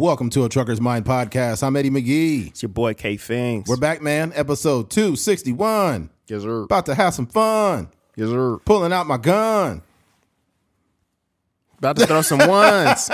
Welcome to a Trucker's Mind podcast. I'm Eddie McGee. It's your boy K Fings. We're back, man. Episode 261. Yes, sir. About to have some fun. Yes, sir. Pulling out my gun. About to throw some ones.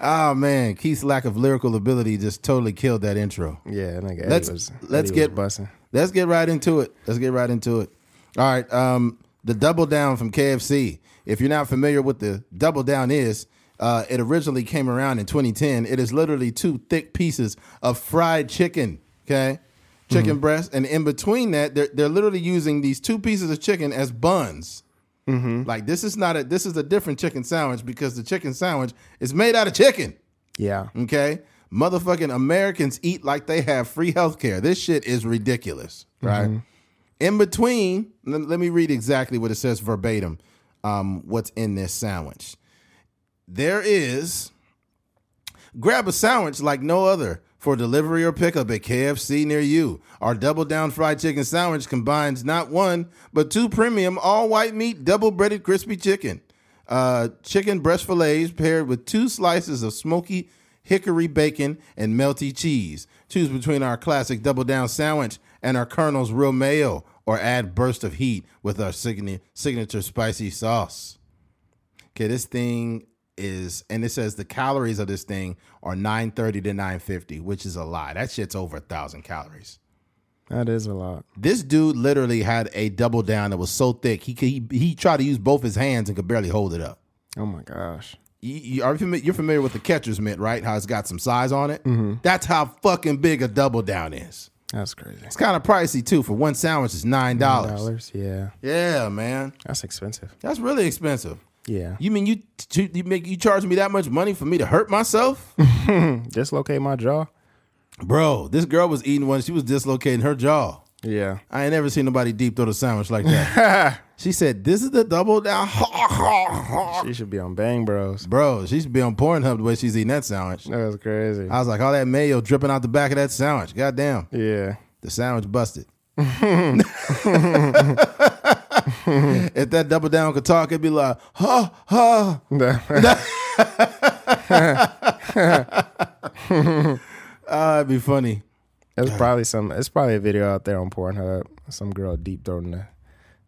Oh, man. Keith's lack of lyrical ability just totally killed that intro. yeah. Eddie Let's- was, let's Eddie was get- bussing. Let's get right into it. Let's get right into it. All right. Um, the double down from KFC. If you're not familiar with the double down is, uh, it originally came around in 2010. It is literally two thick pieces of fried chicken. Okay. Chicken breast. And in between that, they're, they're literally using these two pieces of chicken as buns. Like this is not a this is a different chicken sandwich because the chicken sandwich is made out of chicken. Yeah. Okay. Motherfucking Americans eat like they have free health care. This shit is ridiculous, right? In between, let, let me read exactly what it says verbatim, um, what's in this sandwich. There is grab a sandwich like no other for delivery or pickup at KFC near you. Our double down fried chicken sandwich combines not one, but two premium all white meat double breaded crispy chicken. Uh, chicken breast fillets paired with two slices of smoky hickory bacon and melty cheese. Choose between our classic double down sandwich and our Colonel's real mayo, or add burst of heat with our signature signature spicy sauce. Okay, this thing is, and it says the calories of this thing are 930 to 950, which is a lie. That shit's over a thousand calories. That is a lot. This dude literally had a double down that was so thick he could, he, he tried to use both his hands and could barely hold it up. Oh my gosh. You, you, are you familiar, you're familiar with the catcher's mitt, right? How it's got some size on it. Mm-hmm. That's how fucking big a double down is. That's crazy. It's kind of pricey too. For one sandwich, it's nine. Dollars. Yeah. Yeah, man, That's expensive. that's really expensive. Yeah. You mean you you make you charge me that much money for me to hurt myself? Dislocate my jaw. Bro, this girl was eating one. She was dislocating her jaw. Yeah. I ain't never seen nobody deep throat a sandwich like that. she said, "This is the double down." She should be on Bang Bros. Bro, she should be on Pornhub the way she's eating that sandwich. That was crazy. I was like, all that mayo dripping out the back of that sandwich. Goddamn, yeah. the sandwich busted. if that double down could talk, it'd be like, ha ha. Ah, it'd be funny. It's probably some. It's probably a video out there on Pornhub. Some girl deep throating a,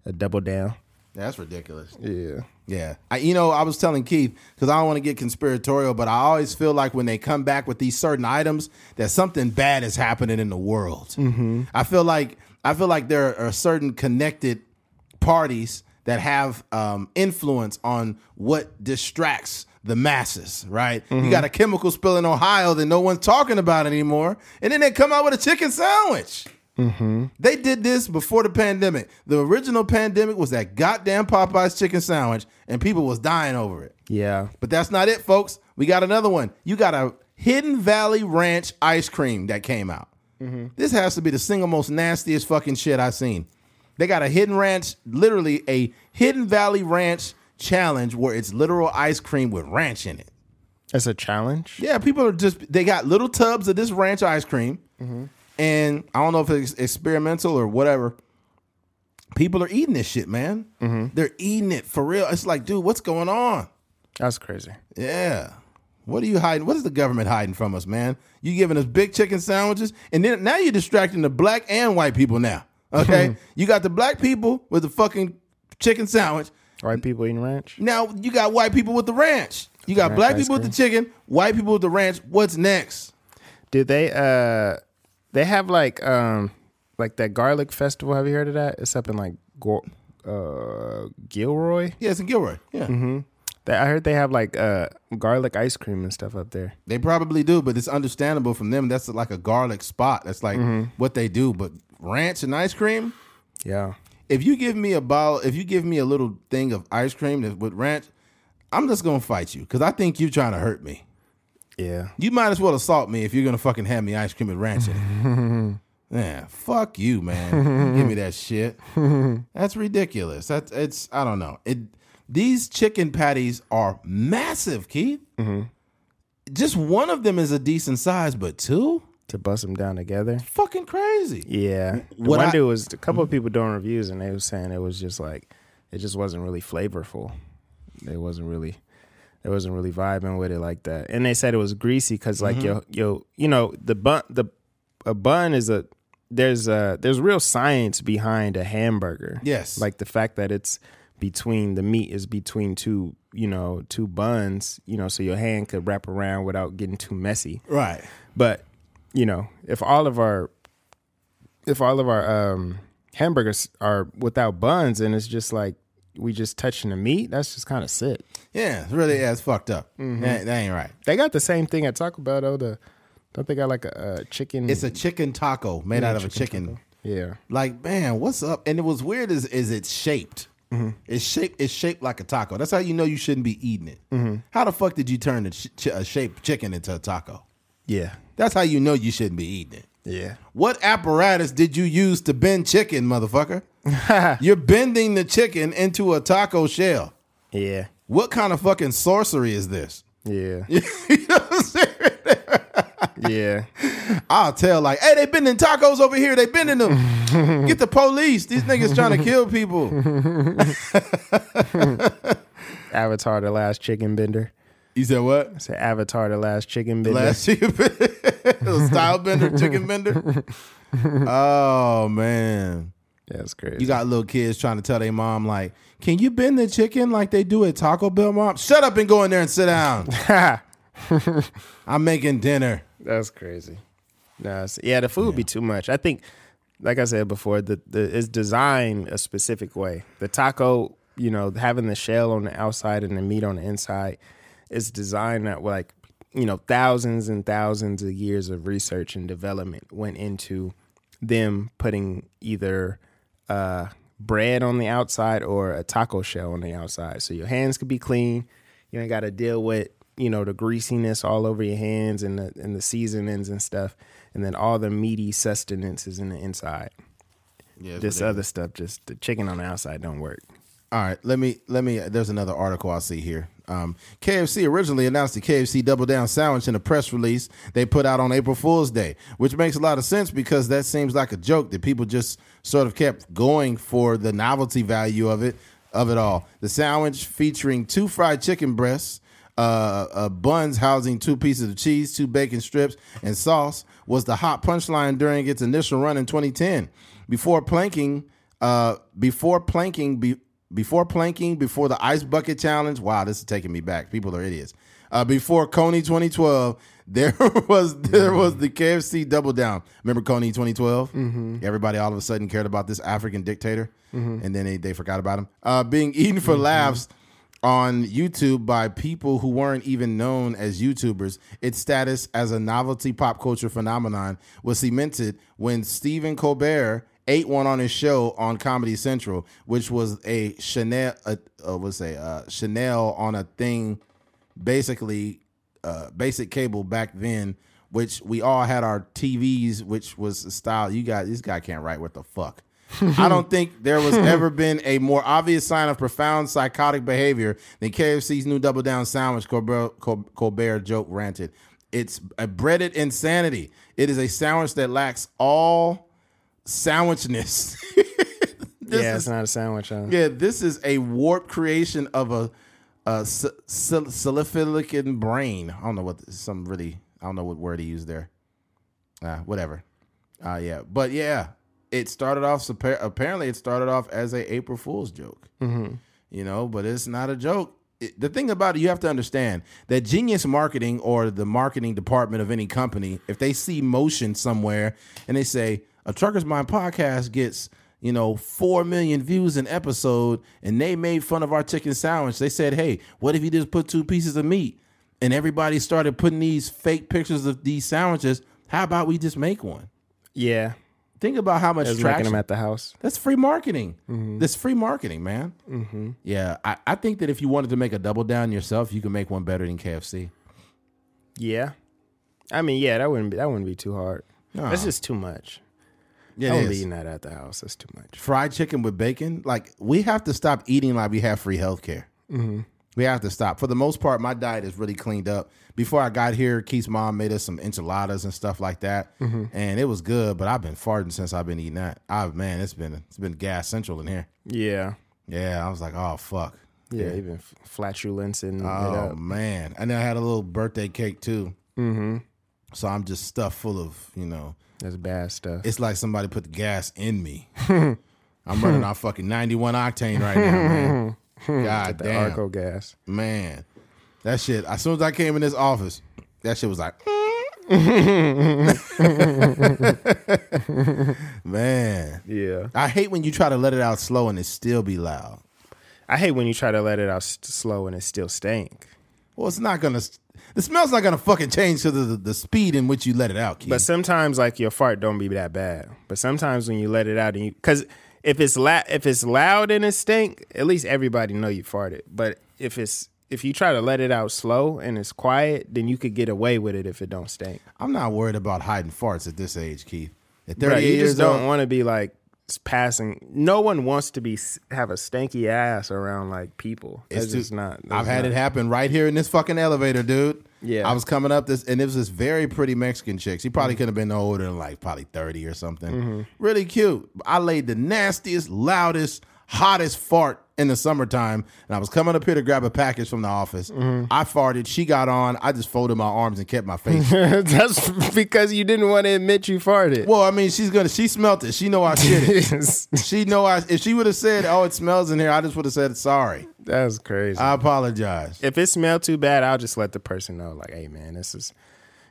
a double down. That's ridiculous. Yeah. Yeah. I, you know, I was telling Keith, because I don't want to get conspiratorial, but I always feel like when they come back with these certain items, that something bad is happening in the world. Mm-hmm. I feel like I feel like there are certain connected parties that have um, influence on what distracts the masses, right? You mm-hmm. got a chemical spill in Ohio that no one's talking about anymore, and then they come out with a chicken sandwich. Mm-hmm. They did this before the pandemic. The original pandemic was that goddamn Popeyes chicken sandwich, and people was dying over it. Yeah. But that's not it, folks. We got another one. You got a Hidden Valley Ranch ice cream that came out. Mm-hmm. This has to be the single most nastiest fucking shit I've seen. They got a Hidden Ranch, literally a Hidden Valley Ranch challenge where it's literal ice cream with ranch in it. It's a challenge. Yeah, people are just they got little tubs of this ranch ice cream, and I don't know if it's experimental or whatever. People are eating this shit, man. Mm-hmm. They're eating it for real. It's like, dude, what's going on? That's crazy. Yeah. What are you hiding? What is the government hiding from us, man? You giving us big chicken sandwiches, and then now you're distracting the black and white people. Now, okay, you got the black people with the fucking chicken sandwich. White people eating ranch. Now you got white people with the ranch. You got Ranch black ice people with the chicken, white people with the ranch. What's next? Do they uh they have like um like that garlic festival? Have you heard of that? It's up in like Go- uh Gilroy. Yeah, it's in Gilroy. Yeah. That I heard they have like uh garlic ice cream and stuff up there. They probably do, but it's understandable from them. That's like a garlic spot. That's like what they do. But ranch and ice cream. Yeah. If you give me a bottle, if you give me a little thing of ice cream with ranch, I'm just gonna fight you because I think you're trying to hurt me. Yeah. You might as well assault me if you're gonna fucking have me ice cream with ranch in it. Yeah, fuck you, man. Give me that shit. That's ridiculous. That's it's I don't know. It these chicken patties are massive, Keith. Mm-hmm. Just one of them is a decent size, but two, To bust them down together. fucking crazy. Yeah. Mm, the What one I- dude was a couple of mm. people doing reviews and they was saying it was just like it just wasn't really flavorful. It wasn't really it wasn't really vibing with it like that, and they said it was greasy because like mm-hmm. yo yo you know the bun the a bun is a there's a there's real science behind a hamburger. Yes. like the fact that it's between the meat is between two you know two buns you know so your hand could wrap around without getting too messy. Right. But you know, if all of our if all of our um, hamburgers are without buns, and it's just like we just touching the meat, that's just kind of sick. Yeah, it's really yeah, it's fucked up. Mm-hmm. That, that ain't right. They got the same thing at Taco Bell though. The don't they got like a, a chicken? It's a chicken taco made out of a chicken. yeah, Like, man, what's up? And it was weird is is it's shaped. Mm-hmm. It's shaped. It's shaped like a taco. That's how you know you shouldn't be eating it. Mm-hmm. How the fuck did you turn a, ch- a shaped chicken into a taco? yeah, That's how you know you shouldn't be eating it. yeah. What apparatus did you use to bend chicken, motherfucker? You're bending the chicken into a taco shell. Yeah, What kind of fucking sorcery is this? yeah, you know I'm saying? yeah. I'll tell like, hey, they bending tacos over here. They bending them. Get the police. These niggas trying to kill people. Avatar: The Last Chicken Bender. You said what? I said Avatar: The Last Chicken Bender. Last chicken bender, style bender, chicken bender. Oh man, yeah, it's crazy. you got little kids trying to tell their mom like, "Can you bend the chicken like they do at Taco Bell?" Mom, shut up and go in there and sit down. I'm making dinner. That's crazy. No, yeah, the food would be too much. I think, like I said before, the, the it's designed a specific way. The taco, you know, having the shell on the outside and the meat on the inside, is designed that like, you know, thousands and thousands of years of research and development went into them putting either uh, bread on the outside or a taco shell on the outside, so your hands could be clean. You ain't got to deal with you know the greasiness all over your hands and the and the seasonings and stuff, and then all the meaty sustenance is in the inside. Yeah, This other stuff, just the chicken on the outside, don't work. All right, let me let me. There's another article I see here. Um, KFC originally announced the KFC Double Down sandwich in a press release they put out on April Fool's Day, which makes a lot of sense because that seems like a joke that people just sort of kept going for the novelty value of it of it all. The sandwich featuring two fried chicken breasts, uh, uh, buns housing two pieces of cheese, two bacon strips, and sauce was the hot punchline during its initial run in 2010. Before planking, uh, before planking, be, before planking, before the ice bucket challenge. Wow, this is taking me back. People are idiots. Uh, before Kony 2012, there was there was the KFC Double Down. Remember Kony 2012? Mm-hmm. Everybody all of a sudden cared about this African dictator, and then they, they forgot about him. Uh, being eaten for laughs on YouTube by people who weren't even known as YouTubers. Its status as a novelty pop culture phenomenon was cemented when Stephen Colbert ate one on his show on Comedy Central, which was a Chanel, uh, uh, was a uh, Chanel on a thing, basically uh, basic cable back then. Which we all had our TVs, which was a style. You guys, this guy can't write. What the fuck? I don't think there was ever been a more obvious sign of profound psychotic behavior than KFC's new Double Down sandwich. Colbert, Col- Colbert joke ranted. It's a breaded insanity. It is a sandwich that lacks all sandwichness. This yeah, is- it's not a sandwich. Huh? yeah, this is a warped creation of a, sil- siliphilicin brain. I don't know what some really. I don't know what word he used there. Uh, whatever. Uh, yeah, but yeah, it started off. Apparently, it started off as a April Fool's joke. You know, but it's not a joke. It- the thing about it, you have to understand that genius marketing or the marketing department of any company, if they see motion somewhere and they say a Trucker's Mind podcast gets you know four million views an episode, and they made fun of our chicken sandwich, they said, hey, what if you just put two pieces of meat? And everybody started putting these fake pictures of these sandwiches. How about we just make one? Yeah, Think about how much traction. them at the house. That's free marketing. That's free marketing, man. Mm-hmm. Yeah, I, I think that if you wanted to make a double down yourself, you could make one better than KFC. Yeah, I mean, yeah, that wouldn't be that wouldn't be too hard. Nah. That's just too much. Yeah, I it wouldn't be is. eating that at the house. That's too much. Fried chicken with bacon. Like we have to stop eating like we have free healthcare. Mm-hmm. We have to stop. For the most part, my diet is really cleaned up. Before I got here, Keith's mom made us some enchiladas and stuff like that, and it was good. But I've been farting since I've been eating that. I've man, it's been it's been gas central in here. Yeah, Yeah, I was like, oh fuck. Yeah, even f- flatulence and it Oh up. man! And then I had a little birthday cake too. Mm-hmm. So I'm just stuffed full of you know. That's bad stuff. It's like somebody put the gas in me. I'm running on fucking 91 octane right now, man. God the damn, Arco gas. man. That shit. As soon as I came in this office, that shit was like, man. Yeah. I hate when you try to let it out slow and it still be loud. I hate when you try to let it out s- slow and it still stink. Well, it's not gonna. The smell's not gonna fucking change to the, the, the speed in which you let it out, Keith. But sometimes like your fart don't be that bad. But sometimes when you let it out and you cuz if it's la- if it's loud and it stink, at least everybody know you farted. But if it's if you try to let it out slow and it's quiet, then you could get away with it if it don't stink. I'm not worried about hiding farts at this age, Keith. At 38 Right, you just don't want to be like passing. No one wants to be have a stanky ass around like people. That's It's just not. I've had not- it happen right here in this fucking elevator, dude. Yeah. I was coming up this, and it was this very pretty Mexican chick. She Mm-hmm. probably could have been no older than like probably 30 or something. Really cute. I laid the nastiest, loudest, hottest fart in the summertime, and I was coming up here to grab a package from the office. Mm-hmm. I farted. She got on. I just folded my arms and kept my face. That's because you didn't want to admit you farted. well, I mean, she's gonna. She smelt it. She know I shit it. She know I. If she would have said, "Oh, it smells in here," I just would have said, "Sorry." That's crazy. I apologize. if it smelled too bad, I'll just let the person know. Like, hey man, this is.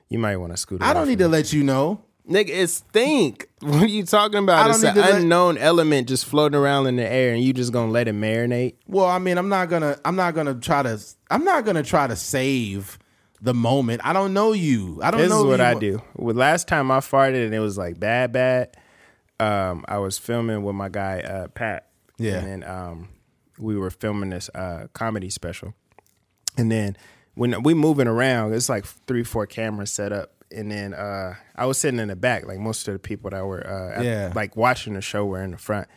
You might want to scoot. I don't need to let you know. Nigga, it stink. What are you talking about? It's an to let- unknown element just floating around in the air, and you just gonna let it marinate. Well, I mean, I'm not gonna. I'm not gonna try to. I'm not gonna try to save the moment. I don't know you. I don't This know. is what you. I do. With last time I farted and it was like bad, bad. Um, I was filming with my guy uh, Pat. Yeah. And then um, we were filming this uh, comedy special, and then when we moving around, it's like three, four cameras set up. And then uh, I was sitting in the back, like most of the people that were uh, at- like watching the show were in the front.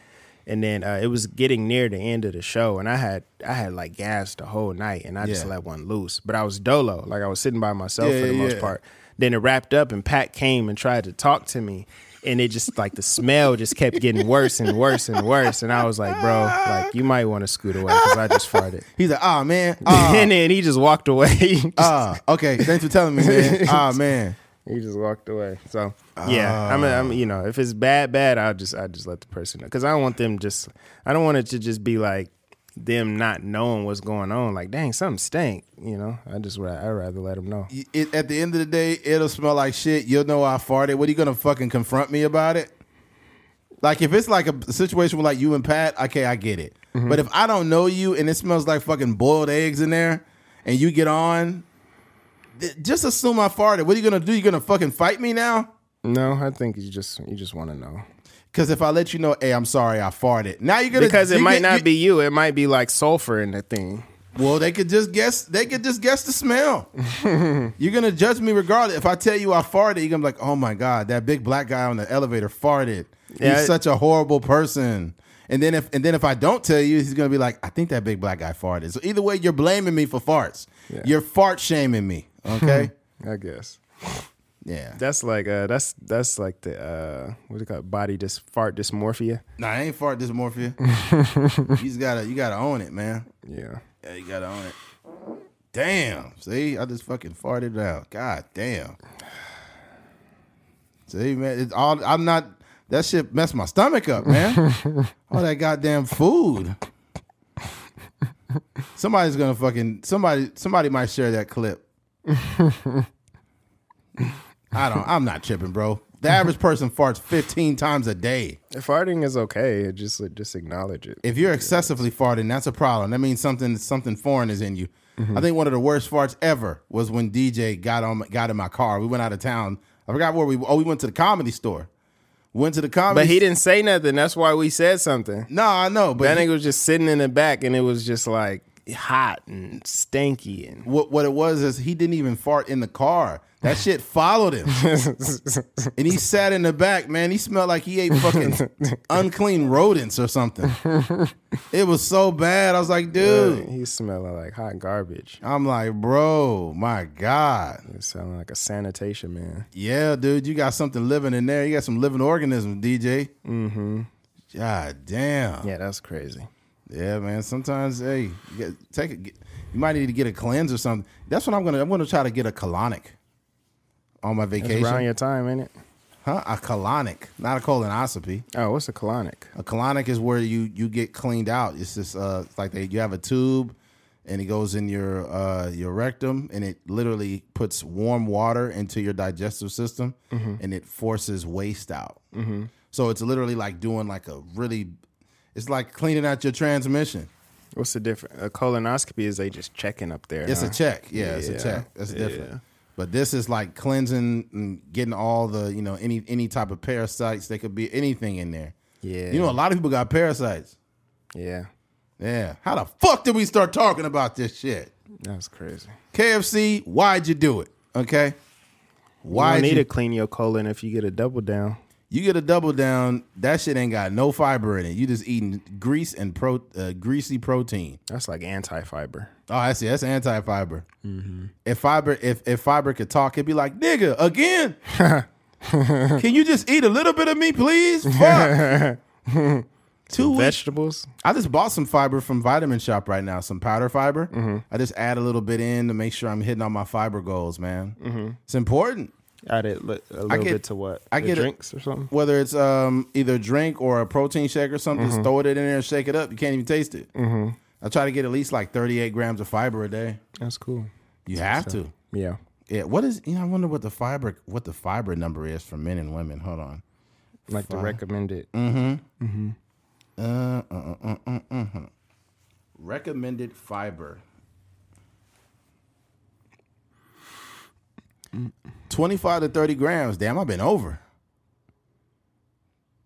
And then uh, it was getting near the end of the show, and I had I had like gas the whole night, and I just Yeah. let one loose. But I was dolo, like I was sitting by myself Yeah, for the yeah, most yeah. part. Then it wrapped up, and Pat came and tried to talk to me, and it just like the smell just kept getting worse and worse and worse. And I was like, bro, like you might want to scoot away because I just farted. He's like, ah man, ah, and then he just walked away. Ah. Okay, thanks for telling me, man. Ah man. He just walked away. So yeah, I'm, I'm, you know, if it's bad, bad, I'll just, I just let the person know because I don't want them just, I don't want it to just be like them not knowing what's going on. Like, dang, something stank. You know, I just, I rather let them know. It, at the end of the day, it'll smell like shit. You'll know I farted. What are you gonna fucking confront me about it? Like if it's like a situation with like you and Pat, okay, I get it. Mm-hmm. But if I don't know you and it smells like fucking boiled eggs in there, and you get on, just assume I farted. What are you gonna do? You gonna fucking fight me now? No, I think you just, you just want to know Because if I let you know, hey, I'm sorry, I farted. Now you're gonna because it you might get- not you- be you. It might be like sulfur in the thing. Well, they could just guess. They could just guess the smell. you're gonna judge me regardless. If I tell you I farted, you're gonna be like, "Oh my god, that big black guy on the elevator farted. Yeah, he's it- such a horrible person." And then if and then if I don't tell you, he's gonna be like, "I think that big black guy farted." So either way, you're blaming me for farts. Yeah. You're fart shaming me. Okay. I guess yeah. that's like, uh, that's that's like the, uh, what do you call it? Body dys fart dysmorphia. Nah, I ain't fart dysmorphia. you just gotta you gotta own it, man. Yeah. Yeah, you gotta own it. Damn. See, I just fucking farted out. God damn. See, man, it's all I'm not that shit messed my stomach up, man. all that goddamn food. Somebody's gonna fucking somebody somebody might share that clip. I don't I'm not tripping, bro. The average person farts 15 times a day. If Farting is okay. Just just acknowledge it. If you're excessively farting, that's a problem. That means something something foreign is in you. I think one of the worst farts ever was when DJ got on got in my car. We went out of town. I forgot where we. Oh, we went to the comedy store. Went to the comedy. But he didn't say nothing. That's why we said something. No, I know. But That he- nigga was just sitting in the back, and it was just like hot and stanky, and what what it was is he didn't even fart in the car. That shit followed him, and he sat in the back. Man, he smelled like he ate fucking unclean rodents or something. It was so bad. I was like, dude. he's smelling like hot garbage. I'm like, bro, my god. He's sounding like a sanitation man. Yeah, dude, you got something living in there. You got some living organisms, DJ. Mm-hmm. God damn. Yeah, that's crazy. Yeah, man. Sometimes, hey, you get, take it. Get, you might need to get a cleanse or something. That's what I'm gonna. I'm gonna try to get a colonic on my It's vacation. around your time, ain't it? Huh? A colonic, not a colonoscopy. Oh, what's a colonic? A colonic is where you you get cleaned out. It's just uh, it's like they, you have a tube, and it goes in your uh, your rectum, and it literally puts warm water into your digestive system, and it forces waste out. So it's literally like doing like a really, it's like cleaning out your transmission. What's the difference? A colonoscopy is they just checking up there. It's huh? a check. Yeah, it's a check. That's different. But this is like cleansing and getting all the, you know, any any type of parasites. They could be anything in there. Yeah. You know, a lot of people got parasites. Yeah. Yeah. How the fuck did we start talking about this shit? That's crazy. KFC, why'd you do it? Okay. Why Why you need you, to clean your colon if you get a double down? You get a double down? That shit ain't got no fiber in it. You just eating grease and pro uh, greasy protein. That's like anti-fiber. Oh, I see. That's anti-fiber. Mm-hmm. If fiber, if if fiber could talk, it'd be like, nigga, again. Can you just eat a little bit of me, please? Fuck. Two. Vegetables. I just bought some fiber from Vitamin Shoppe right now, some powder fiber. Mm-hmm. I just add a little bit in to make sure I'm hitting all my fiber goals, man. It's important. Add it li- a little get- bit to what? I get it. drinks or something. Whether it's um, either drink or a protein shake or something, Mm-hmm. just throw it in there and shake it up. You can't even taste it. Mm-hmm. I try to get at least like 38 grams of fiber a day. That's cool. You have to. Yeah. Yeah. What is? You know, I wonder what the fiber what the fiber number is for men and women. Hold on. Like the recommended. Uh, uh, uh, uh, uh, uh, uh. Recommended fiber. 25 to 30 grams. Damn, I've been over.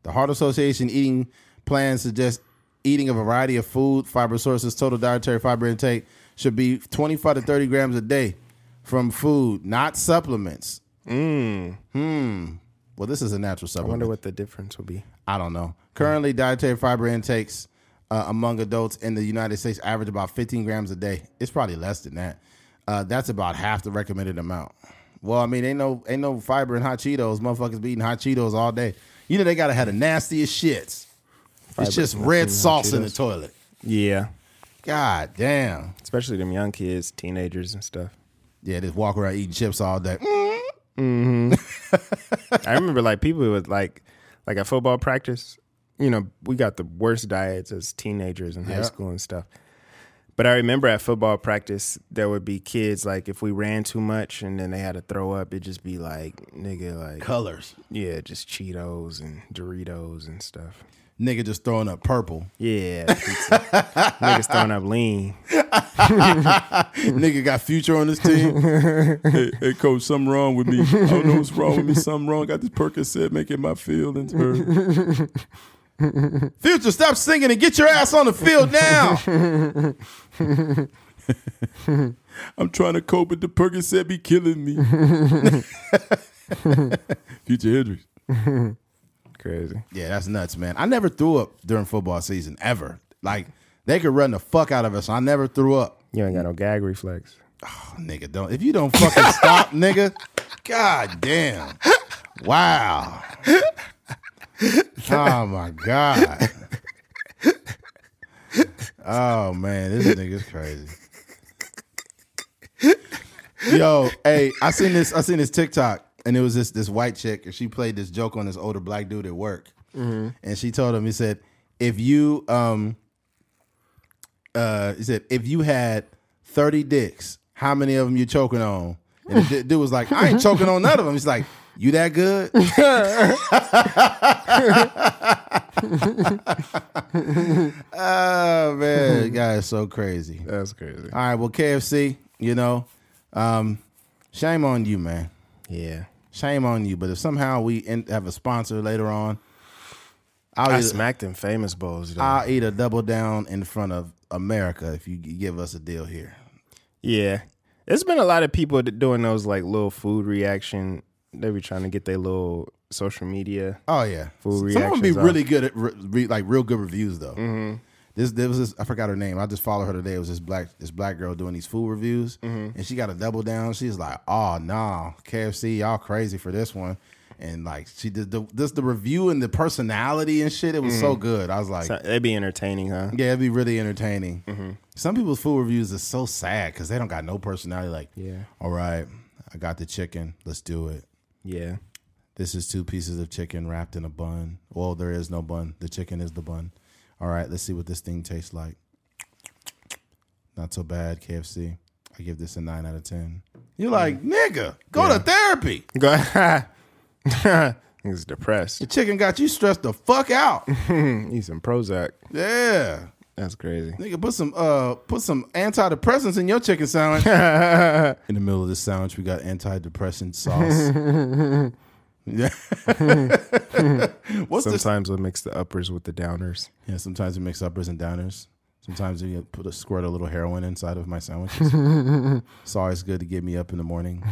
The Heart Association eating plan suggests eating a variety of food, fiber sources, total dietary fiber intake should be 25 to 30 grams a day from food, not supplements. Mm. Hmm. Well, this is a natural supplement. I wonder what the difference will be. I don't know. Currently, dietary fiber intakes uh, among adults in the United States average about 15 grams a day. It's probably less than that. Uh, that's about half the recommended amount. Well, I mean, ain't no ain't no fiber in hot Cheetos. Motherfuckers be eating hot Cheetos all day. You know they gotta have the nastiest shits. Fiber it's just red sauce in the toilet. Yeah. God damn. Especially them young kids, teenagers and stuff. Yeah, just walk around eating chips all day. Mm-hmm. I remember like people would like like at football practice, you know, we got the worst diets as teenagers in high Yeah. school and stuff. But I remember at football practice there would be kids like if we ran too much and then they had to throw up, it'd just be like nigga like Colors. yeah, just Cheetos and Doritos and stuff. Nigga just throwing up purple. Yeah, pizza. niggas throwing up lean. Nigga got future on his team. hey, hey, coach, something wrong with me. I don't know what's wrong with me. Something wrong. Got this Percocet making my feelings hurt. Future, stop singing and get your ass on the field now. I'm trying to cope with the Percocet be killing me. Future Hendrix. Crazy. Yeah, that's nuts, man. I never threw up during football season ever. Like they could run the fuck out of us. I never threw up. You ain't got no gag reflex. Oh, nigga, don't. If you don't fucking stop, nigga. God damn. Wow. Oh my god. Oh man, this nigga's crazy. Yo, hey, I seen this. I seen this TikTok, and it was this this white chick, and she played this joke on this older black dude at work, and she told him, he said, if you um, uh, he said, if you had thirty dicks, how many of them you choking on? And the dude was like, I ain't choking on none of them. He's like, you that good? oh man, guy is so crazy. That's crazy. All right, well, KFC, you know, um, shame on you, man. Yeah. Shame on you. But if somehow we end, have a sponsor later on, I'll I eat, smacked them famous bowls though. I'll eat a double down in front of America if you give us a deal here. Yeah. There's been a lot of people doing those like little food reaction. They be trying to get their little social media. Oh yeah, Food some of them be off. really good at re- re- like real good reviews though. Mm-hmm. This there was this I forgot her name. I just followed her today. It was this black this black girl doing these food reviews, mm-hmm. and she got a double down. She's like, "Oh no, KFC, y'all crazy for this one." and like she did the just the review and the personality and shit. It was so mm-hmm. good. I was like, So It'd be entertaining, huh? yeah, it'd be really entertaining. Some people's food reviews are so sad because they don't got no personality. Like, Yeah. all right, I got the chicken. Let's do it. Yeah. This is two pieces of chicken wrapped in a bun. Well, there is no bun. The chicken is the bun. All right, let's see what this thing tastes like. Not so bad, KFC. I give this a nine out of ten. You're like, nigga, go to therapy. Go He's depressed. The chicken got you stressed the fuck out. He's some Prozac. yeah. That's crazy. Nigga, put some uh put some antidepressants in your chicken sandwich. in the middle of the sandwich, we got antidepressant sauce. yeah. What's this? Sometimes we'll mix the uppers with the downers. Yeah, sometimes we mix uppers and downers. Sometimes we put a squirt a little heroin inside of my sandwiches. it's always good to get me up in the morning.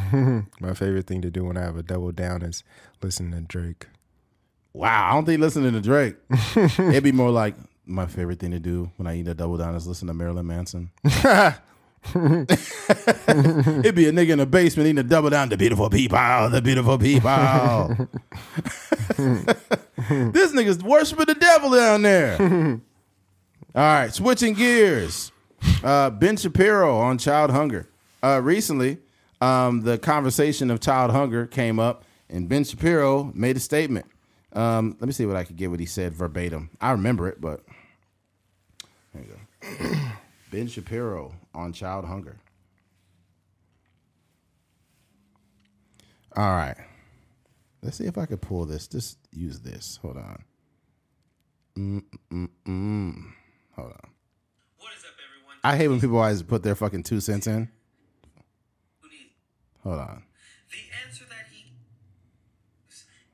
My favorite thing to do when I have a double down is listen to Drake. Wow, I don't think listening to Drake. It'd be more like my favorite thing to do when I eat a double down is listen to Marilyn Manson. It'd be a nigga in the basement eating a double down. The beautiful people, the beautiful people. this nigga's worshiping the devil down there. All right, switching gears. Uh, ben Shapiro on child hunger. Uh, recently, um, the conversation of child hunger came up, and Ben Shapiro made a statement. Um, let me see what I could get what he said verbatim. I remember it, but there you go. ben Shapiro on child hunger. All right. Let's see if I could pull this. Just use this. Hold on. Mm-mm-mm. Hold on. What is up, everyone? I hate when people always put their fucking two cents in. Hold on. The answer that he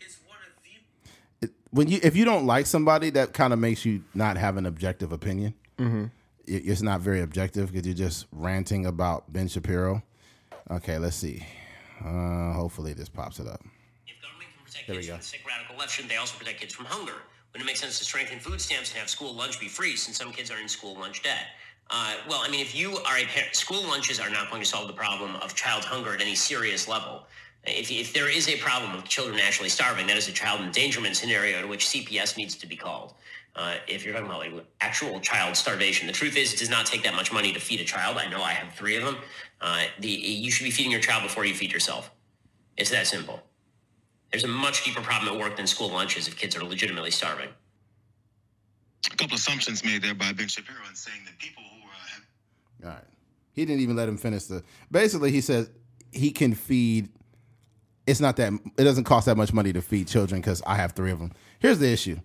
is one of the It, when you if you don't like somebody, that kind of makes you not have an objective opinion. It- it's not very objective because you're just ranting about Ben Shapiro. Okay, let's see. Uh, hopefully this pops it up. If government can protect There kids from the sick radical left, shouldn't they also protect kids from hunger? Wouldn't it make sense to strengthen food stamps and have school lunch be free since some kids are in school lunch debt? Uh, well, I mean, if you are a parent, school lunches are not going to solve the problem of child hunger at any serious level. If, if there is a problem of children actually starving, that is a child endangerment scenario to which CPS needs to be called. Uh, if you're talking about like actual child starvation, the truth is it does not take that much money to feed a child. I know I have three of them. Uh, the, you should be feeding your child before you feed yourself. It's that simple. There's a much deeper problem at work than school lunches if kids are legitimately starving. a couple assumptions made there by Ben Shapiro in saying that people who uh, have All right. He didn't even let him finish the. Basically, he says he can feed. It's not that it doesn't cost that much money to feed children because I have three of them. Here's the issue.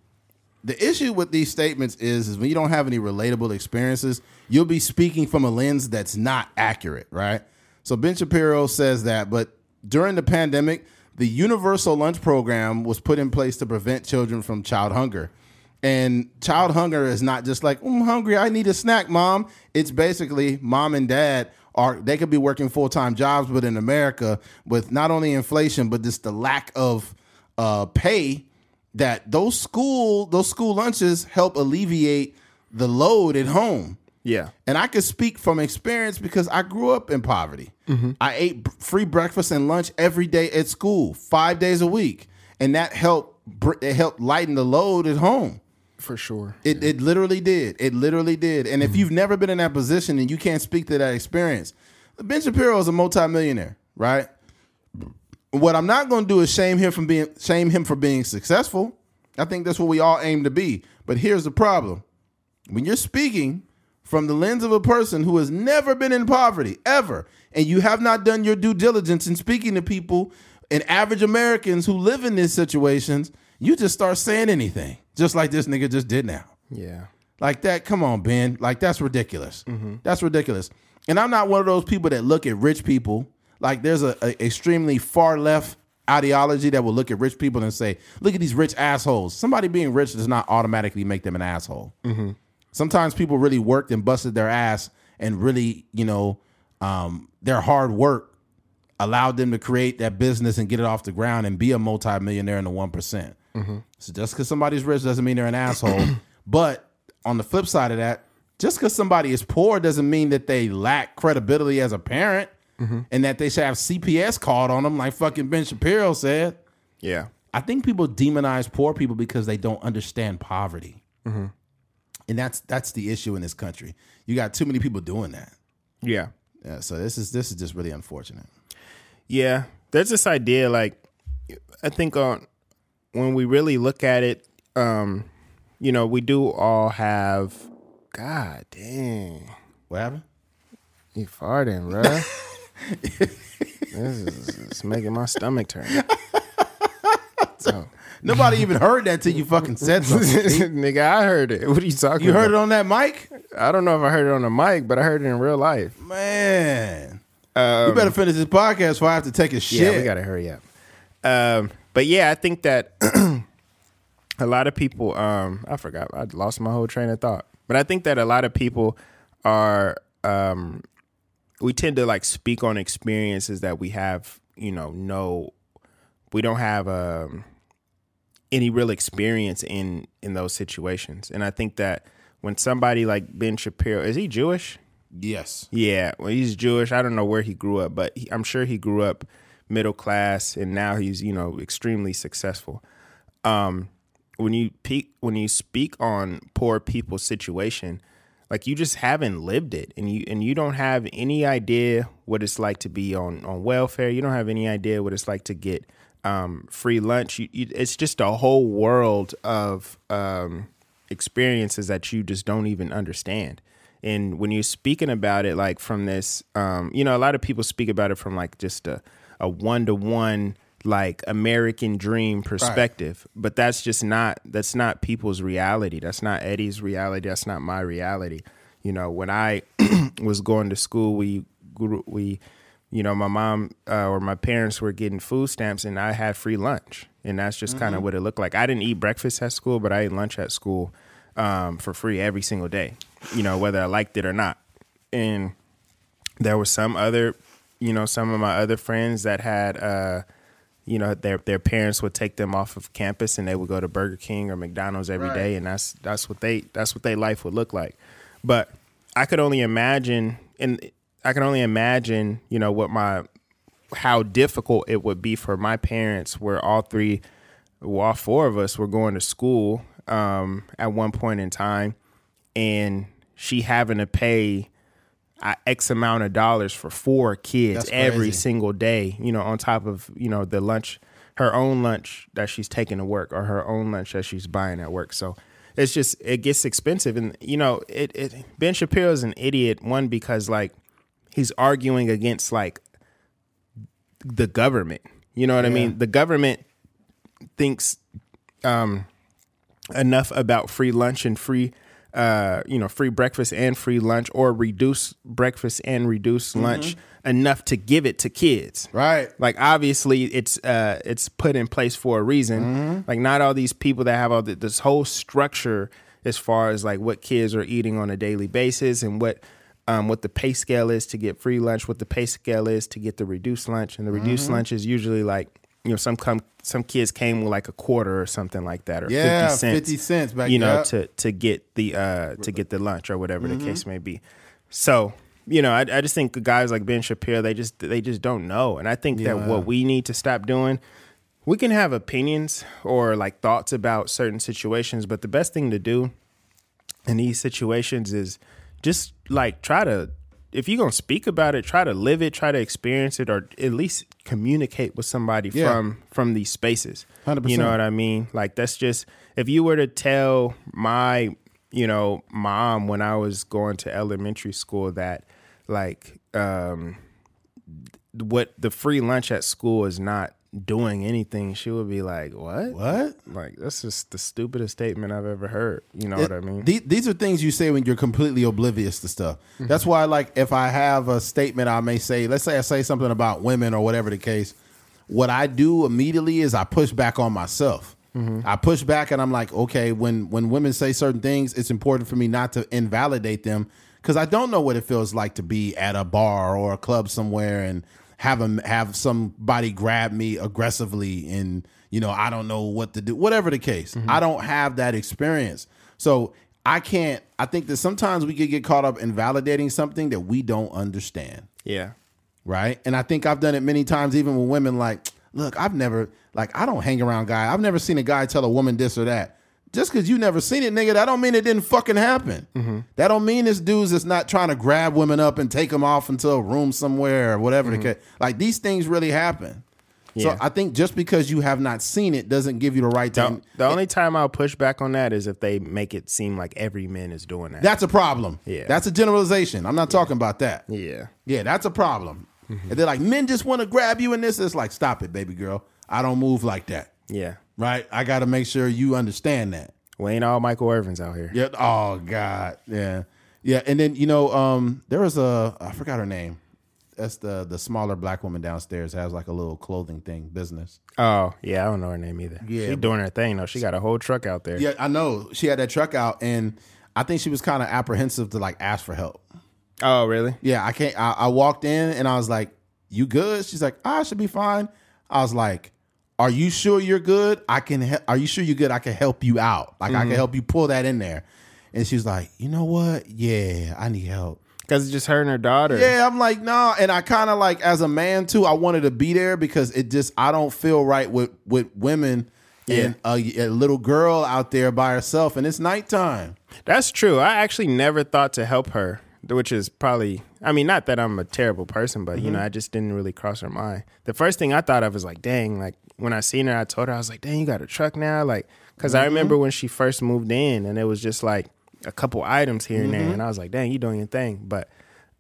The issue with these statements is, is when you don't have any relatable experiences, you'll be speaking from a lens that's not accurate, right? So Ben Shapiro says that, but during the pandemic, the universal lunch program was put in place to prevent children from child hunger. And child hunger is not just like, "Mm, I'm hungry, I need a snack, mom. It's basically mom and dad are they could be working full-time jobs, but in America, with not only inflation, but just the lack of uh, pay, that those school those school lunches help alleviate the load at home. Yeah. And I can speak from experience because I grew up in poverty. Mm-hmm. I ate free breakfast and lunch every day at school, five days a week, and that helped. It helped lighten the load at home. For sure. It it literally did. It literally did. And if mm-hmm. you've never been in that position and you can't speak to that experience, Ben Shapiro is a multimillionaire, right? What I'm not going to do is shame him from being shame him for being successful. I think that's what we all aim to be. But here's the problem: when you're speaking from the lens of a person who has never been in poverty ever, and you have not done your due diligence in speaking to people and average Americans who live in these situations, you just start saying anything, just like this nigga just did now. Yeah. Like that, come on, Ben. Like that's ridiculous. Mm-hmm. That's ridiculous. And I'm not one of those people that look at rich people like there's a, a extremely far left ideology that will look at rich people and say, "Look at these rich assholes." Somebody being rich does not automatically make them an asshole. Sometimes people really worked and busted their ass and really, you know, um, their hard work allowed them to create that business and get it off the ground and be a multimillionaire in the one So just because somebody's rich doesn't mean they're an asshole. but on the flip side of that, just because somebody is poor doesn't mean that they lack credibility as a parent and that they should have CPS called on them, like fucking Ben Shapiro said. Yeah. I think people demonize poor people because they don't understand poverty, and that's that's the issue in this country. You got too many people doing that. Yeah. Yeah, so this is this is just really unfortunate. Yeah, there's this idea like I think on when we really look at it, um, you know, we do all have. God dang, What happened? you farting, bruh. this is making my stomach turn. So, Nobody even heard that till you fucking said something. nigga, I heard it. What are you talking? You heard it on that mic, I don't know if I heard it on the mic, but I heard it in real life. man. Um, we better finish this podcast before I have to take a shit. Yeah, we gotta hurry up. Um, but yeah, I think that a lot of people. Um, I forgot. I lost my whole train of thought. But I think that a lot of people are. Um, we tend to like speak on experiences that we have. You know, no, we don't have um, any real experience in in those situations. And I think that when somebody like Ben Shapiro, is he Jewish? Yes. Yeah, well, he's Jewish. I don't know where he grew up, but he, I'm sure he grew up middle class, and now he's you know extremely successful. Um, when you peak, when you speak on poor people's situation, like you just haven't lived it, and you and you don't have any idea what it's like to be on on welfare. You don't have any idea what it's like to get um, free lunch. You, you, it's just a whole world of um, experiences that you just don't even understand. And when you're speaking about it, like from this, um, you know, a lot of people speak about it from like just a a one to one like American dream perspective, but that's just not that's not people's reality. That's not Eddie's reality. That's not my reality. You know, when I was going to school, we grew, we, you know, my mom uh, or my parents were getting food stamps, and I had free lunch, and that's just kind of what it looked like. I didn't eat breakfast at school, but I ate lunch at school um, for free every single day. You know, whether I liked it or not, and there was some other, you know, some of my other friends that had. Uh, you know their their parents would take them off of campus and they would go to Burger King or McDonald's every day, Right. and that's that's what they that's what their life would look like. But I could only imagine and I can only imagine, you know, what my how difficult it would be for my parents where all three well, all four of us were going to school um, at one point in time and she having to pay X amount of dollars for four kids every single day, you know, on top of, you know, the lunch, her own lunch that she's taking to work or her own lunch that she's buying at work. So it's just, it gets expensive. And, you know, it, it Ben Shapiro is an idiot, one, because like he's arguing against like the government. You know what I mean? The government thinks um, enough about free lunch and free uh, you know, free breakfast and free lunch or reduce breakfast and reduce lunch enough to give it to kids. Right. Like obviously it's uh it's put in place for a reason. Like not all these people that have all the, this whole structure as far as like what kids are eating on a daily basis and what um, what the pay scale is to get free lunch, what the pay scale is to get the reduced lunch, and the reduced lunch is usually like you know some come some kids came with like a quarter or something like that or Yeah, 50 cents 50 cents back you know to to get the uh to get the lunch or whatever the case may be. So you know I, I just think guys like ben shapiro they just they just don't know. And i think that what we need to stop doing we can have opinions or like thoughts about certain situations but the best thing to do in these situations is just like try to if you're gonna speak about it try to live it try to experience it or at least communicate with somebody Yeah. from from these spaces 100%. you know what i mean like that's just if you were to tell my you know mom when i was going to elementary school that like um what the free lunch at school is not doing anything she would be like what What? like that's just the stupidest statement I've ever heard. You know It- what I mean? the- these are things you say when you're completely oblivious to stuff. Mm-hmm. That's why, like, if I have a statement, I may say, let's say I say something about women or whatever the case. What I do immediately is I push back on myself. Mm-hmm. I push back and I'm like, okay, when when women say certain things, it's important for me not to invalidate them because I don't know what it feels like to be at a bar or a club somewhere and have them have somebody grab me aggressively and you know I don't know what to do, whatever the case. Mm-hmm. I don't have that experience, so I can't. I think that sometimes we could get caught up in validating something that we don't understand yeah. right? And I think I've done it many times, even with women. Like, look, I've never like I don't hang around guy. I've never seen a guy tell a woman this or that. Just because you never seen it, nigga, that don't mean it didn't fucking happen. Mm-hmm. That don't mean this dude's just not trying to grab women up and take them off into a room somewhere or whatever. the case. Like these things really happen. Mm-hmm. Yeah. So I think just because you have not seen it doesn't give you the right to. The, the only time I'll push back on that is if they make it seem like every man is doing that. That's a problem. Yeah. That's a generalization. I'm not talking about that. yeah. Yeah, that's a problem. Mm-hmm. And they're like, men just want to grab you in this. It's like, stop it, baby girl. I don't move like that. Yeah. Right? I got to make sure you understand that. We ain't all Michael Irvins out here. Yeah. Oh God. Yeah. Yeah. And then you know, um, there was a I forgot her name. That's the the smaller black woman downstairs has like a little clothing thing business. Oh, yeah, I don't know her name either. Yeah, She doing her thing though. She got a whole truck out there. Yeah, I know. She had that truck out, and I think she was kind of apprehensive to like ask for help. Oh, really? Yeah, I can't. I, I walked in and I was like, "You good?" She's like, "I should be fine." I was like, "Are you sure you're good? I can. He- are you sure you're good? I can help you out. Like I can mm-hmm. help you pull that in there." And she's like, "You know what? Yeah, I need help." Because it's just her and her daughter. Yeah, I'm like, nah. And I kind of like, as a man too, I wanted to be there because it just, I don't feel right with with women and a, a little girl out there by herself, and it's nighttime. That's true. I actually never thought to help her, which is probably, I mean, not that I'm a terrible person, but, you mm-hmm. know, I just didn't really cross her mind. The first thing I thought of was like, dang, like when I seen her, I told her, I was like, dang, you got a truck now? Like, because I remember when she first moved in and it was just like a couple items here and there. And I was like, dang, you doing your thing. But,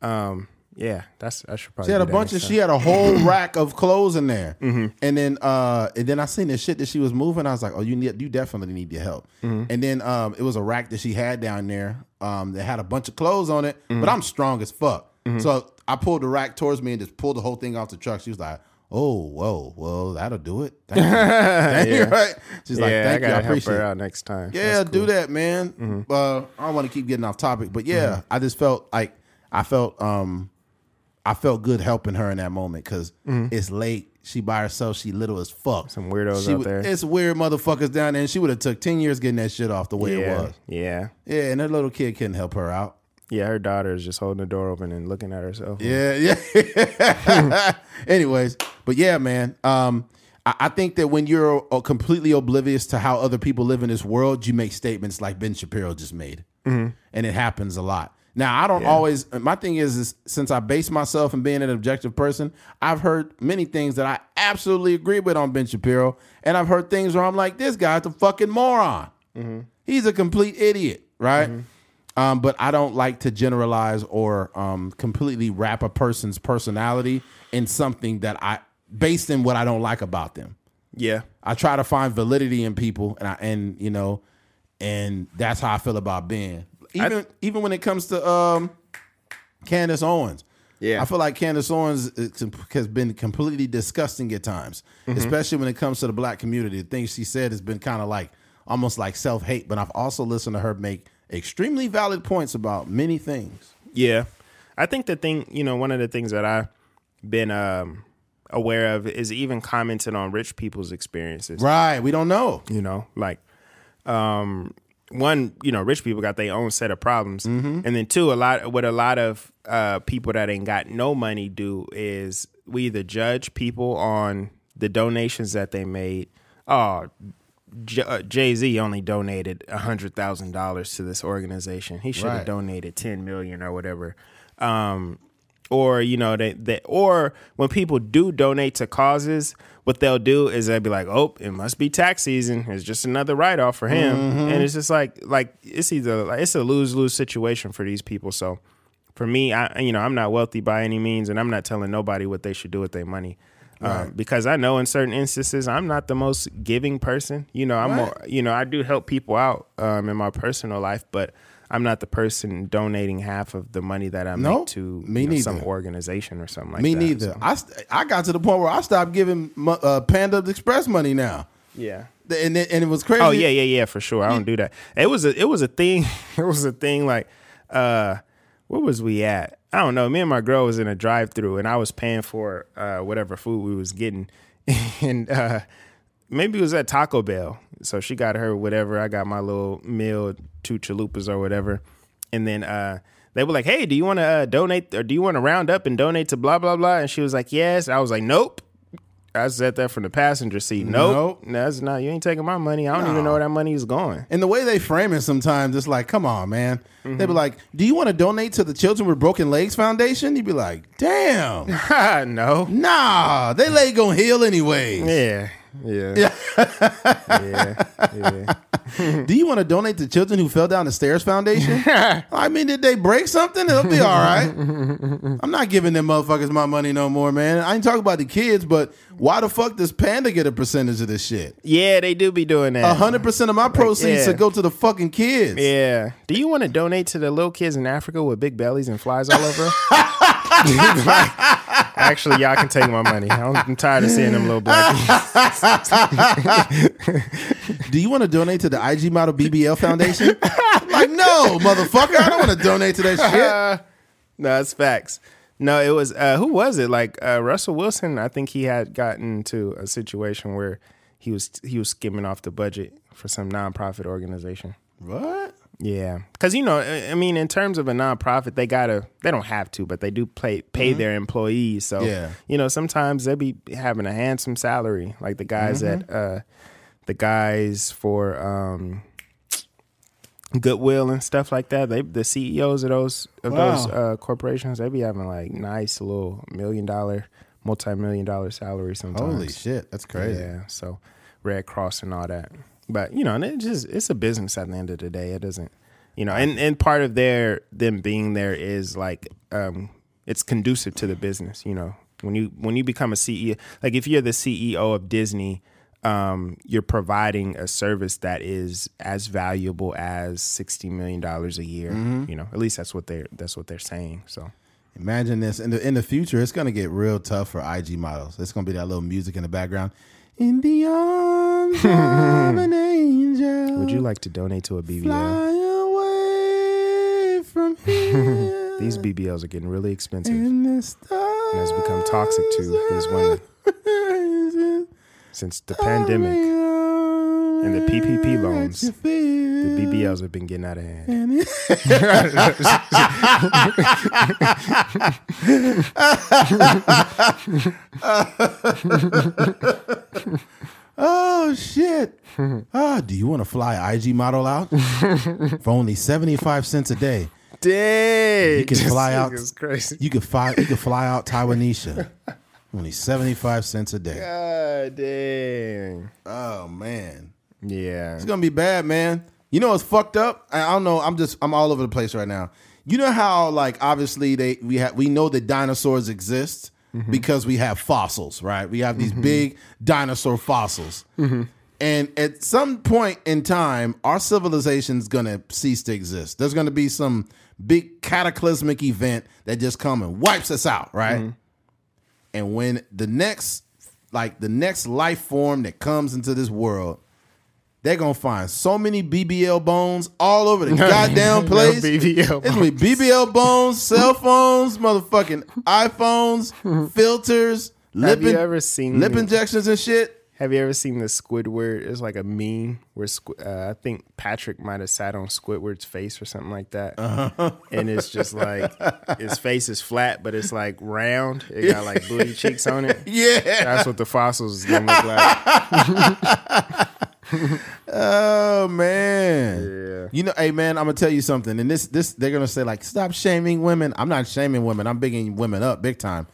um, yeah, that's, I should probably She had a bunch of, she had a whole rack of clothes in there, and then, uh, and then I seen the shit that she was moving. I was like, oh, you need, you definitely need your help. And then, um, it was a rack that she had down there, um, that had a bunch of clothes on it. But I'm strong as fuck, so I pulled the rack towards me and just pulled the whole thing off the truck. She was like. Oh, whoa, well, that'll do it. Thank you. Thank you, right? She's like, yeah, I thank you, I gotta help appreciate her out next time. Yeah, That's do that, man. Uh, I don't want to keep getting off topic, but yeah, Mm-hmm. I just felt like I felt um I felt good helping her in that moment because it's late. She by herself. She little as fuck. Mm-hmm. Some weirdos She out would- there. It's weird motherfuckers down there, and she would have took ten years getting that shit off the way yeah, it was. yeah. Yeah, and that little kid couldn't help her out. Yeah, her daughter is just holding the door open and looking at herself. Yeah, yeah. Anyways, but yeah, man. Um, I, I think that when you're uh, completely oblivious to how other people live in this world, you make statements like Ben Shapiro just made, and it happens a lot. Now, I don't always. My thing is, is since I base myself in being an objective person, I've heard many things that I absolutely agree with on Ben Shapiro, and I've heard things where I'm like, this guy's a fucking moron. He's a complete idiot, right? Um, but I don't like to generalize or um, completely wrap a person's personality in something that I based in what I don't like about them. Yeah. I try to find validity in people, and I and you know, and that's how I feel about Ben. Even even when it comes to um, Candace Owens. Yeah. I feel like Candace Owens has been completely disgusting at times, especially when it comes to the black community. The things she said has been kind of like almost like self hate. But I've also listened to her make extremely valid points about many things. Yeah. I think the thing, you know, one of the things that I've been um, aware of is even commenting on rich people's experiences. Right? We don't know. You know, like um, one, you know, rich people got their own set of problems, and then two, a lot what a lot of uh, people that ain't got no money do is we either judge people on the donations that they made. Oh, Jay Z only donated hundred thousand dollars to this organization. He should have Right. donated ten million or whatever. Um, or you know they, they or when people do donate to causes, what they'll do is they'll be like, "Oh, it must be tax season. It's just another write off for him," and it's just like like it's either like it's a lose lose situation for these people. So for me, I you know I'm not wealthy by any means, and I'm not telling nobody what they should do with their money. Um, because I know in certain instances I'm not the most giving person. You know, I'm more, you know I do help people out um, in my personal life, but I'm not the person donating half of the money that I No, make to me you know, some organization or something like Me that. Me neither. So, I st- I got to the point where I stopped giving uh, Panda Express money now, yeah. and it, and it was crazy. Oh yeah, yeah, yeah, for sure. I don't do that. It was a it was a thing. It was a thing like uh where was we at? I don't know. Me and my girl was in a drive through and I was paying for uh whatever food we was getting. and uh maybe it was at Taco Bell. So she got her whatever. I got my little meal, two chalupas or whatever. And then uh they were like, "Hey, do you want to uh, donate or do you want to round up and donate to blah blah blah?" And she was like, "Yes." I was like, "Nope." I said that from the passenger seat. Nope, Nope. that's not. You ain't taking my money. I don't No. even know where that money is going. And the way they frame it sometimes, it's like, come on, man. They be mm-hmm. like, do you want to donate to the Children with Broken Legs Foundation? You'd be like, damn. no. nah, they leg gonna heal anyway. Yeah. Yeah. Yeah. yeah. Do you want to donate to Children Who Fell Down the Stairs Foundation? I mean, did they break something? It'll be all right. I'm not giving them motherfuckers my money no more, man. I ain't talking about the kids, but why the fuck does Panda get a percentage of this shit? Yeah, they do be doing that. hundred percent of my proceeds yeah. to go to the fucking kids. Yeah. Do you want to donate to the little kids in Africa with big bellies and flies all over? Actually, y'all can take my money. I'm, tired of seeing them little black. Do you want to donate to the IG Model BBL Foundation? like, no, motherfucker, I don't want to donate to that shit. no, it's facts. No, it was uh, who was it? Like uh, Russell Wilson. I think he had gotten to a situation where he was he was skimming off the budget for some nonprofit organization. What? Yeah, because you know, I mean, in terms of a nonprofit, they gotta they don't have to, but they do pay pay their employees. So Yeah. you know, sometimes they'll be having a handsome salary, like the guys at uh, the guys for um, Goodwill and stuff like that. They the CEOs of those of those uh, corporations, they be having like nice little million dollar, multi million dollar salaries sometimes. Holy shit, that's crazy. Yeah, so Red Cross and all that. But you know, and it just it's a business at the end of the day. It doesn't, you know, and and part of their them being there is like um it's conducive to the business. You know, when you when you become a CEO, like if you're the CEO of Disney. Um, you're providing a service that is as valuable as sixty million dollars a year. You know, at least that's what they're that's what they're saying. So Imagine this in the in the future. It's gonna get real tough for IG models. It's gonna be that little music in the background. In the arms of an angel. would you like to donate to a BBL? fly away from here? These BBLs are getting really expensive. the stars has become toxic to these women. Since the pandemic, and the PPP loans, the BBLs have been getting out of hand. Oh shit! Ah, do you want to fly IG model out for only seventy five cents a day? Dang, You can fly out. It's crazy. You could fly. You could fly out Taiwanisha. Only seventy five cents a day. God dang. Oh man, Yeah. it's gonna be bad, man. You know what's fucked up? I I don't know. I'm just I'm all over the place right now. You know how like obviously they we have we know that dinosaurs exist Mm-hmm. because we have fossils, right? We have these mm-hmm. big dinosaur fossils. Mm-hmm. And at some point in time, our civilization's gonna cease to exist. There's gonna be some big cataclysmic event that just come and wipes us out, right? And when the next, like the next life form that comes into this world, they're gonna find so many BBL bones all over the goddamn place. BBL It's gonna be BBL bones, cell phones, motherfucking iPhones, filters, lip, Have you in- ever seen lip injections and shit. Have you ever seen the Squidward? It's like a meme where uh, I think Patrick might have sat on Squidward's face or something like that, Uh-huh. and it's just like his face is flat, but it's like round. It got like booty cheeks on it. Yeah. That's what the fossils is gonna look like. Oh man. Yeah. You know, hey man, I'm gonna tell you something. And this this they're gonna say like stop shaming women. I'm not shaming women. I'm bigging women up big time.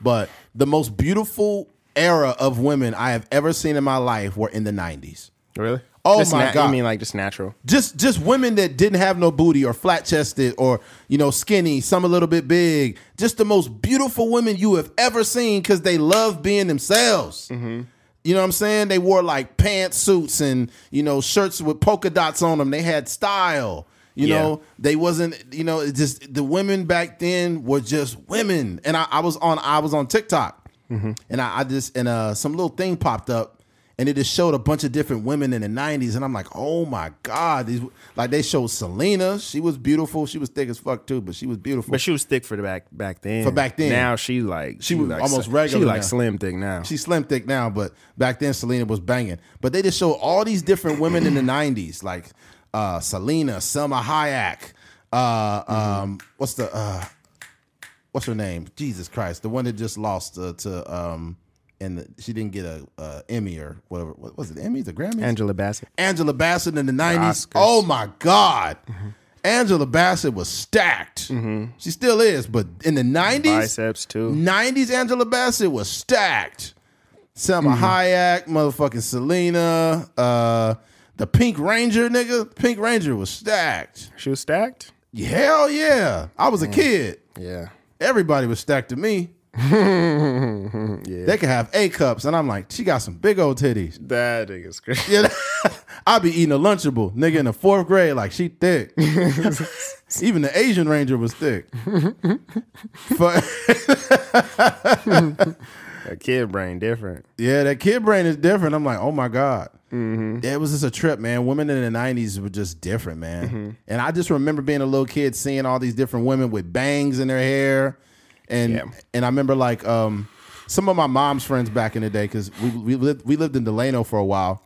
But the most beautiful era of women I have ever seen in my life were in the 90s. Really? Oh Just my na- God. I mean like just natural? Just just women that didn't have no booty or flat chested or you know skinny, some a little bit big. Just the most beautiful women you have ever seen because they love being themselves. Mm-hmm. You know what I'm saying? They wore like pantsuits and you know shirts with polka dots on them. They had style. You Yeah. know, they wasn't. You know, it just the women back then were just women. And I, I was on I was on TikTok, and I, I just and uh some little thing popped up, and it just showed a bunch of different women in the '90s, and I'm like, oh my god, these like they showed Selena. She was beautiful. She was thick as fuck too, but she was beautiful. But she was thick for the back back then. For back then. Now she like She was like almost regular She like now. slim thick now. She's slim thick now, but back then Selena was banging. But they just showed all these different women in the '90s, like uh, Selena, Salma Hayek. Uh, um, what's the uh, what's her name? Jesus Christ, the one that just lost uh, to um, and the, she didn't get a, a Emmy or whatever. What was it? Emmys or Grammys? Angela Bassett. Angela Bassett in the nineties. Oh my God. Mm-hmm. Angela Bassett was stacked. Mm-hmm. She still is, but in the nineties, Biceps too. nineties, Angela Bassett was stacked. Salma mm-hmm. Hayek, motherfucking Selena, uh, the Pink Ranger, nigga. Pink Ranger was stacked. She was stacked. Hell yeah. I was a kid. Yeah. Everybody was stacked to me. Yeah. They could have A cups, and I'm like, she got some big old titties. That nigga's crazy. Yeah, I'll be eating a Lunchable, nigga, in the fourth grade, like she thick. Even the Asian Ranger was thick. But- A kid brain different. yeah, that kid brain is different. I'm like, oh my god. Yeah, it was just a trip, man. Women in the '90s were just different, man. Mm-hmm. And I just remember being a little kid, seeing all these different women with bangs in their hair, and Yeah. and I remember like um, some of my mom's friends back in the day because we we lived we lived in Delano for a while.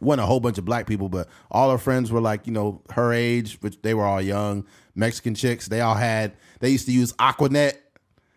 wasn't a whole bunch of black people, but all her friends were like, you know, her age, which they were all young, Mexican chicks. They all had, they used to use Aquanet.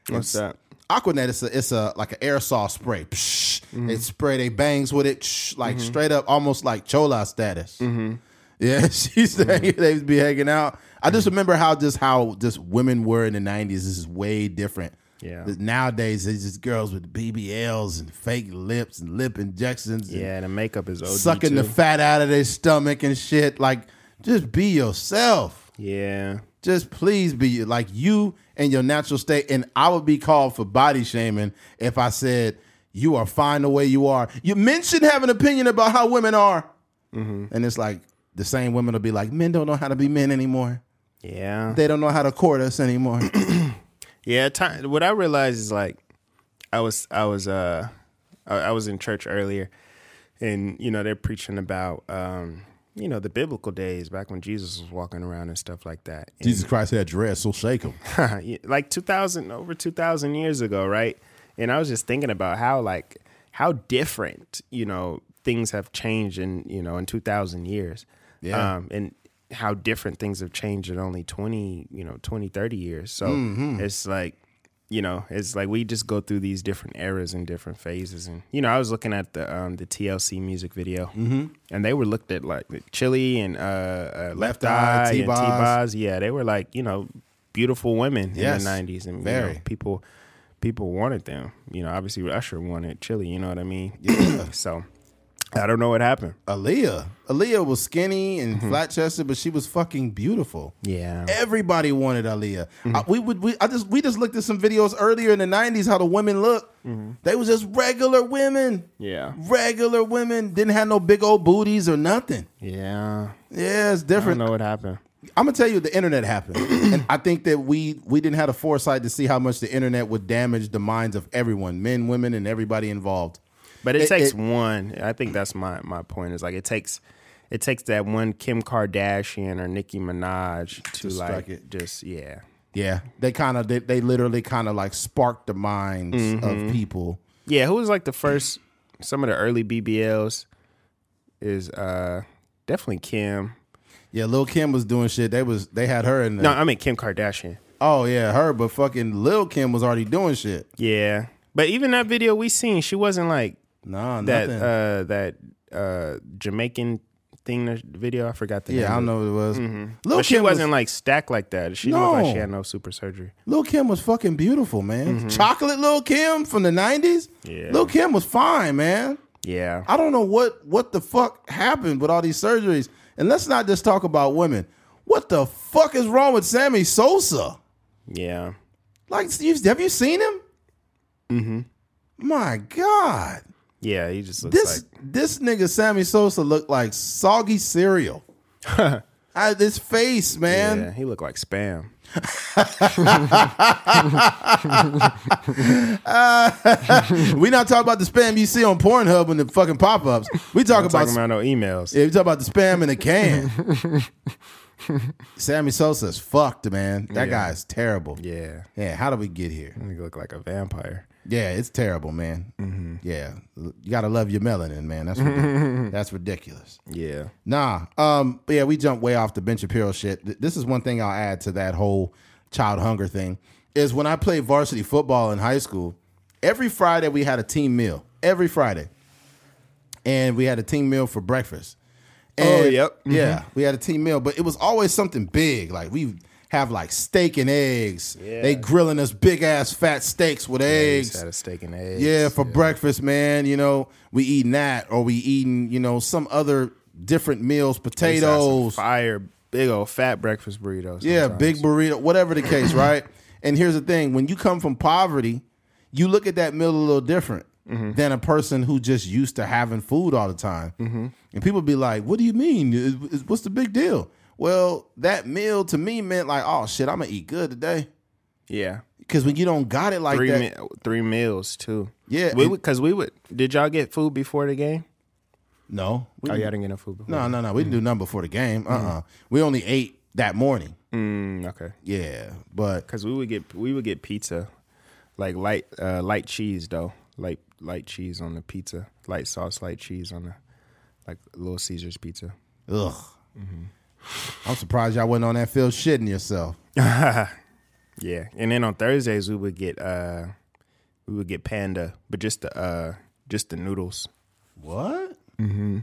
What's that? Aquanet is a, it's a like an aerosol spray. Psh, mm-hmm. They spray they bangs with it, psh, like mm-hmm. straight up, almost like chola status. Mm-hmm. Yeah, she said they would be hanging out. I just remember how just how just women were in the nineties. This is way different. Yeah. Nowadays, it's just girls with BBLs and fake lips and lip injections. and Yeah, the makeup is OG sucking the fat out of their stomach and shit. Like, just be yourself. Yeah. Just please be like you and your natural state. And I would be called for body shaming if I said you are fine the way you are. You mentioned have an opinion about how women are. Mm-hmm. And it's like the same women will be like, men don't know how to be men anymore. Yeah. They don't know how to court us anymore. Yeah, time, what I realized is like I was I was uh I, I was in church earlier and you know they're preaching about um you know the biblical days back when Jesus was walking around and stuff like that. And- Jesus Christ had dreads, so shake him. Like 2000 over 2000 years ago, right? And I was just thinking about how like how different, you know, things have changed in, you know, in 2000 years. Yeah. Um and how different things have changed in only 20, you know, 20 30 years. So Mm-hmm. it's like you know, it's like we just go through these different eras and different phases, and you know, I was looking at the um, the TLC music video, mm-hmm. and they were looked at like Chili and uh, uh, Left, Left Eye, Eye, and T-Boz. T-Boz. Yeah, they were like you know beautiful women Yes, in the '90s, and you know, people people wanted them. You know, obviously Usher wanted Chili. You know what I mean? Yeah. so I don't know what happened. Aaliyah. Aaliyah was skinny and mm-hmm. flat chested, but she was fucking beautiful. Yeah, Everybody wanted Aaliyah. I, mm-hmm. we would. We, I just. We just looked at some videos earlier in the '90s. How the women look. Mm-hmm. They was just regular women. yeah, Regular women didn't have no big old booties or nothing. yeah. Yeah, it's different. I don't know what happened. I'm gonna tell you, the internet happened, and I think that we we didn't have the foresight to see how much the internet would damage the minds of everyone, men, women, and everybody involved. But it, It- takes it- one. I think that's my my point. Is like it takes it takes that one Kim Kardashian or Nicki Minaj to, To like it. just yeah. Yeah, they kind of they, they literally kind of like sparked the minds of people. Yeah, who was like the first some of the early BBLs is uh definitely Kim. Yeah, Lil Kim was doing shit. They was they had her in the No, I mean Kim Kardashian. Oh yeah, her, but fucking Lil Kim was already doing shit. Yeah. But even that video we seen, she wasn't like Nah, that nothing. uh that uh Jamaican thing the video. I forgot the name. yeah, I know what it was. Lil Mm-hmm. But she wasn't was, like stacked like that. She looked like she had no super surgery. Lil Kim was fucking beautiful, man. Chocolate Lil Kim from the '90s. Mm-hmm. Yeah. Lil Kim was fine, man. Yeah. I don't know what what the fuck happened with all these surgeries. And let's not just talk about women. What the fuck is wrong with Sammy Sosa? Yeah. Like, have you seen him? Mm-hmm. My God, Yeah, he just looks this this nigga Sammy Sosa looked like soggy cereal. I, this face, man. yeah, he looked like spam. We not talking about the spam you see on Pornhub and the fucking pop ups. We talk about talking about no emails. yeah, we talk about the spam in a can. Sammy Sosa's fucked, man. That Yeah. guy is terrible. Yeah. Yeah, how do we get here? He look like a vampire. Yeah, it's terrible, man. Mm-hmm. Yeah, you gotta love your melanin, man. That's ridiculous. that's ridiculous. Yeah. Nah, um, yeah, we jumped way off the Ben Shapiro shit. This is one thing I'll add to that whole child hunger thing is when I played varsity football in high school. every Friday we had a team meal. Every Friday, and we had a team meal for breakfast. Oh, And- yep. Yeah, we had a team meal, but it was always something big. Like we have like steak and eggs. Yeah. They grilling us big ass fat steaks with Just eggs. had a steak and eggs. Yeah, for breakfast, man. You know, we eating that, or we eating, you know, some other different meals, Used to have some potatoes. fire, big old fat breakfast burritos. Yeah, big burrito, whatever the case, right? And here's the thing: when you come from poverty, you look at that meal a little different Mm-hmm. than a person who just used to having food all the time. Mm-hmm. And people be like, "What do you mean? What's the big deal?" Well, that meal to me meant like, "Oh shit, I'm gonna eat good today." Yeah, Because when you don't got it like three that, me- three meals too. Yeah, we would because we would. Did y'all get food before the game? no, we Oh, y'all didn't get no food before. no, no, no, we didn't do nothing before the game. Uh, uh we only ate that morning. Mm, okay, Yeah, but because we would get we would get pizza, like light uh, light cheese though, light light cheese on the pizza, light sauce, light cheese on the like Little Caesars pizza. ugh. I'm surprised y'all wasn't on that field shitting yourself. Yeah, and then on Thursdays we would get uh we would get panda, but just the uh just the noodles. What? Mm-hmm.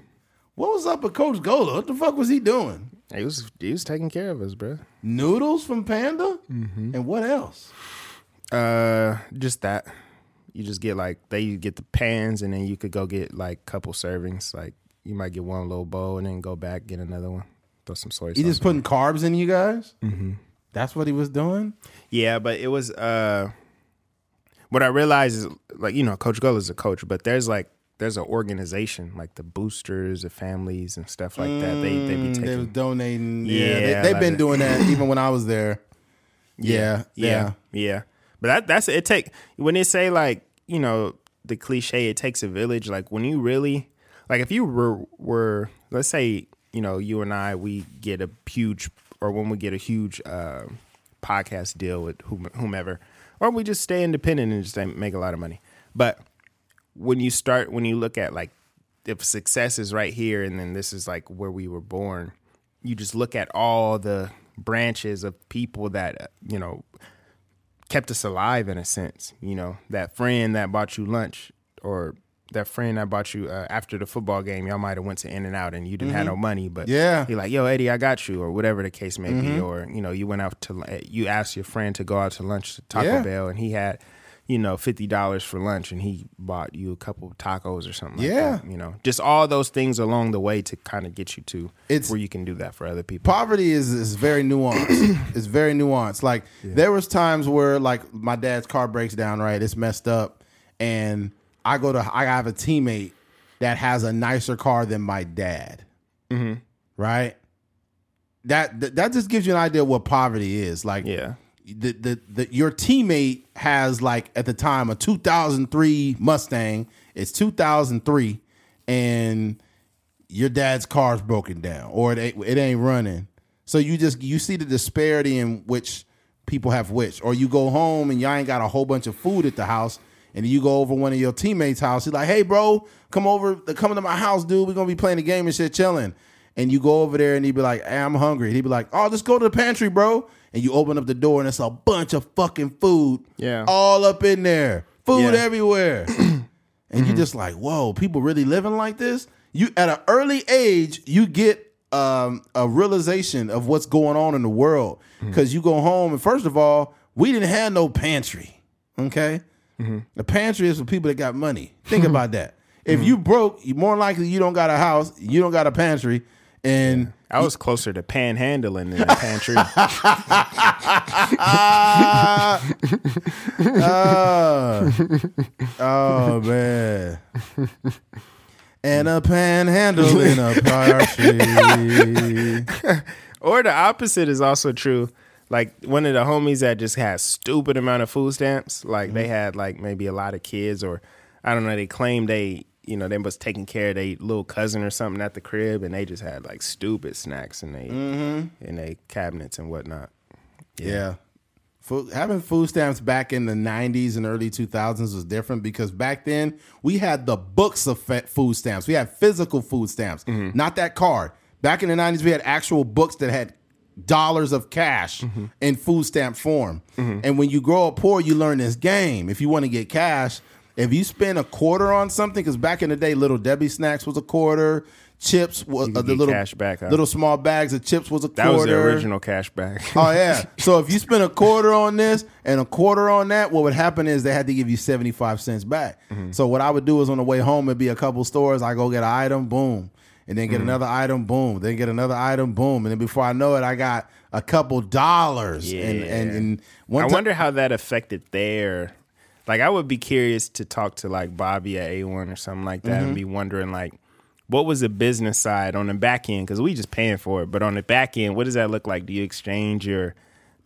What was up with Coach Gola? What the fuck was he doing? He was he was taking care of us, bro. Noodles from Panda? Mm-hmm. And what else? Uh, just that. You just get like they you get the pans, and then you could go get like couple servings. Like you might get one little bowl, and then go back get another one. Throw some soy He just putting carbs in you guys? Mm-hmm. That's what he was doing? yeah, but it was uh, what I realized is like you know, Coach Gull is a coach, but there's like there's an organization like the boosters, the families, and stuff like that. They they be Mm, They was taking donating. Yeah, Yeah, they, they've like been that. doing that even when I was there. Yeah, yeah. yeah, yeah. But that that's it. Take when they say like you know the cliche, it takes a village. Like when you really like if you were were let's say you know you and I we get a huge or when we get a huge uh, podcast deal with whomever, or we just stay independent and just make a lot of money. But when you start when you look at like if success is right here and then this is like where we were born you just look at all the branches of people that uh, you know kept us alive in a sense you know that friend that bought you lunch or that friend I bought you uh, after the football game y'all might have went to In-N-Out and you didn't have no money but Yeah. he like yo eddie i got you or whatever the case may be or you know you went out to uh, you asked your friend to go out to lunch to taco Yeah. bell and he had you know fifty dollars for lunch, and he bought you a couple tacos or something. Like Yeah. that, you know, just all those things along the way to kind of get you to It's- where you can do that for other people. poverty is is very nuanced. it's very nuanced. Like there was times where like my dad's car breaks down, right? It's messed up, and I go to I have a teammate that has a nicer car than my dad. Mm-hmm. Right. That, that that just gives you an idea of what poverty is. Like Yeah. the, the the your teammate has like at the time a 2003 Mustang. It's 2003, and your dad's car's broken down or it ain't, it ain't running. So you just you see the disparity in which people have which, or you go home and y'all ain't got a whole bunch of food at the house, and you go over one of your teammates' house. He's like, "Hey, bro, come over, come to my house, dude. We're gonna be playing a game and shit, chilling." And you go over there and he'd be like, hey, "I'm hungry." He'd be like, "Oh, just go to the pantry, bro." And you open up the door and it's a bunch of fucking food, Yeah. all up in there, food Yeah. everywhere. and you're just like, whoa, people really living like this. You at an early age, you get um, a realization of what's going on in the world because you go home and first of all, we didn't have no pantry. Okay, Mm-hmm. the pantry is for people that got money. Think mm-hmm. about that. If mm-hmm. you broke, more likely you don't got a house, you don't got a pantry, and I was closer to panhandling than the pantry. Ah. oh man. And a panhandle in a party. or the opposite is also true. Like one of the homies that just had stupid amount of food stamps. Like they mm-hmm. had like maybe a lot of kids, or I don't know. They claimed they, you know, they was taking care of their little cousin or something at the crib, and they just had like stupid snacks in they mm-hmm. in their cabinets and whatnot. Yeah. Food, having food stamps back in the 90s and early 2000s was different because back then we had the books of food stamps. We had physical food stamps, mm-hmm. not that card. Back in the 90s, we had actual books that had dollars of cash mm-hmm. in food stamp form. Mm-hmm. And when you grow up poor, you learn this game. If you want to get cash, if you spend a quarter on something, because back in the day, little Debbie snacks was a quarter, chips was uh, the little cash back, huh? little small bags of chips was a That quarter. was the original cash back. Oh yeah. So if you spend a quarter on this and a quarter on that, what would happen is they had to give you seventy five cents back. Mm-hmm. So what I would do is on the way home, it'd be a couple stores. I go get an item, boom, and then get another item, boom, then get another item, boom, and then before I know it, I got a couple dollars. And and, and one I wonder how that affected their. Like, I would be curious to talk to like Bobby at A1 or something like that Mm-hmm. and be wondering, like, what was the business side on the back end? Because we just paying for it. But on the back end, what does that look like? Do you exchange your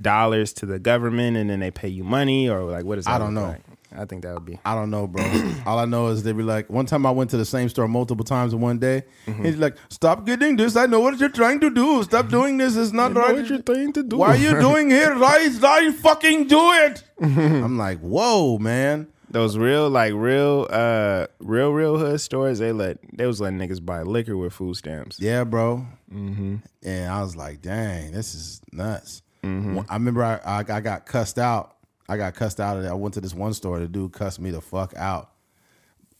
dollars to the government and then they pay you money? Or, like, what is? that I don't know. like? I think that would be. I don't know, bro. All I know is they be like, one time I went to the same store multiple times in one day. Mm-hmm. He's like, stop getting this. I know what you're trying to do. Stop doing this. It's not right. what you're trying to do. Why are you doing here? Why, why fucking do it? I'm like, whoa, man. Those real, like real, uh, real, real hood stores. They let they was letting niggas buy liquor with food stamps. Yeah, bro. Mm-hmm. And I was like, dang, this is nuts. One- I remember I, I I got cussed out. I got cussed out of it. I went to this one store. The dude cussed me the fuck out.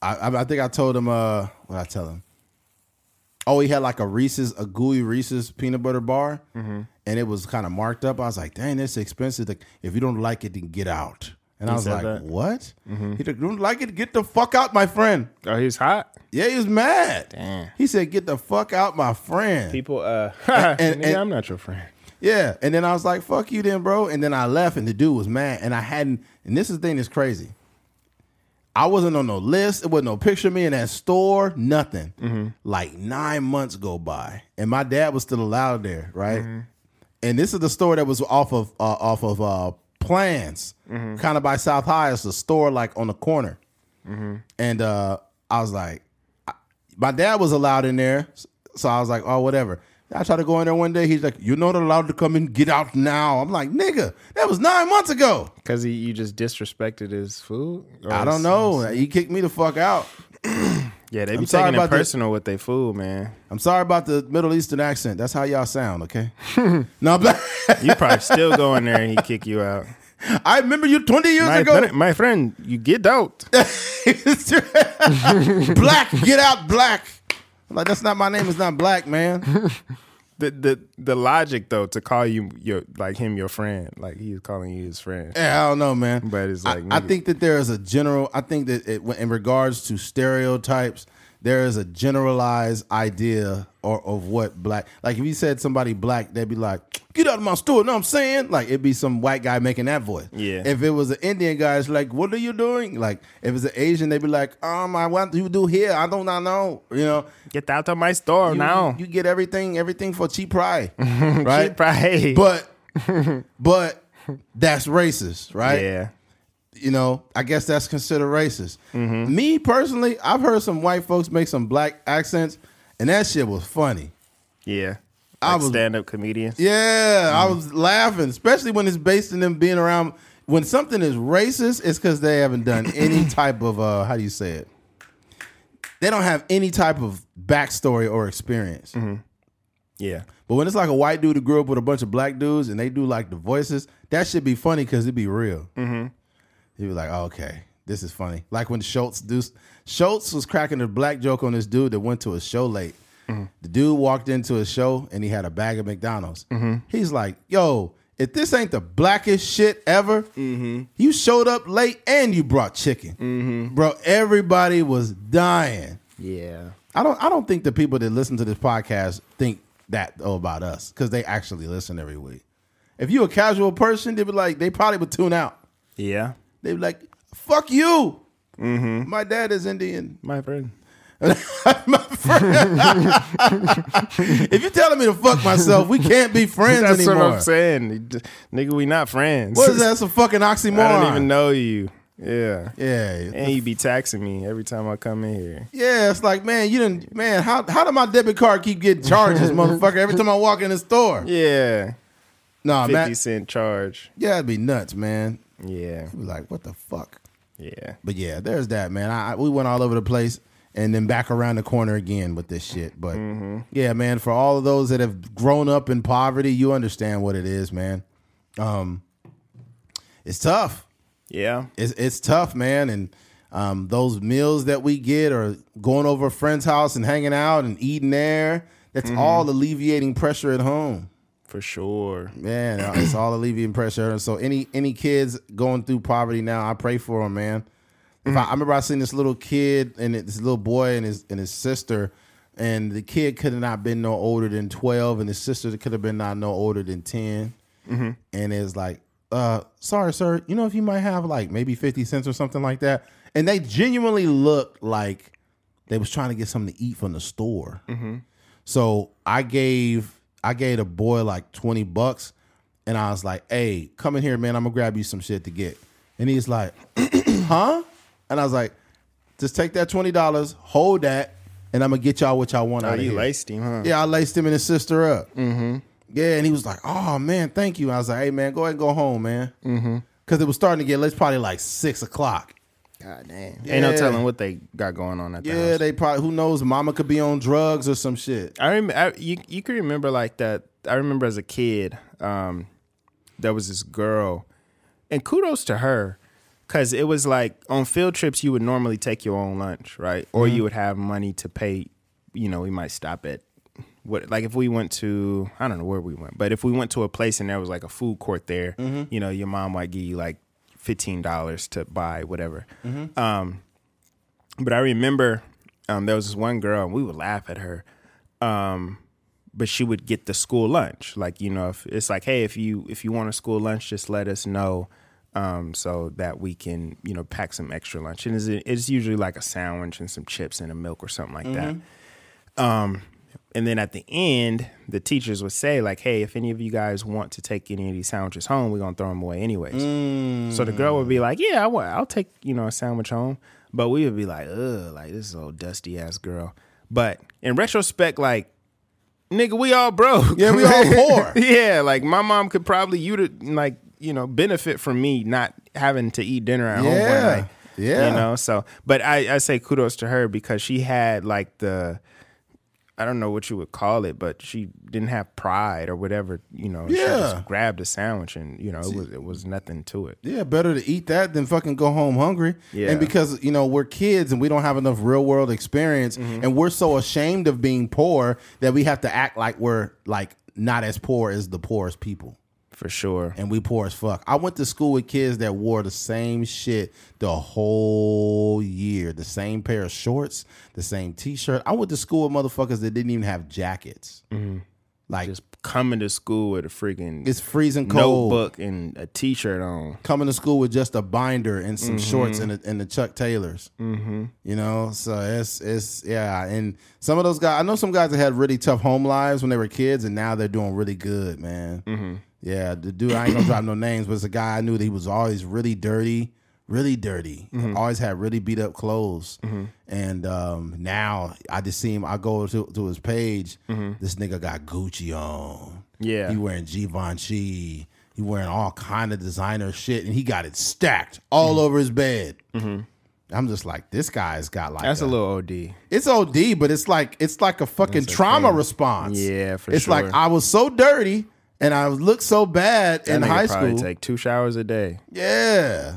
I I, I think I told him uh what I tell him. Oh, he had like a Reese's, a gooey Reese's peanut butter bar, and it was kind of marked up. I was like, dang, that's expensive. Like, if you don't like it, then get out. And I was like, that? what? He said, don't like it, get the fuck out, my friend. Oh, he's hot. Yeah, he was mad. Damn. He said, get the fuck out, my friend. People, uh, and- nigga, and- I'm not your friend. Yeah. And then I was like, fuck you then, bro. And then I left and the dude was mad. And I hadn't, and this is the thing that's crazy. I wasn't on no list. It wasn't no picture of me in that store, nothing. Like nine months go by. And my dad was still allowed there, right? And this is the store that was off of uh, off of uh Planz, kind of by South High. It's a store like on the corner. And uh I was like, I- my dad was allowed in there. So I was like, oh, whatever. I tried to go in there one day. He's like, you're not allowed to come in. Get out now. I'm like, nigga, that was nine months ago. Because he, you just disrespected his food? I don't his- know. He kicked me the fuck out. Yeah, they be I'm taking it about the- personal with their food, man. I'm sorry about the Middle Eastern accent. That's how y'all sound, okay? no, You probably still go in there and he kick you out. I remember you 20 years My, ago. fri- my friend, you get out. black, get out, black. I'm like, that's not my name. It's not black, man. The the the logic though to call you your like him your friend, like he's calling you his friend. Yeah, I don't know, man. But it's I- like, I, nigga. think that there is a general. I think that it, in regards to stereotypes, there is a generalized idea or of what black. Like if you said somebody black, they'd be like, "Get out of my store." you Know what I'm saying? Like it'd be some white guy making that voice. Yeah. If it was an Indian guy, it's like, "What are you doing?" Like if it's an Asian, they'd be like, "Um, I want you do here. I don't know." You know. Get out of my store You, now. you get everything, everything for cheap price, right? Cheap price. But, but that's racist, right? yeah, you know, I guess that's considered racist. Mm-hmm. Me personally, I've heard some white folks make some black accents, and that shit was funny. yeah. I Like was- stand up comedians. Yeah, I Mm. was laughing, especially when it's based in them being around. When something is racist, it's because they haven't done any type of uh, how do you say it? They don't have any type of backstory or experience. Mm-hmm. Yeah, But when it's like a white dude who grew up with a bunch of black dudes and they do like the voices, that should be funny because it'd be real. Mm-hmm. You'd be like, oh, okay, this is funny. Like when Schulz do Schulz was cracking a black joke on this dude that went to a show late. The dude walked into a show and he had a bag of McDonald's. He's like, yo, if this ain't the blackest shit ever, you showed up late and you brought chicken. Bro, everybody was dying. yeah. I don't I don't think the people that listen to this podcast think that though about us because they actually listen every week. If you a casual person, they'd be like, they probably would tune out. Yeah, They'd be like, fuck you. Mm-hmm. My dad is Indian. my friend. my friend. If you're telling me to fuck myself, we can't be friends That's anymore. what I'm saying, nigga. We not friends. What is that? That's a fucking oxymoron. I don't even know you. Yeah, Yeah. and you be taxing me every time I come in here. Yeah, it's like, man, you didn't man, how how did my debit card keep getting charges, motherfucker, every time I walk in the store? Yeah, Nah, fifty man. cent charge. Yeah, it'd be nuts, man. Yeah, Be like, what the fuck? yeah. But yeah, there's that man. I, I we went all over the place, and then back around the corner again with this shit. But yeah, man, for all of those that have grown up in poverty, you understand what it is, man. Um, it's tough. Yeah. It's it's tough, man, and um, those meals that we get or going over a friend's house and hanging out and eating there. That's all alleviating pressure at home. For sure. Man, uh, it's all alleviating pressure. And so any any kids going through poverty now, I pray for them, man. If I, I remember I seen this little kid and this little boy and his and his sister, and the kid could have not been no older than twelve, and his sister could have been not no older than 10 And it's like, uh, sorry, sir, you know if you might have like maybe fifty cents or something like that, and they genuinely looked like they was trying to get something to eat from the store. So I gave I gave a boy like 20 bucks and I was like, hey, come in here, man. I'm gonna grab you some shit to get. And he's like, huh? And I was like, just take that $20, hold that, and I'm gonna get y'all what y'all want Oh, out of you here. laced him, huh? Yeah, I laced him and his sister up. Mm-hmm. Yeah, and he was like, "Oh man, thank you." I was like, "Hey man, go ahead and go home, man," mm-hmm. because it was starting to get. It's probably like six o'clock. God damn. Ain't no telling what they got going on at the Yeah, house. they probably. Who knows? Mama could be on drugs or some shit. I remember you. You can remember like that. I remember as a kid, um, there was this girl, and kudos to her, because it was like on field trips you would normally take your own lunch, right? Or you would have money to pay. You know, we might stop at what like if we went to I don't know where we went, but if we went to a place and there was like a food court there, you know, your mom might give you like fifteen dollars to buy whatever. Um, but I remember um, there was this one girl, and we would laugh at her. Um, but she would get the school lunch. Like you know, if it's like, hey, if you if you want a school lunch, just let us know, um, so that we can you know pack some extra lunch. And it's, it's usually like a sandwich and some chips and a milk or something like that. Um, and then at the end, the teachers would say like, hey, if any of you guys want to take any of these sandwiches home, we're gonna throw them away anyways. So the girl would be like, yeah, I will. I'll take you know a sandwich home. But we would be like, ugh, like this is old dusty ass girl. But in retrospect, like nigga, we all broke. Yeah, we all poor. yeah, like my mom could probably you to like you know benefit from me not having to eat dinner at home one Yeah, night. yeah. you know. So, but I I say kudos to her because she had like the. I don't know what you would call it, but she didn't have pride or whatever, you know. She just grabbed a sandwich and, you know, it was it was nothing to it. Yeah, better to eat that than fucking go home hungry. Yeah. And because, you know, we're kids and we don't have enough real world experience Mm-hmm. and we're so ashamed of being poor that we have to act like we're like not as poor as the poorest people. For sure. And we poor as fuck. I went to school with kids that wore the same shit the whole year. The same pair of shorts, the same t shirt. I went to school with motherfuckers that didn't even have jackets. Like Just coming to school with a freaking it's freezing cold. notebook and a t shirt on. coming to school with just a binder and some Mm-hmm. shorts and, a, and the Chuck Taylors. Mm-hmm. You know, so it's it's yeah. And some of those guys, I know some guys that had really tough home lives when they were kids, and now they're doing really good, man. Mm-hmm. Yeah, the dude I ain't gonna drop no names, but it's a guy I knew that he was always really dirty, really dirty. Mm-hmm. Always had really beat up clothes, and um, now I just see him. I go to to his page. This nigga got Gucci on. Mm-hmm. Yeah. he wearing Givenchy. He wearing all kind of designer shit, and he got it stacked all over his bed. I'm just like, this guy's got like Mm-hmm. That's a little OD. It's OD, but it's like it's like a fucking trauma response. Yeah, for sure. it's like. I was so dirty and I looked so bad That in high school. take two showers a day. yeah,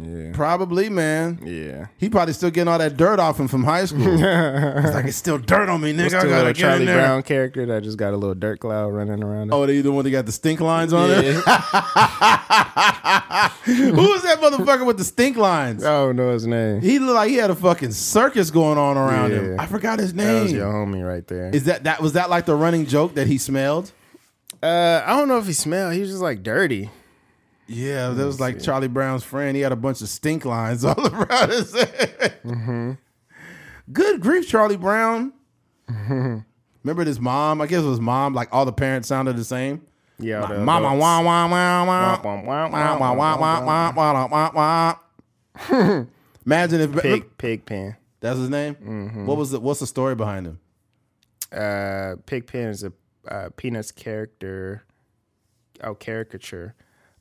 Yeah. probably, man. Yeah. He probably still getting all that dirt off him from high school. it's like it's still dirt on me, nigga. I little get Charlie in there. Brown character that just got a little dirt cloud running around? him? Oh, they the one that got the stink lines on it. yeah. Who was that motherfucker with the stink lines? I don't know his name. He looked like he had a fucking circus going on around him. I forgot his That was name. your homie right there. Is that that was that like the running joke that he smelled? Uh, I don't know if he smelled. He was just like dirty. Yeah, that was like Charlie Brown's friend. He had a bunch of stink lines all around his head. Mm-hmm. Good grief, Charlie Brown. Remember his mom? I guess it was mom. Like all the parents sounded the same. Yeah, the Mama, wah wah wah wah. Wah, wah, wah, Wah, wah, wah, wah, wah, wah. Imagine if Pig, pig pen. that's his name. Mm-hmm. What was the What's the story behind him? Uh, pig pen is a uh, Peanuts character, oh caricature,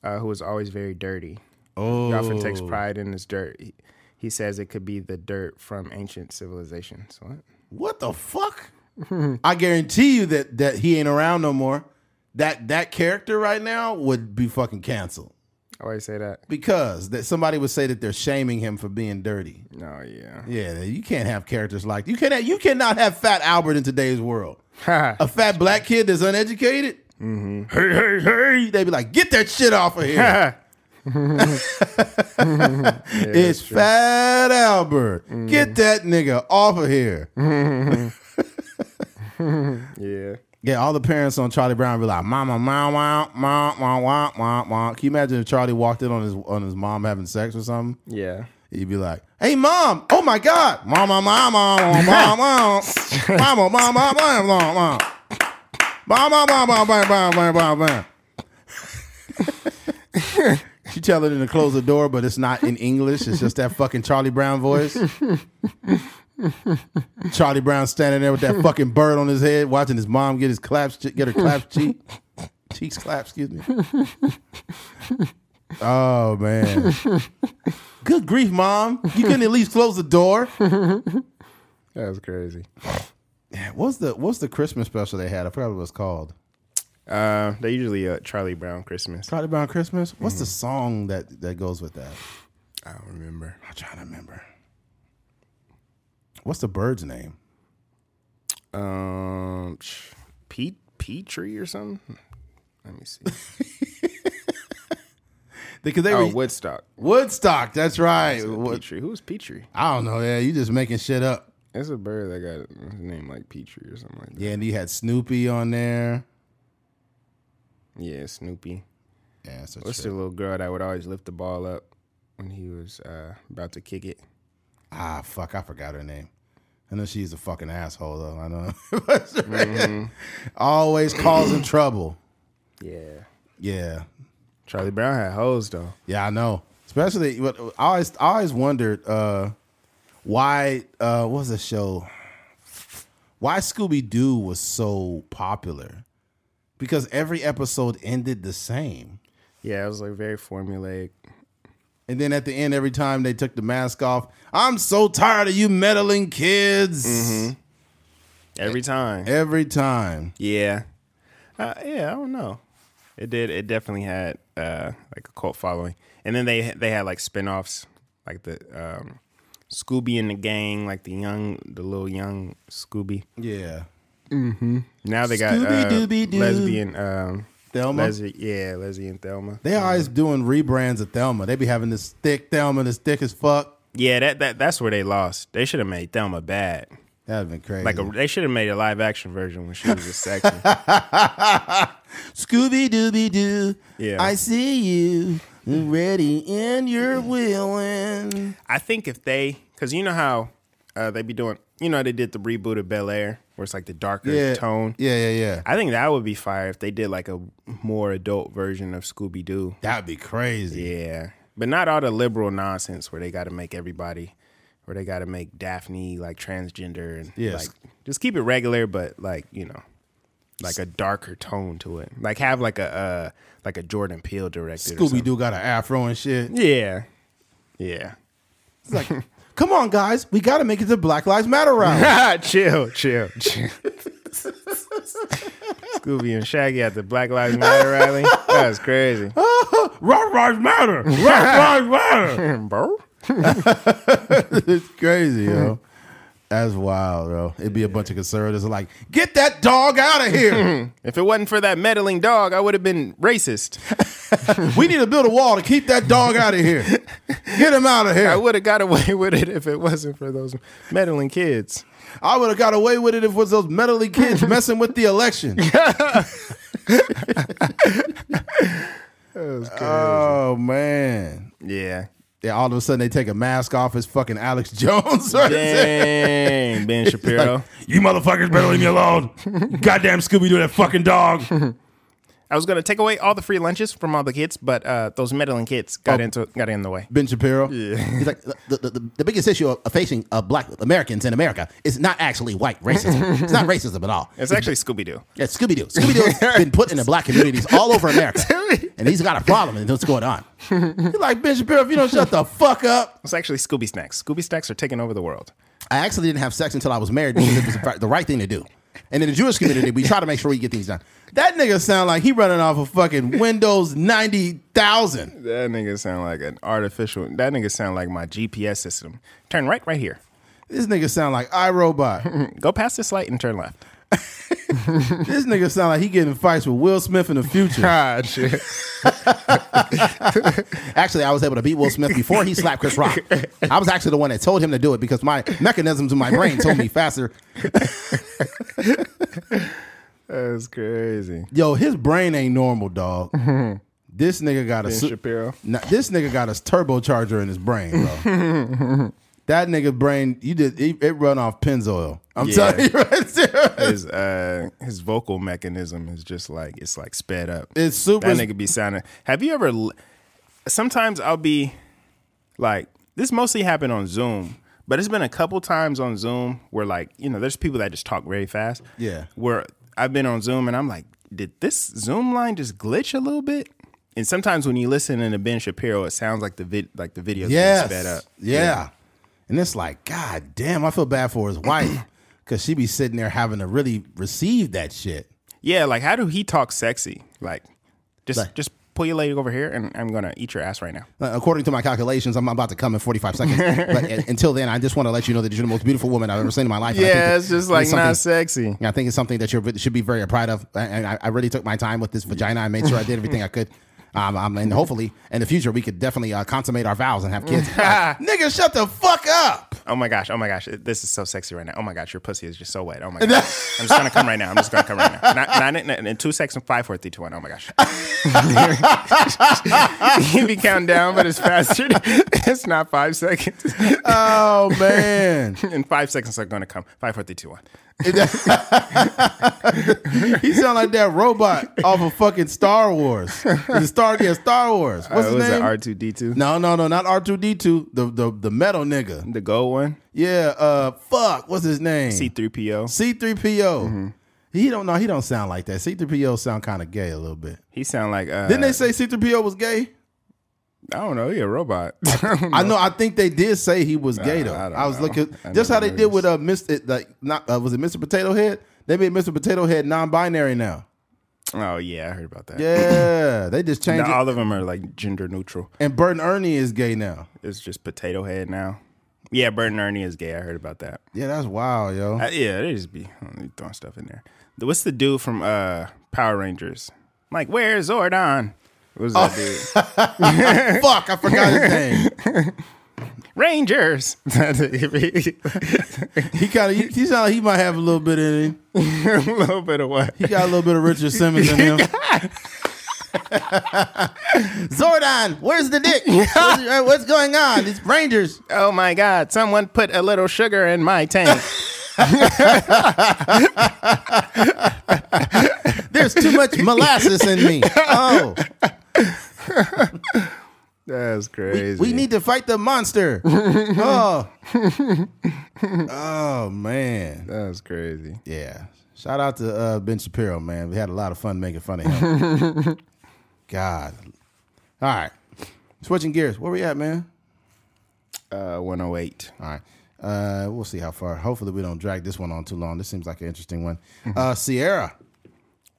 uh, who is always very dirty. Oh, He often takes pride in his dirt. He, he says it could be the dirt from ancient civilizations. What? What the fuck? I guarantee you that that he ain't around no more. That that character right now would be fucking canceled Why you say that? because that somebody would say that they're shaming him for being dirty. No, yeah. Yeah, you can't have characters like you can't. Have, you cannot have Fat Albert in today's world. A fat black kid that's uneducated. Mm-hmm. Hey, hey, hey! they'd be like, get that shit off of here. it's Fat Albert. Mm. Get that nigga off of here. yeah. Yeah, all the parents on Charlie Brown be like, "Mama, mama, mama, mama, mama, mama, mama." Can you imagine if Charlie walked in on his on his mom having sex or something? Yeah. He'd be like, "Hey, mom! Oh my god, mama, mama, mama, mama, mama, mama, mama, mama, mama, mama, mama, mama, mama, mama." She tell her to close the door, but it's not in English. It's just that fucking Charlie Brown voice. Charlie Brown standing there with that fucking bird on his head, watching his mom get his claps, get her claps cheek, cheeks clap. Excuse me. Oh man. Good grief, mom! You couldn't at least close the door. That was crazy. What's the What's the Christmas special they had? I forgot what it was called. Uh, they usually uh, Charlie Brown Christmas. Charlie Brown Christmas. What's the song that that goes with that? I don't remember. I'm trying to remember. What's the bird's name? Um, Pete Petrie or something. Let me see. Because they oh, were Woodstock. Woodstock. That's right. Wood- Petrie. Who's Petrie? I don't know. Yeah, you just making shit up. It's a bird that got a name like Petrie or something like that. Yeah, and he had Snoopy on there. Yeah, Snoopy. Yeah, so What's the little girl that would always lift the ball up when he was uh, about to kick it? Ah, fuck, I forgot her name. I know she's a fucking asshole though. I know. Always causing trouble. Yeah. Yeah. Charlie Brown had hoes though. Yeah, I know. Especially what I always I always wondered uh why uh what was the show? Why Scooby Doo was so popular. Because every episode ended the same. Yeah, it was like very formulaic. And then at the end, every time they took the mask off, I'm so tired of you meddling kids. Every time. Every time. Yeah. Uh, yeah, I don't know. It did. It definitely had uh, like a cult following, and then they they had like spin-offs, like the um, Scooby and the Gang, like the young, the little young Scooby. Yeah. Now they got uh, Scooby-Dooby-Doo. lesbian, um, Thelma. lesbian, yeah, lesbian Thelma. They always doing rebrands of Thelma. They be having this thick Thelma, this thick as fuck. Yeah, that that that's where they lost. They should have made Thelma bad. That'd been crazy. Like a, they should have made a live action version when she was a sexy. Scooby Dooby Doo. Yeah. I see you ready and you're willing. I think if they, because you know how uh, they be doing, you know, they did the reboot of Bel Air, where it's like the darker Yeah. tone. Yeah, yeah, yeah. I think that would be fire if they did like a more adult version of Scooby Doo. That'd be crazy. Yeah, but not all the liberal nonsense where they got to make everybody, where they got to make Daphne like transgender and Yes. like just keep it regular, but like you know, like a darker tone to it. Like have like a uh, like a Jordan Peele directed. Scooby. Doo got an afro and shit. Yeah, yeah. It's like, come on, guys, we got to make it to Black Lives Matter round. chill, chill, chill. Scooby and Shaggy at the Black Lives Matter rally. That was crazy. Black Lives Matter. Black Lives Matter. Bro. it's crazy, yo. That's wild, bro. It'd be a bunch of conservatives like, get that dog out of here. If it wasn't for that meddling dog, I would have been racist. we need to build a wall to keep that dog out of here. Get him out of here. I here. would have got away with it if it wasn't for those meddling kids. I would have got away with it if it was those meddling kids messing with the election. oh man. Yeah. Yeah, all of a sudden they take a mask off as fucking Alex Jones. Dang, Ben Shapiro. you motherfuckers better leave me alone. Goddamn Scooby Doo, that fucking dog. I was gonna take away all the free lunches from all the kids, but uh, those meddling kids got Oh. into got in the way. Ben Shapiro. He's like the, the, the, the biggest issue of facing uh, black Americans in America is not actually white racism. it's not racism at all. It's actually Scooby Doo. Yeah, Scooby Doo. Scooby Doo has been put in the black communities all over America, and he's got a problem and what's going on. You're like Ben Shapiro. If you don't shut the fuck up, It's actually Scooby Snacks. Scooby Snacks are taking over the world. I actually didn't have sex until I was married because it was the right thing to do. And in the Jewish community, we try to make sure we get things done. that nigga sound like he running off of fucking Windows ninety thousand. That nigga sound like an artificial. That nigga sound like my GPS system. Turn right, right here. This nigga sound like iRobot. Go past this light and turn left. this nigga sound like he getting fights with Will Smith in the future. Ah, shit. Actually, I was able to beat Will Smith before he slapped Chris Rock. I was actually the one that told him to do it because my mechanisms in my brain told me faster. That's crazy. Yo, his brain ain't normal, dog. this nigga got a Ben su- Shapiro. Nah, this nigga got a turbocharger in his brain, bro. That nigga brain, you did it, it run off Pennzoil. I'm Yeah. telling you right there. His uh his vocal mechanism is just like it's like sped up. It's super. That nigga be sounding. Have you ever? Sometimes I'll be like, this mostly happened on Zoom, but it's been a couple times on Zoom where like you know, there's people that just talk very fast. Yeah. Where I've been on Zoom and I'm like, did this Zoom line just glitch a little bit? And sometimes when you listen to Ben Shapiro, it sounds like the vid like the video yes. sped up. Yeah. And it's like, God damn, I feel bad for his wife because she be sitting there having to really receive that shit. Yeah, like how do he talk sexy? Like, just Like- just pull your leg over here, and I'm gonna eat your ass right now. Uh, according to my calculations, I'm about to come in 45 seconds. but uh, until then, I just want to let you know that you're the most beautiful woman I've ever seen in my life. And I think Yeah, it's just like something- not sexy. I think it's something that you should be very proud of. And I, I really took my time with this vagina. I made sure I did everything I could. Um, um, and hopefully, in the future, we could definitely uh, consummate our vows and have kids. Nigga, shut the fuck up. Oh my gosh, oh my gosh, this is so sexy right now. Oh my gosh, your pussy is just so wet. Oh my gosh, I'm just gonna come right now. I'm just gonna come right now. Not in, in, in two seconds, five, four, three, two, one. Oh my gosh. he be counting down, but it's faster. it's not five seconds. Oh, man. in five seconds, I'm gonna come. Five, four, three, two, one. he sound like that robot off of fucking Star Wars. The Star, yeah, Star Wars. What's Uh, his was name? R2D2? no, no, no, not R2D2. The, the, the metal nigga. The gold one? Yeah, uh, fuck. What's his name? C3PO. C3PO. He don't know. He don't sound like that. C3PO sound kind of gay a little bit. He sound like uh Didn't they say C3PO was gay? I don't know, he a robot. I know. I think they did say he was gay though. I I, don't was know. looking I just how they did with uh Mr. Like not uh, was it Mr. Potato Head? They made Mr. Potato Head non-binary now. oh yeah, I heard about that. Yeah, they just changed all of them are like gender neutral. And Bert and Ernie is gay now. It's just potato head now. Yeah, Bert and Ernie is gay. I heard about that. Yeah, that's wild, yo. Uh, yeah, they just be uh, throwing stuff in there. What's the dude from uh, Power Rangers? I'm like, where's Zordon? Was that oh. dude? Fuck, I forgot his name. Rangers. He kind of he, he sound like he might have a little bit in him. little bit of what? He got a little bit of Richard Simmons in him. Zordon, where's the dick? What's, what's going on? It's Rangers. Oh my God! Someone put a little sugar in my tank. There's too much molasses in me. Oh, That's crazy. we need to fight the monster. Oh, Oh man, That's crazy. yeah. Shout out to uh, Ben Shapiro, man. We had a lot of fun making fun of him. God. All right, switching gears. Where we at, man? Uh, 108. All right. Uh, we'll see how far. Hopefully, we don't drag this one on too long. This seems like an interesting one. Uh, Ciara.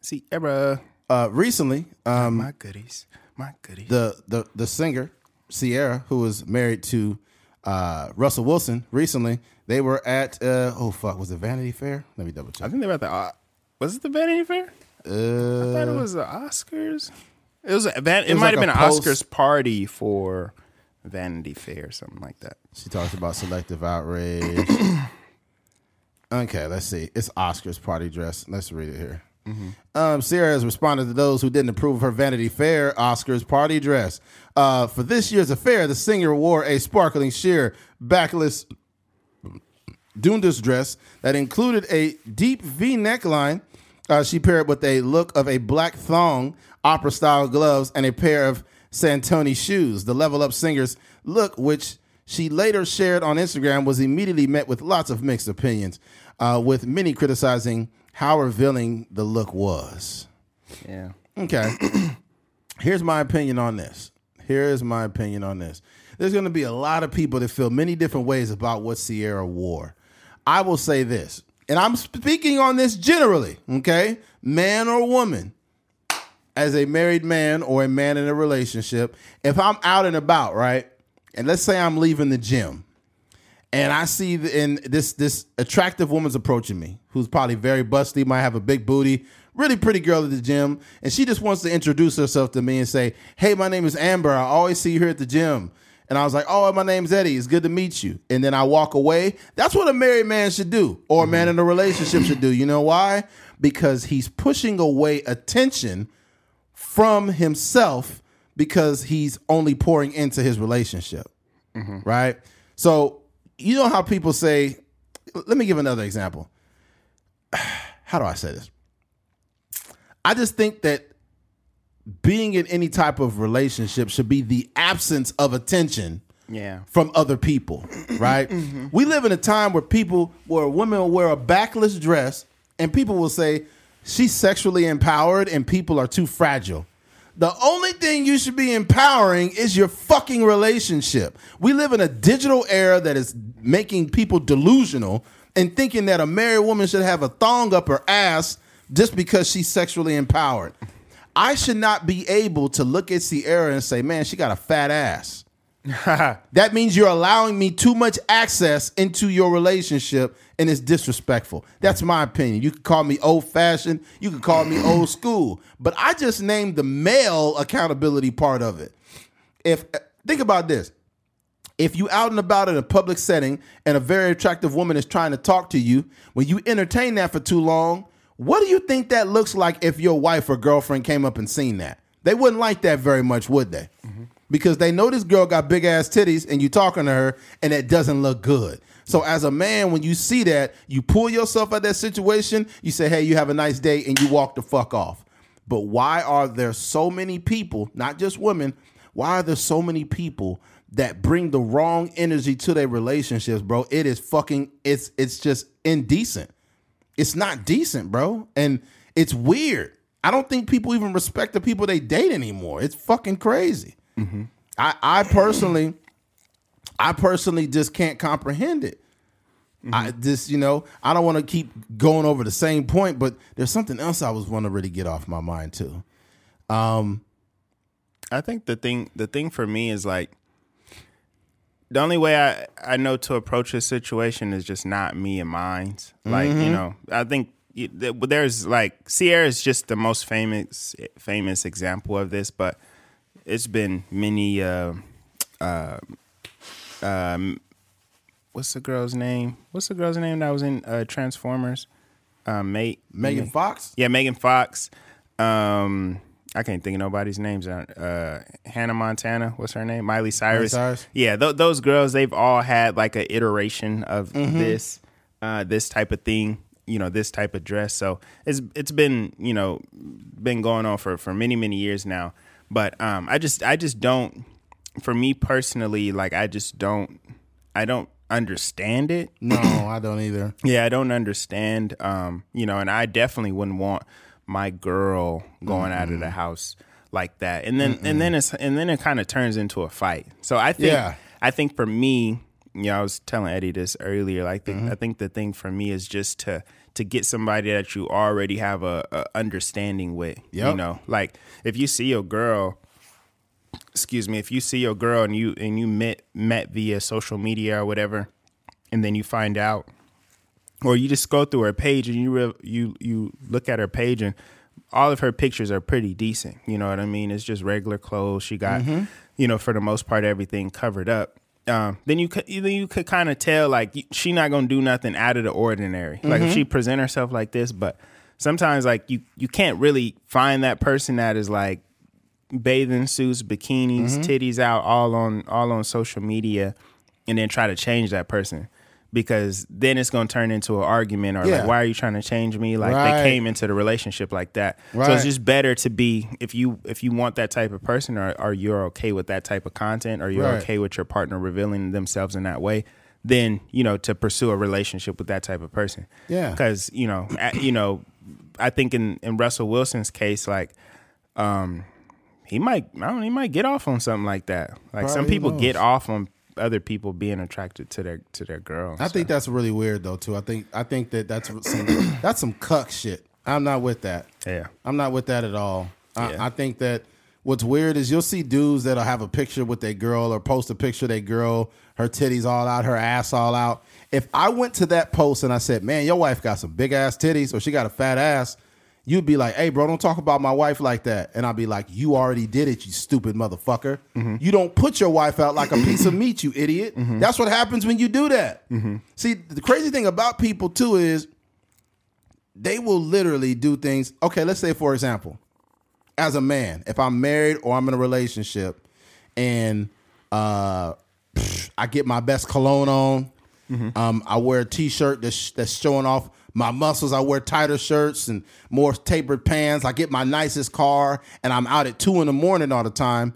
Ciara. Uh, recently, um, My goodies. My goodies. the the the singer Ciara, who was married to uh, Russell Wilson, recently they were at uh, oh fuck, was it Vanity Fair? Let me double check. I think they were at the. Uh, was it the Vanity Fair? I thought it was the Oscars. It was. A, it, was might like have been an Oscars party for Vanity Fair, something like that. She talks about selective outrage. okay, let's see. It's Oscar's party dress. Let's read it here. Um, Ciara has responded to those who didn't approve of her Vanity Fair Oscars party dress. Uh, for this year's affair, the singer wore a sparkling sheer backless Dundas dress that included a deep V neckline, Uh, she paired with a look of a black thong, opera style gloves, and a pair of Santoni shoes. The Level Up Singers look, which she later shared on Instagram, was immediately met with lots of mixed opinions, uh, with many criticizing how revealing the look was. Yeah. Okay. Here's my opinion on this. Here is my opinion on this. There's going to be a lot of people that feel many different ways about what Ciara wore. I will say this, and I'm speaking on this generally, okay? Man or woman, as a married man or a man in a relationship, if I'm out and about, right? And let's say I'm leaving the gym and I see the, and this this attractive woman's approaching me, who's probably very busty, might have a big booty, really pretty girl at the gym, and she just wants to introduce herself to me and say, "Hey, my name is Amber. I always see you here at the gym." And I was like, "Oh, my name's Eddie. It's good to meet you." And then I walk away. That's what a married man should do, or a man mm-hmm. in a relationship should do. You know why? Because he's pushing away attention from himself because he's only pouring into his relationship. Mm-hmm. Right? So, you know how people say, let me give another example. How do I say this? I just think that being in any type of relationship should be the absence of attention Yeah. from other people, right? Mm-hmm. We live in a time where people, where women will wear a backless dress and people will say she's sexually empowered and people are too fragile. The only thing you should be empowering is your fucking relationship. We live in a digital era that is making people delusional and thinking that a married woman should have a thong up her ass just because she's sexually empowered. I should not be able to look at Ciara and say, man, she got a fat ass. that means you're allowing me too much access into your relationship and it's disrespectful. That's my opinion. You could call me old fashioned, you could call me old school, but I just named the male accountability part of it. If think about this. If you out and about in a public setting and a very attractive woman is trying to talk to you, when you entertain that for too long, what do you think that looks like if your wife or girlfriend came up and seen that? They wouldn't like that very much, would they? Because they know this girl got big ass titties and you talking to her and it doesn't look good. So as a man, when you see that, you pull yourself out of that situation, you say, hey, you have a nice day, and you walk the fuck off. But why are there so many people, not just women, why are there so many people that bring the wrong energy to their relationships, bro? It is fucking it's it's just indecent. It's not decent, bro. And it's weird. I don't think people even respect the people they date anymore. It's fucking crazy. Mm-hmm. I, I personally, I personally just can't comprehend it. I mm-hmm. just, you know, I don't want to keep going over the same point, but there's something else I was want to really get off my mind too. Um, I think the thing the thing for me is like the only way I, I know to approach this situation is just not me and mine's. Like you mm-hmm. know, I think there's like Ciara is just the most famous famous example of this, but it's been many. Uh, uh, um, what's the girl's name? What's the girl's name that was in uh, Transformers? Uh, mate Megan Fox? yeah, Megan Fox. Um, I can't think of nobody's names. Uh, Hannah Montana. What's her name? Miley Cyrus. Cyrus? Yeah, th- those girls. They've all had like an iteration of this, uh, this type of thing. You know, this type of dress. So it's it's been you know been going on for for many many years now. But um, I just I just don't. For me personally, like I just don't. I don't understand it. No, I don't either. Yeah, I don't understand. Um, you know, and I definitely wouldn't want my girl going out of the house like that. And then and then it's and then it kind of turns into a fight. So I think Yeah. I think for me, you know, I was telling Eddie this earlier. Like, the, I think the thing for me is just to to get somebody that you already have a, a understanding with. You know, like if you see your girl excuse me, if you see your girl and you and you met met via social media or whatever, and then you find out, or you just go through her page and you real you you look at her page and all of her pictures are pretty decent. You know what I mean? It's just regular clothes. She got, mm-hmm. you know, for the most part, everything covered up. Um, then you could then you could kind of tell like she not gonna do nothing out of the ordinary. Like if she present herself like this, but sometimes like you you can't really find that person that is like bathing suits, bikinis, titties out all on all on social media and then try to change that person. Because then it's going to turn into an argument or Yeah. like why are you trying to change me like Right. they came into the relationship like that so it's just better to be if you if you want that type of person or, or you're okay with that type of content or you're Right. okay with your partner revealing themselves in that way then you know to pursue a relationship with that type of person Yeah. because you know at, you know i think in in russell wilson's case like um he might i don't know, he might get off on something like that like some people knows. get off on other people being attracted to their to their girl I think that's really weird though too. I think I think that that's some that's some cuck shit. I'm not with that. yeah I'm not with that at all. I, Yeah. I think that what's weird is you'll see dudes that'll have a picture with their girl or post a picture of their girl, her titties all out, her ass all out. If I went to that post and I said, "Man, your wife got some big ass titties or she got a fat ass," you'd be like, "Hey, bro, don't talk about my wife like that." And I'd be like, "You already did it, you stupid motherfucker. You don't put your wife out like a piece of meat, you idiot. That's what happens when you do that." See, the crazy thing about people too is they will literally do things. Okay, let's say for example, as a man, if I'm married or I'm in a relationship, and uh, I get my best cologne on, um, I wear a t-shirt that's that's showing off my muscles. I wear tighter shirts and more tapered pants. I get my nicest car, and I'm out at two in the morning all the time.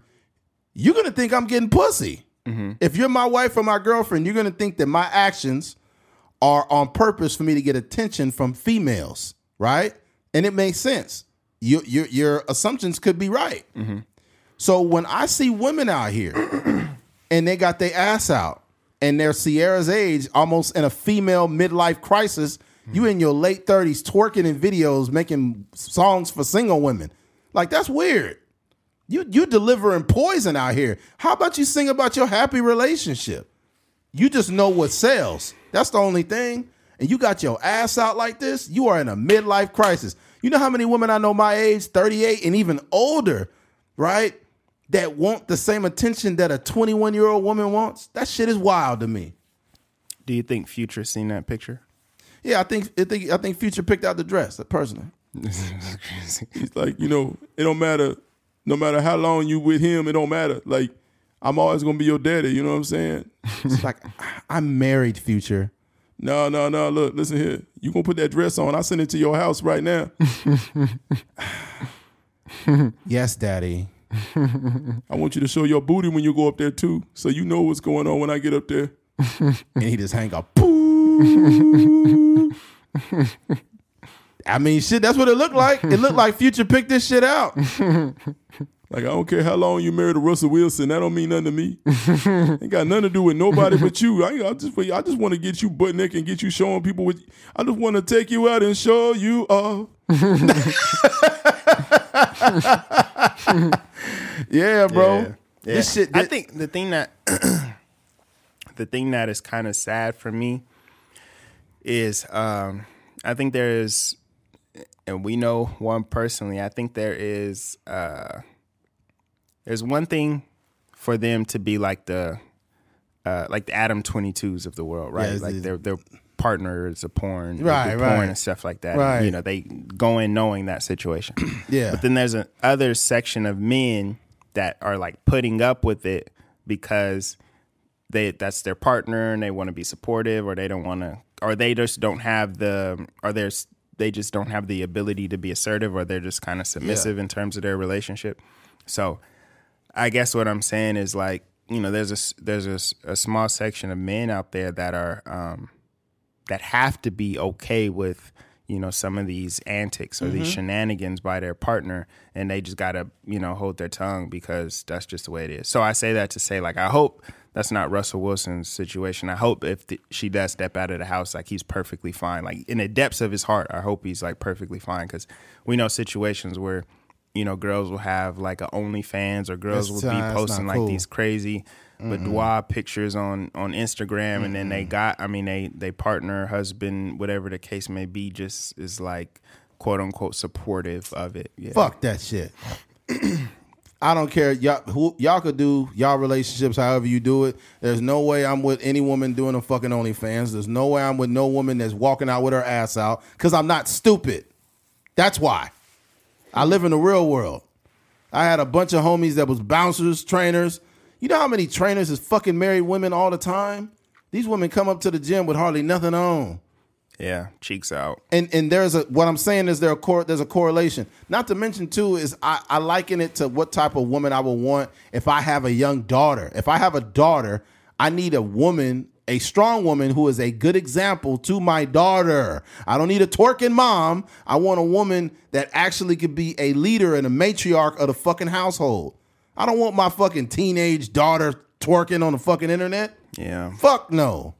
You're gonna think I'm getting pussy. Mm-hmm. If you're my wife or my girlfriend, you're gonna think that my actions are on purpose for me to get attention from females, right? And it makes sense. Your your your assumptions could be right. Mm-hmm. So when I see women out here and they got their ass out and they're Ciara's age, almost in a female midlife crisis, you in your late thirties twerking in videos, making songs for single women, like that's weird. You you delivering poison out here. How about you sing about your happy relationship? You just know what sells. That's the only thing. And you got your ass out like this, you are in a midlife crisis. You know how many women I know my age, 38 and even older, right? That want the same attention that a 21 year old woman wants? That shit is wild to me. do you think future seen that picture Yeah, I think I think I think Future picked out the dress, uh, personally. He's like, you know, it don't matter. No matter how long you with him, it don't matter. Like, I'm always gonna be your daddy. You know what I'm saying? It's like I'm married, Future. No, no, no. Look, listen here. You gonna put that dress on? I send it to your house right now. Yes, daddy. I want you to show your booty when you go up there too, so you know what's going on when I get up there. and he just hang up. Boo. I mean, shit. That's what it looked like. It looked like Future picked this shit out. Like I don't care how long you married to Russell Wilson, that don't mean nothing to me. Ain't got nothing to do with nobody but you. I, I just I just want to get you butt naked and get you showing people what. I just want to take you out and show you off. Yeah, bro. Yeah. This shit. I think the thing that the thing that is kind of sad for me is um, I think there is, and we know one personally. I think there is uh, there's one thing for them to be like the uh, like the Adam twenty twos of the world, right? Yeah, like their their partners of porn, Right, porn right. and stuff like that. Right. You know, they go in knowing that situation. Yeah. But then there's an other section of men that are like putting up with it because they that's their partner and they want to be supportive or they don't want to or they just don't have the or there's they just don't have the ability to be assertive or they're just kind of submissive in terms of their relationship. So I guess what I'm saying is like, you know, there's a there's a small section of men out there that are um that have to be okay with you know some of these antics or these shenanigans by their partner and they just gotta you know hold their tongue because that's just the way it is. So i say that to say like i hope that's not russell wilson's situation i hope if th- she does step out of the house like he's perfectly fine like in the depths of his heart i hope he's like perfectly fine because we know situations where you know girls will have like a onlyfans or girls That's- will be uh, posting like cool. these crazy boudoir pictures on on Instagram, and then they got. I mean, they they partner, husband, whatever the case may be, just is like quote unquote supportive of it. Yeah. Fuck that shit. I don't care. Y'all, who, y'all could do y'all relationships however you do it. There's no way I'm with any woman doing a fucking OnlyFans. There's no way I'm with no woman that's walking out with her ass out because I'm not stupid. That's why. I live in the real world. I had a bunch of homies that was bouncers, trainers. You know how many trainers is fucking married women all the time? These women come up to the gym with hardly nothing on. Yeah, cheeks out. and and there's a what I'm saying is there a cor- there's a correlation. Not to mention too is I, I liken it to what type of woman I would want if I have a young daughter. If I have a daughter, I need a woman, a strong woman who is a good example to my daughter. I don't need a twerking mom. I want a woman that actually could be a leader and a matriarch of the fucking household. I don't want my fucking teenage daughter twerking on the fucking internet. Yeah. Fuck no.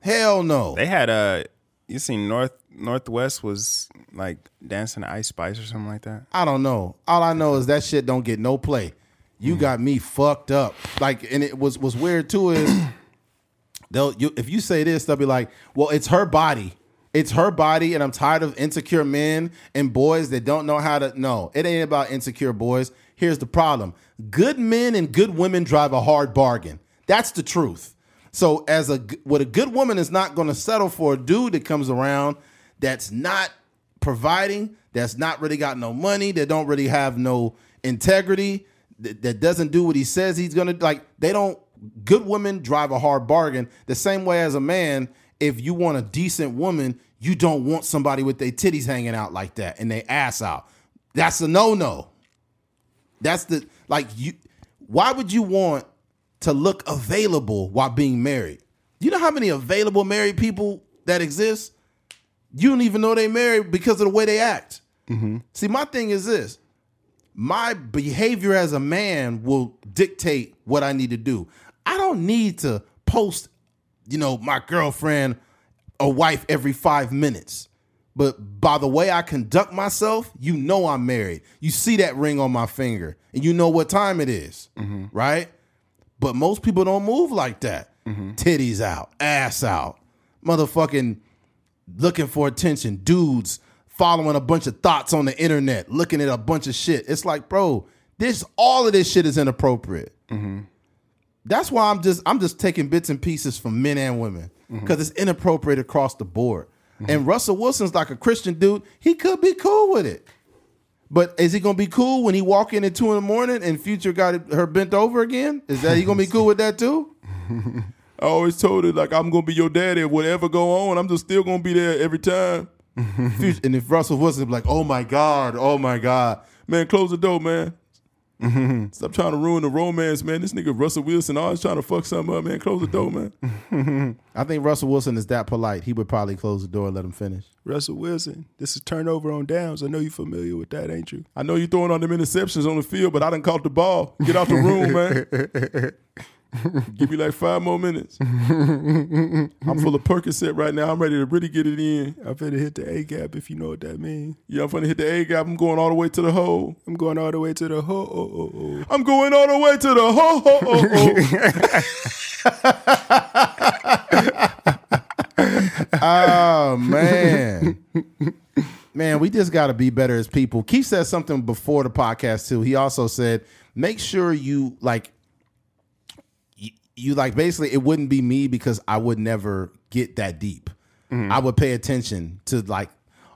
Hell no. They had a you seen North Northwest was like dancing to Ice Spice or something like that. I don't know. All I know is that shit don't get no play. You hmm. got me fucked up. Like, and it was was weird too. Is they'll you, if you say this, they'll be like, "Well, it's her body. It's her body," and I'm tired of insecure men and boys that don't know how to. No, it ain't about insecure boys. Here's the problem: good men and good women drive a hard bargain. That's the truth. So, as a what a good woman is not going to settle for a dude that comes around that's not providing, that's not really got no money, that don't really have no integrity, that, that doesn't do what he says he's gonna like. They don't. Good women drive a hard bargain. The same way as a man, if you want a decent woman, you don't want somebody with their titties hanging out like that and their ass out. That's a no no. That's the like you. Why would you want to look available while being married? You know how many available married people that exist? You don't even know they married because of the way they act. Mm-hmm. See, my thing is this: my behavior as a man will dictate what I need to do. I don't need to post, you know, my girlfriend or wife every five minutes. But by the way I conduct myself, you know I'm married. You see that ring on my finger, and you know what time it is, mm-hmm. right? But most people don't move like that. Mm-hmm. Titties out, ass out, motherfucking looking for attention. Dudes following a bunch of thoughts on the internet, looking at a bunch of shit. It's like, bro, this all of this shit is inappropriate. Mm-hmm. That's why I'm just I'm just taking bits and pieces from men and women mm-hmm. because it's inappropriate across the board. And Russell Wilson's like a Christian dude. He could be cool with it. But is he gonna be cool when he walk in at two in the morning and Future got her bent over again? Is that he gonna be cool with that too? I always told her like I'm gonna be your daddy. Whatever go on, I'm just still gonna be there every time. Future, and if Russell wasn't like, oh my god, oh my god, Man, close the door, man. Mm-hmm. Stop trying to ruin the romance, man. This nigga Russell Wilson always trying to fuck something up, man. Close the door, man. I think Russell Wilson is that polite. He would probably close the door and let him finish. Russell Wilson, this is turnover on downs. I know you're familiar with that, ain't you? I know you're throwing on them interceptions on the field, but I didn't caught the ball. Get out the room, man. Give me like five more minutes. I'm full of Percocet right now. I'm ready to really get it in. I'm finna hit the A gap if you know what that means. Yeah, I'm finna hit the A gap. I'm going all the way to the hole. I'm going all the way to the hole. oh oh oh. I'm going all the way to the ho ho oh Oh man. man, we just gotta be better as people. Keith said something before the podcast too. He also said, make sure you like you, like basically it wouldn't be me because I would never get that deep. Mm-hmm. I would pay attention to like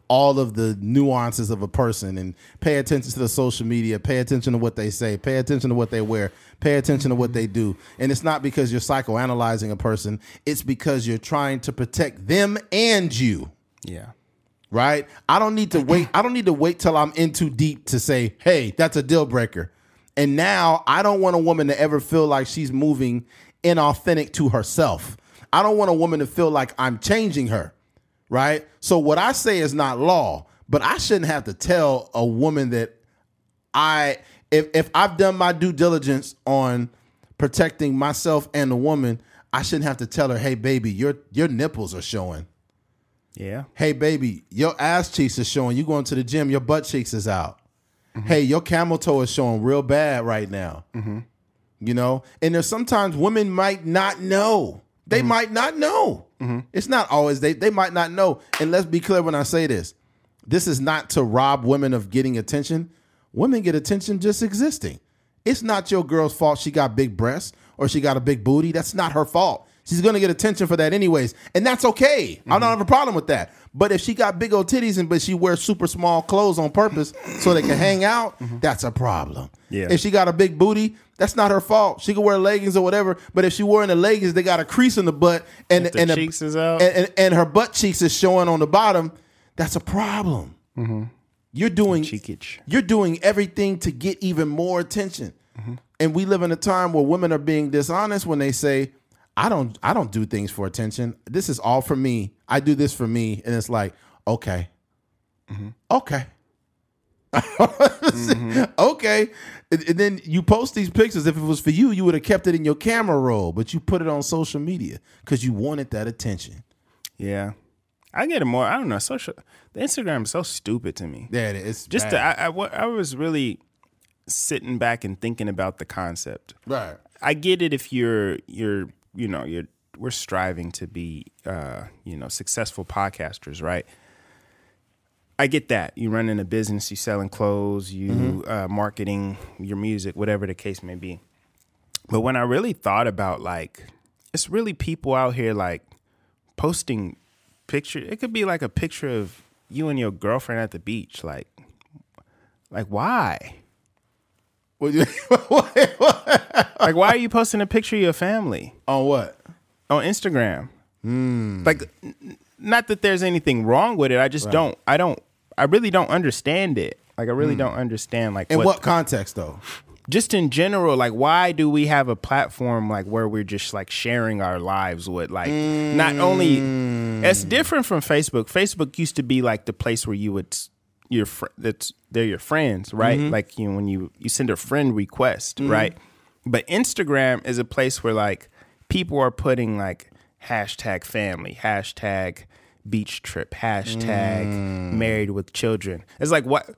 all of the nuances of a person and pay attention to the social media, pay attention to what they say, pay attention to what they wear, pay attention to what they do. And it's not because you're psychoanalyzing a person, it's because you're trying to protect them and you Yeah. right? I don't need to wait. I don't need to wait till I'm in too deep to say, hey, that's a deal breaker. And now I don't want a woman to ever feel like she's moving inauthentic to herself. I don't want a woman to feel like I'm changing her, right? So what I say is not law, but I shouldn't have to tell a woman that I if if I've done my due diligence on protecting myself and the woman, I shouldn't have to tell her, "Hey baby, your your nipples are showing." Yeah. Hey, baby, your ass cheeks is showing. You going to the gym, your butt cheeks is out. Mm-hmm. Hey, your camel toe is showing real bad right now. Mm-hmm. You know, and there's sometimes women might not know. They mm-hmm. might not know. Mm-hmm. It's not always they. They might not know. And let's be clear when I say this. This is not to rob women of getting attention. Women get attention just existing. It's not your girl's fault she got big breasts or she got a big booty. That's not her fault. She's gonna get attention for that anyways, and that's okay. I don't mm-hmm. have a problem with that. But if she got big old titties and but she wears super small clothes on purpose so they can hang out, that's a problem. Yeah. If she got a big booty, that's not her fault. She could wear leggings or whatever. But if she wearing the leggings, they got a crease in the butt and If the and cheeks is out. and, and, and her butt cheeks is showing on the bottom. That's a problem. Mm-hmm. You're doing Cheekage. you're doing everything to get even more attention. Mm-hmm. And we live in a time where women are being dishonest when they say, "I don't I don't do things for attention. This is all for me. I do this for me." And it's like, "Okay. Mm-hmm. Okay." okay. And, and then you post these pictures. If it was for you, you would have kept it in your camera roll, but you put it on social media because you wanted that attention. Yeah. I get it more. I don't know. Social, the Instagram is so stupid to me. Yeah, it's Just to, I, I, I was really sitting back and thinking about the concept. right. I get it if you're you're you know you're we're striving to be uh, you know successful podcasters, right? I get that you running a business, you selling clothes, you uh, marketing your music, whatever the case may be. But when I really thought about like, it's really people out here like posting picture. It could be like a picture of you and your girlfriend at the beach, like, like why? Like, why are you posting a picture of your family on what? on Instagram? Like, n- not that there's anything wrong with it. I just don't. I don't. I really don't understand it. Like, I really hmm. don't understand. Like, In what, what context though? just in general, like, why do we have a platform like where we're just like sharing our lives with like not only hmm. it's different from Facebook. Facebook used to be like the place where you would your fr- that's they're your friends, right? Mm-hmm. Like you know, when you you send a friend request, mm-hmm. right? But Instagram is a place where like people are putting like hashtag family, hashtag beach trip, hashtag mm. married with children. It's like what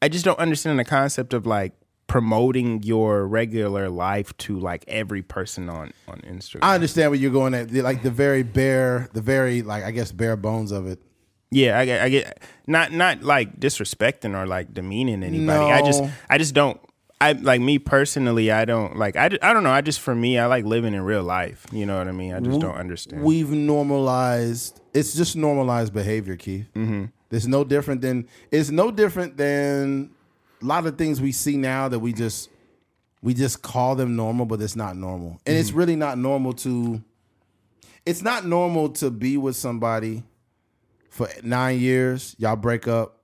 I just don't understand the concept of like promoting your regular life to like every person on on Instagram. I understand where you're going at, the- like the very bare, the very like I guess bare bones of it. yeah, I get, I get not not like disrespecting or like demeaning anybody. I just I just don't. I like me personally. I don't like. I, I don't know. I just for me, I like living in real life. You know what I mean? I just don't understand. We've normalized. It's just normalized behavior, Keith. Mm-hmm. It's no different than. It's no different than a lot of things we see now that we just we just call them normal, but it's not normal, and it's really not normal to. It's not normal to be with somebody for nine years. Y'all break up,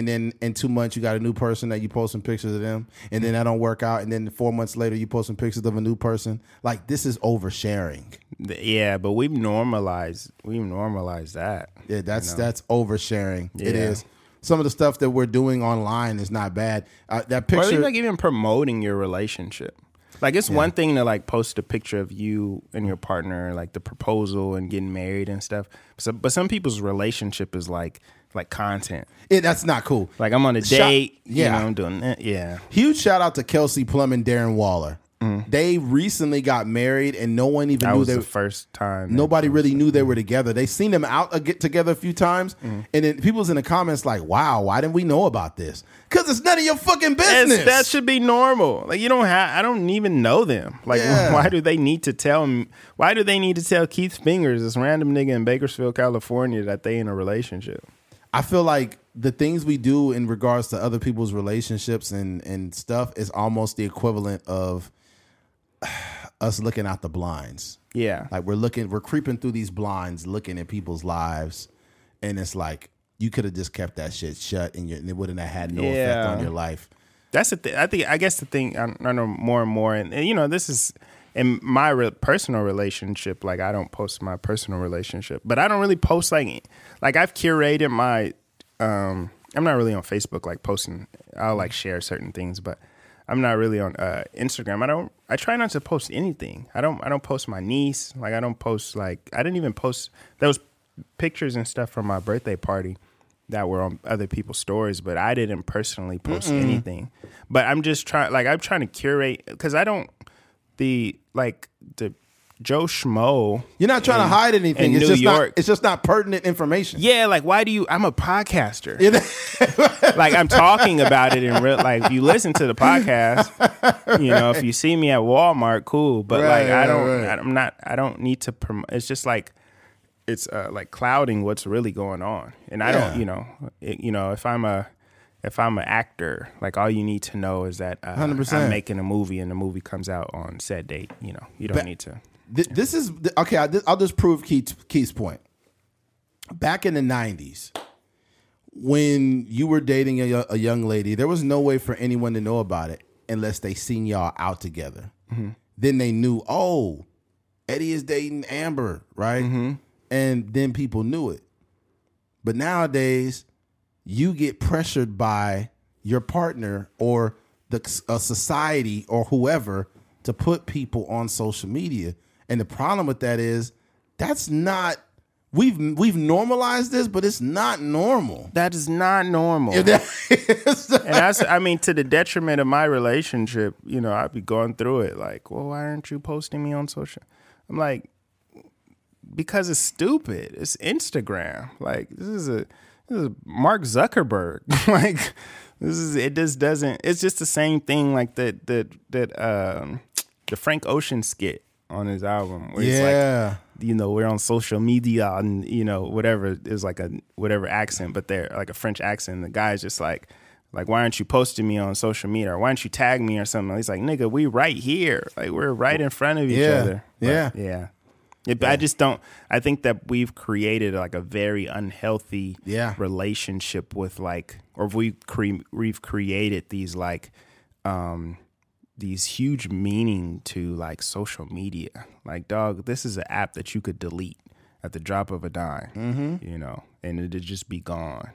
and then in two months you got a new person that you post some pictures of them, and then that don't work out, and then four months later you post some pictures of a new person. Like this is oversharing. Yeah, but we've normalized. We've normalized that. Yeah, that's that's oversharing. It Yeah. is. Some of the stuff that we're doing online is not bad. Uh, that picture, even like even promoting your relationship. Like it's one thing to like post a picture of you and your partner, like the proposal and getting married and stuff. So, but some people's relationship is like like content. it, that's not cool. Like I'm on a Shot- date, yeah. you know, I'm doing that. Yeah. Huge shout out to Kelsey Plum and Darren Waller. They recently got married, and no one even That knew was they. the first time. Nobody really knew they were together. They seen them out get together a few times, Mm-hmm. and then people was in the comments like, "Wow, why didn't we know about this? Because it's none of your fucking business." that should be normal. Like you don't have. I don't even know them. Like Yeah. why do they need to tell? m- Why do they need to tell Keith Fingers, this random nigga in Bakersfield, California, that they in a relationship? I feel like the things we do in regards to other people's relationships and and stuff is almost the equivalent of us looking out the blinds. Yeah. Like we're looking, we're creeping through these blinds, looking at people's lives, and it's like you could have just kept that shit shut, and, you, and it wouldn't have had no effect on your life. That's the thing. I think. I guess the thing. I, I know more and more, and, and, you know, this is in my re- personal relationship. Like, I don't post my personal relationship, but I don't really post like, like I've curated my. Um, I'm not really on Facebook, like posting. I'll like share certain things, but I'm not really on uh, Instagram. I don't. I try not to post anything. I don't. I don't post my niece. Like, I don't post like. I didn't even post those pictures and stuff from my birthday party that were on other people's stories, but I didn't personally post anything. But I'm just trying, like, I'm trying to curate because I don't the like the Joe Schmo. You're not trying to hide anything. It's New just York. not. It's just not pertinent information. Yeah, like why do you? I'm a podcaster. like I'm talking about it in real. Like if you listen to the podcast, you know, if you see me at Walmart, cool. But Right, like I don't. right. I'm not. I don't need to. Prom- it's just like it's uh, like clouding what's really going on, and I Yeah. don't. You know, it, you know, if I'm a if I'm an actor, like all you need to know is that uh, 100%. I'm making a movie, and the movie comes out on set date. You know, you don't need to. Th- this is okay. I, I'll just prove Keith's, Keith's point. Back in the '90s, when you were dating a, a young lady, there was no way for anyone to know about it unless they seen y'all out together. Then they knew, oh, Eddie is dating Amber, right? And then people knew it. But nowadays, you get pressured by your partner or the a society or whoever to put people on social media. And the problem with that is that's not we've we've normalized this, but it's not normal. That is not normal. And that's I mean to the detriment of my relationship, you know, I'd be going through it like, well, why aren't you posting me on social? I'm like, because it's stupid. It's Instagram. Like this is a this is Mark Zuckerberg. like this is it just doesn't. It's just the same thing like that that that um the Frank Ocean skit on his album. Where it's like, yeah. you know, we're on social media and you know, whatever is like a whatever accent, but they're like a French accent. The guy's just like, like, why aren't you posting me on social media or why don't you tag me or something? He's like, nigga, we right here, like we're right in front of each Yeah. other. But, Yeah. yeah. It- I just don't. I think that we've created like a very unhealthy Yeah. relationship with like, or we cre- we've created these like, um, these huge meaning to like social media. Like, dog, this is an app that you could delete at the drop of a dime, mm-hmm. you know, and it'd just be gone.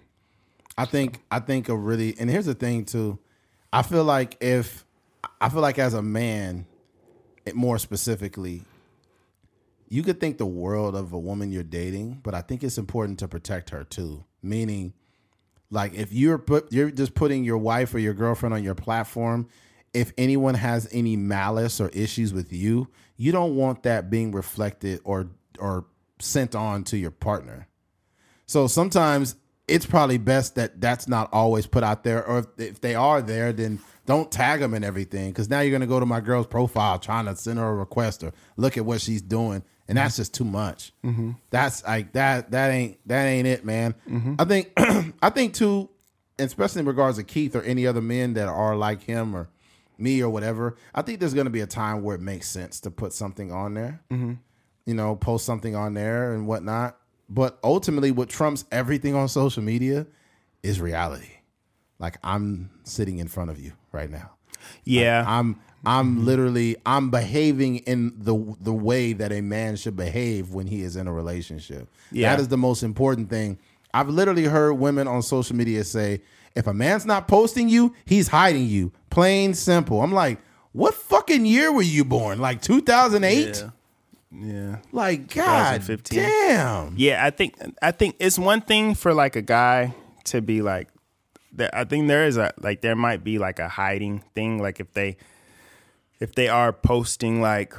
I think I think a really and here's the thing too. I feel like if I feel like as a man, it, more specifically, you could think the world of a woman you're dating, but I think it's important to protect her too. Meaning, like if you're put you're just putting your wife or your girlfriend on your platform, if anyone has any malice or issues with you, you don't want that being reflected or or sent on to your partner. So sometimes it's probably best that that's not always put out there, or if, if they are there, then don't tag them and everything, because now you're gonna go to my girl's profile trying to send her a request or look at what she's doing, and that's just too much. Mm-hmm. That's like that. That ain't that ain't it, man. Mm-hmm. I think I think too, especially in regards to Keith or any other men that are like him or me or whatever. I think there's gonna be a time where it makes sense to put something on there mm-hmm. you know, post something on there and whatnot. But ultimately, what trumps everything on social media is reality. Like I'm sitting in front of you right now. Yeah. I'm I'm mm-hmm. literally I'm behaving in the the way that a man should behave when he is in a relationship. Yeah. That is the most important thing. I've literally heard women on social media say, if a man's not posting you, he's hiding you. Plain simple. I'm like, what fucking year were you born? Like 2008? yeah. Like God 2015. damn. Yeah, I think I think it's one thing for like a guy to be like I think there is a like there might be like a hiding thing like if they if they are posting like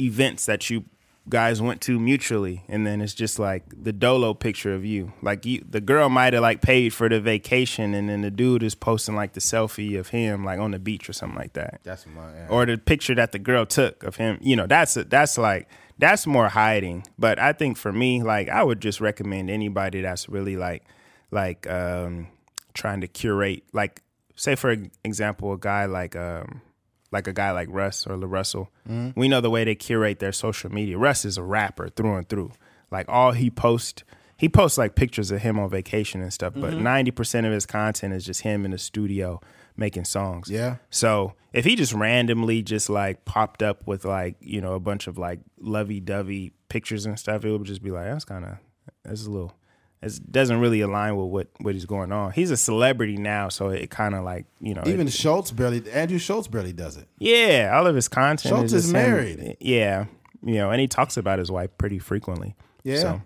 events that you guys went to mutually and then it's just like the dolo picture of you like you the girl might have like paid for the vacation and then the dude is posting like the selfie of him like on the beach or something like that That's my yeah. or the picture that the girl took of him. You know, that's that's like that's more hiding. But I think for me, like I would just recommend anybody that's really like like um trying to curate like say for example a guy like um like a guy like Russ or LaRussell. Mm-hmm. We know the way they curate their social media. Russ is a rapper through and through. Like all he posts he posts like pictures of him on vacation and stuff, but mm-hmm. 90% of his content is just him in the studio making songs. Yeah. So if he just randomly just like popped up with like, you know, a bunch of like lovey dovey pictures and stuff, it would just be like, that's kind of, that's a little, it doesn't really align with what, what he's going on. He's a celebrity now, so it kind of like, you know, Even it- Schulz barely Andrew Schulz barely does it. yeah, all of his content Schulz is, is just him. married. Yeah. You know, and he talks about his wife pretty frequently. Yeah. So,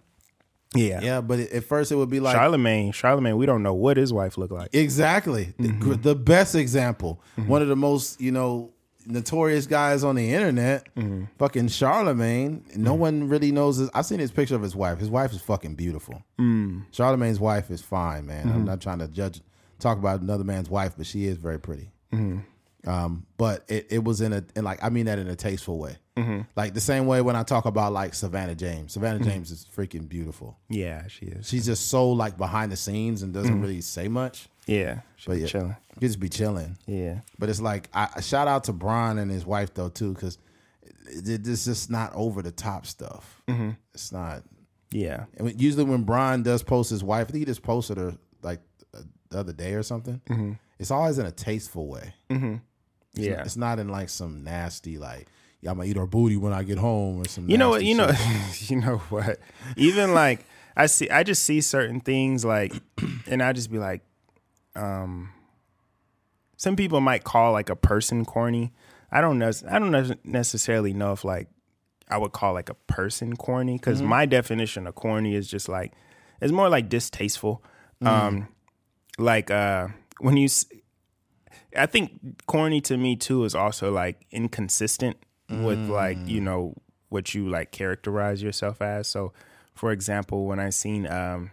yeah. Yeah, but at first it would be like Charlemagne, Charlemagne, we don't know what his wife looked like. exactly Mm-hmm. the best example. One of the most you know notorious guys on the internet, mm-hmm. fucking Charlemagne. No mm-hmm. one really knows. His, I've seen his picture of his wife. His wife is fucking beautiful. Mm. Charlemagne's wife is fine, man. I'm mm-hmm. not trying to judge, talk about another man's wife, but she is very pretty. Um, but it, it was in a in like I mean that in a tasteful way, like the same way when I talk about like Savannah James. Savannah James is freaking beautiful. Yeah, she is. She's just so like behind the scenes and doesn't really say much. Yeah, But yeah, chilling. you just be chilling. Yeah. But it's like I shout out to Brian and his wife though too, because it's just not over the top stuff. Mm-hmm. It's not. Yeah. And usually when Brian does post his wife, I think he just posted her like uh, the other day or something. Mm-hmm. It's always in a tasteful way. Mm-hmm. It's Yeah. not, it's not in like some nasty like yeah I'm gonna eat her booty when I get home or some. You know what? You know, you know what? Even like I see, I just see certain things like, and I just be like, um, some people might call like a person corny. I don't know. I don't necessarily know if like I would call like a person corny because my definition of corny is just like it's more like distasteful. Um, like uh, when you, s- I think corny to me too is also like inconsistent with like you know what you like characterize yourself as. So, for example, when I seen um,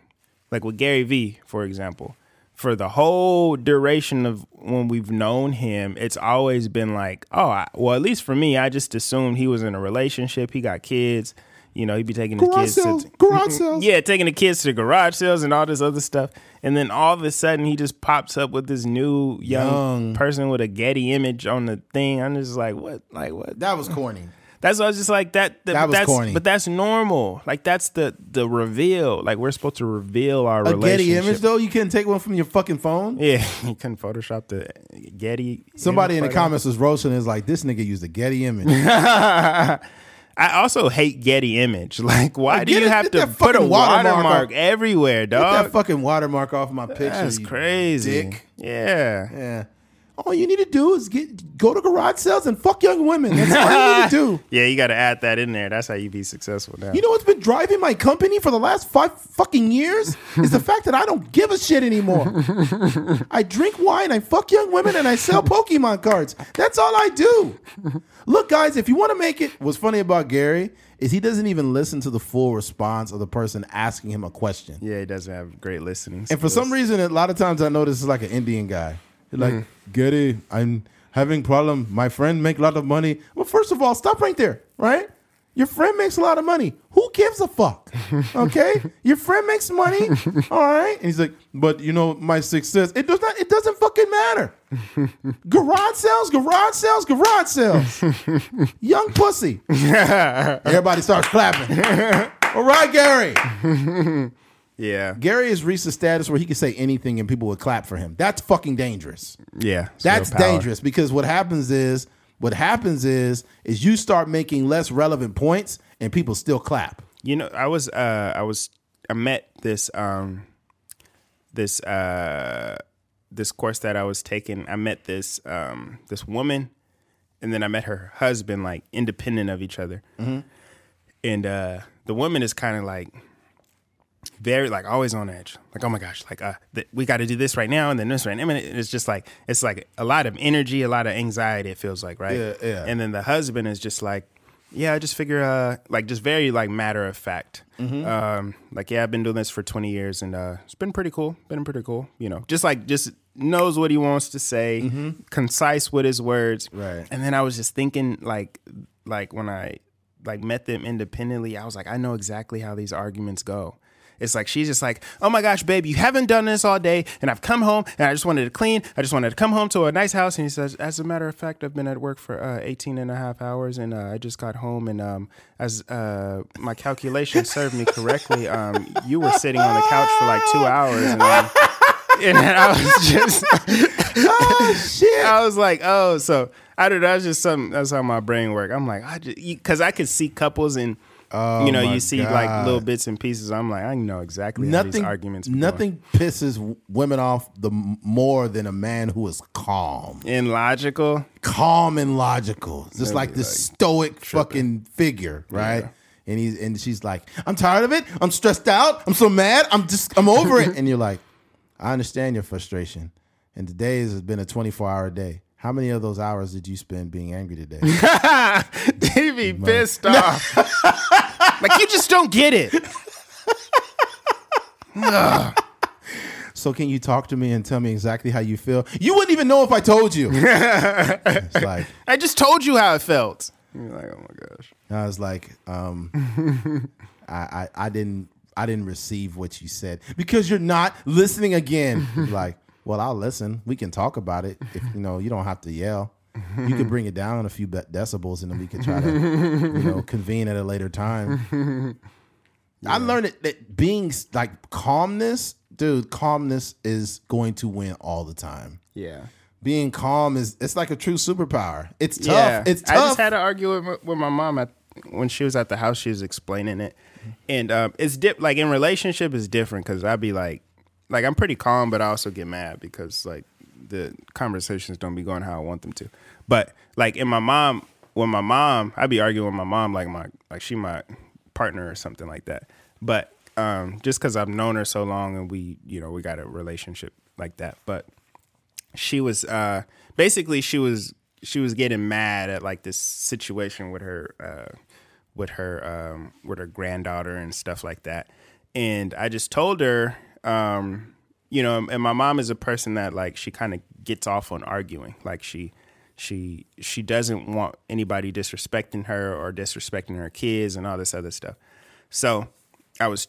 like with Gary Vee, for example, for the whole duration of when we've known him, it's always been like, oh, I, well, at least for me, I just assumed he was in a relationship, he got kids. You know, he'd be taking the Garage kids sales, to garage sales. yeah, taking the kids to garage sales and all this other stuff. And then all of a sudden, he just pops up with this new young, Young. person with a Getty image on the thing. I'm just like, what? Like what? that was corny. That's why I was just like that. That was that's, corny. but that's normal. Like that's the the reveal. Like we're supposed to reveal our A relationship. Getty image though, you couldn't take one from your fucking phone. Yeah, you couldn't Photoshop the Getty. Somebody in the comments was roasting is like this nigga used a Getty image. I also hate Getty image. Like, why Like, do you it- have to put a watermark watermark off. everywhere, Get that fucking watermark off my picture. That's crazy. dick. Yeah. Yeah. All you need to do is get go to garage sales and fuck young women. That's all you need to do. Yeah, you got to add that in there. That's how you be successful now. You know what's been driving my company for the last five fucking years is the fact that I don't give a shit anymore. I drink wine, I fuck young women, and I sell Pokemon cards. That's all I do. Look, guys, if you want to make it, what's funny about Gary is he doesn't even listen to the full response of the person asking him a question. yeah, he doesn't have great listening. And for some reason, a lot of times I notice it's like an Indian guy. Like, mm. Gary, I'm having problem. My friend make a lot of money. Well, first of all, stop right there, right? Your friend makes a lot of money. Who gives a fuck? Okay, your friend makes money. All right, and he's like, but you know my success. It does not. It doesn't fucking matter. garage sales, garage sales, garage sales. Young pussy. Everybody starts clapping. All right, Gary. Yeah, Gary has reached a status where he can say anything and people would clap for him. That's fucking dangerous. yeah, That's dangerous because what happens is what happens is is you start making less relevant points and people still clap. You know, I was uh I was I met this um this uh this course that I was taking. I met this um this woman and then I met her husband like independent of each other. And uh the woman is kind of like very like always on edge. Like, oh my gosh, like uh th- we got to do this right now and then this right now. Mean, it's just like it's like a lot of energy, a lot of anxiety. It feels like, right? Yeah, yeah. And then the husband is just like, yeah, I just figure, uh, like just very like matter of fact. Mm-hmm. Um, like yeah, I've been doing this for twenty years and uh, it's been pretty cool. Been pretty cool, you know. Just like just knows what he wants to say, concise with his words. Mm-hmm. Right. And then I was just thinking, like, like when I like met them independently, I was like, I know exactly how these arguments go. It's like she's just like, oh my gosh, babe, you haven't done this all day, and I've come home and I just wanted to clean. I just wanted to come home to a nice house. And he says, as a matter of fact, I've been at work for uh, 18 and a half hours, and uh, I just got home, and um, as uh, my calculation served me correctly, um, you were sitting on the couch for like two hours, and, um, and then I was just. Oh shit. I was like, oh, so I don't know. That's just something. That's how my brain work. I'm like, I just because I could see couples and Oh you know you see like little bits and pieces. I'm like, I know exactly how these nothing arguments. nothing pisses women off the more than a man who is calm. and logical. calm and logical. Just like this like stoic fucking figure, right? And he's and she's like, I'm tired of it. I'm stressed out. I'm so mad. I'm just I'm over it. And you're like, I understand your frustration. And today has been a 24 hour day. How many of those hours did you spend being angry today? he be pissed off. like you just don't get it. so can you talk to me and tell me exactly how you feel? You wouldn't even know if I told you. it's like I just told you how it felt. You're like, oh my gosh. I was like, um, I, I I didn't I didn't receive what you said because you're not listening again. like, well, I'll listen. We can talk about it. If you know, you don't have to yell. You could bring it down a few decibels, and then we could try to, you know, convene at a later time. I learned it, that being like calmness, dude, calmness is going to win all the time. Yeah. Being calm is it's like a true superpower. It's tough. Yeah. It's tough. I just had to argue with, my- with my mom at, when she was at the house. She was explaining it, and um, it's dip like in relationship is different because I'd be like, like I'm pretty calm, but I also get mad because like the conversations don't be going how I want them to. But like in my mom, when my mom, I'd be arguing with my mom like my like she my partner or something like that. But um, just because I've known her so long and we you know we got a relationship like that, but she was uh basically she was she was getting mad at like this situation with her uh with her um with her granddaughter and stuff like that and i just told her um you know and my mom is a person that like she kind of gets off on arguing. Like she she she doesn't want anybody disrespecting her or disrespecting her kids and all this other stuff. So i was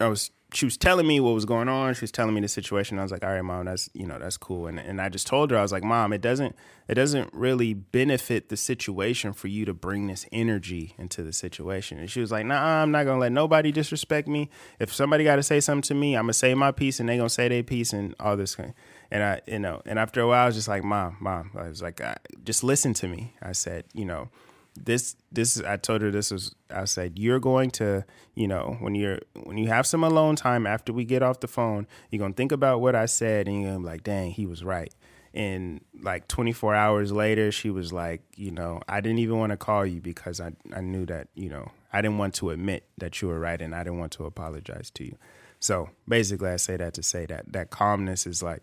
I was she was telling me what was going on. She was telling me the situation. I was like, all right, mom, that's you know, that's cool. And and I just told her, I was like, Mom, it doesn't it doesn't really benefit the situation for you to bring this energy into the situation. And she was like, Nah, I'm not gonna let nobody disrespect me. If somebody gotta say something to me, I'm gonna say my piece and they gonna say their piece and all this kind. And I, you know, and after a while, I was just like, Mom, Mom, I was like, just listen to me. I said, you know, this this I told her this was I said you're going to you know when you're when you have some alone time after we get off the phone you're gonna think about what I said and you're gonna be like dang he was right. And like 24 hours later she was like you know I didn't even want to call you because I I knew that you know I didn't want to admit that you were right and I didn't want to apologize to you. So basically I say that to say that that calmness is like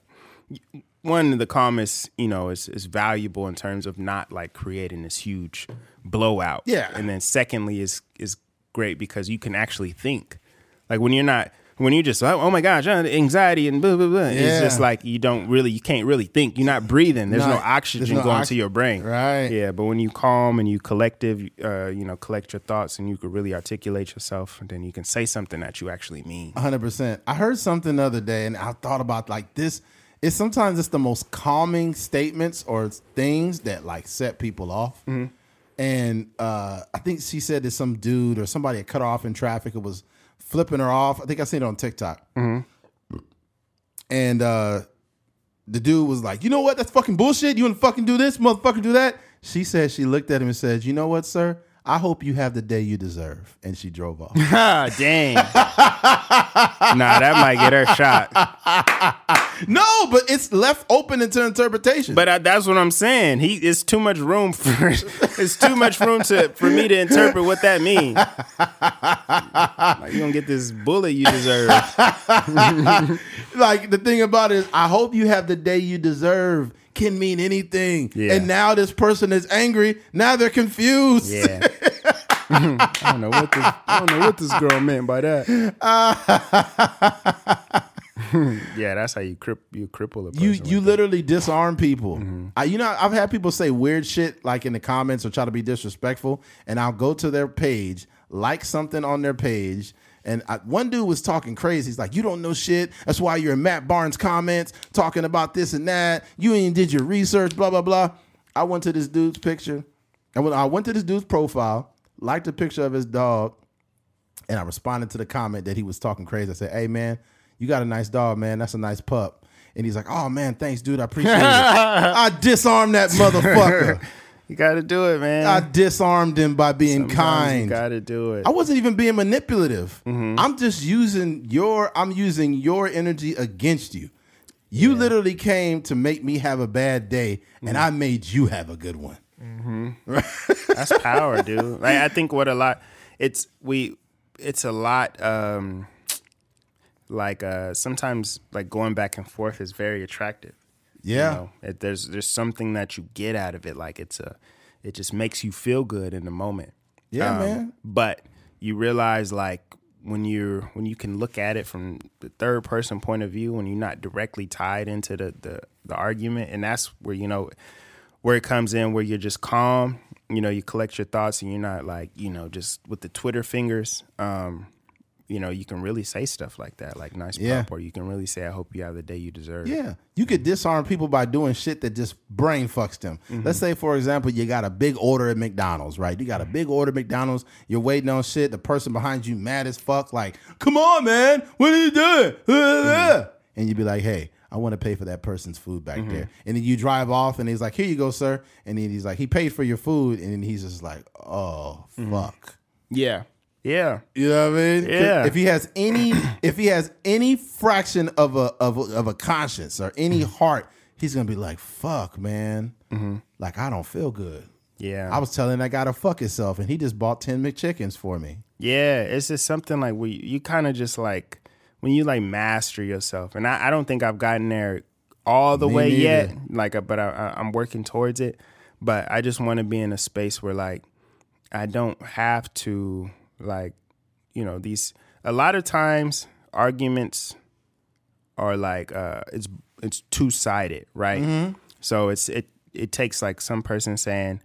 one of the calmness you know is is valuable in terms of not like creating this huge blowout Yeah. and then secondly is is great because you can actually think like when you're not when you're just oh, oh my gosh uh, anxiety and blah blah blah it's just like you don't really you can't really think you're not breathing there's no, oxygen there's no going ox- to your brain Right. yeah but when you calm and you collective uh, you know collect your thoughts and you could really articulate yourself and then you can say something that you actually mean hundred percent. I heard something the other day, and I thought about like this. It's sometimes it's the most calming statements or things that like set people off. And uh, I think she said that some dude or somebody had cut her off in traffic. It was flipping her off. I think I seen it on TikTok. And uh, the dude was like, "You know what? That's fucking bullshit. You want to fucking do this, motherfucker? Do that?" She said she looked at him and said, "You know what, sir? I hope you have the day you deserve." And she drove off. ah dang nah that might get her shot No, but it's left open into interpretation. But I, that's what I'm saying. He it's too much room for it's too much room to for me to interpret what that means. Like you gonna get this bullet you deserve. like the thing about it is, I hope you have the day you deserve can mean anything. Yeah. And now this person is angry. Now they're confused. Yeah. I don't know what this I don't know what this girl meant by that. yeah, that's how you crip you cripple a person. You like you that. literally disarm people. Mm-hmm. I, you know, I've had people say weird shit like in the comments or try to be disrespectful, and I'll go to their page, like something on their page, and I, one dude was talking crazy. He's like, "You don't know shit. That's why you're in Matt Barnes' comments talking about this and that. You ain't did your research. Blah blah blah." I went to this dude's picture, and when I went to this dude's profile, liked a picture of his dog, and I responded to the comment that he was talking crazy. I said, "Hey man, you got a nice dog, man. That's a nice pup." And he's like, "Oh man, thanks, dude. I appreciate it." I disarmed that motherfucker. You gotta do it, man. I disarmed him by being Sometimes kind. You gotta do it. I wasn't even being manipulative. Mm-hmm. I'm just using your I'm using your energy against you. You literally came to make me have a bad day, and mm. I made you have a good one. That's power, dude. Like I think what a lot it's we it's a lot um like uh sometimes like going back and forth is very attractive. Yeah. know? It- there's there's something that you get out of it. Like it's a, it just makes you feel good in the moment. Yeah, Um, man. But you realize like when you're when you can look at it from the third person point of view when you're not directly tied into the the, the argument, and that's where you know where it comes in where you're just calm. You know, you collect your thoughts and you're not like you know just with the Twitter fingers. Um, you know, you can really say stuff like that, like nice Yeah. pup, or you can really say, "I hope you have the day you deserve." Yeah, you could disarm people by doing shit that just brain fucks them. Mm-hmm. Let's say, for example, you got a big order at McDonald's, right? You got a big order at McDonald's. You're waiting on shit. The person behind you mad as fuck, like, "Come on, man, what are you doing?" Mm-hmm. And you'd be like, "Hey." I want to pay for that person's food back Mm-hmm. there. And then you drive off and he's like, Here you go, sir. And then he's like, He paid for your food. And then he's just like, Oh, Mm-hmm. fuck. yeah, yeah. You know what I mean? Yeah. If he has any, if he has any fraction of a of a, of a conscience or any heart, he's gonna be like, "Fuck, man! Like I don't feel good." Yeah. I was telling that guy to fuck himself, and he just bought ten McChickens for me. Yeah, it's just something like we you kind of just like when you like master yourself, and I, I don't think I've gotten there all the Me way yet. Like, uh, but I, I, I'm working towards it. But I just want to be in a space where like I don't have to like you know these a lot of times arguments are like uh it's it's two sided, right? So it's it it takes like some person saying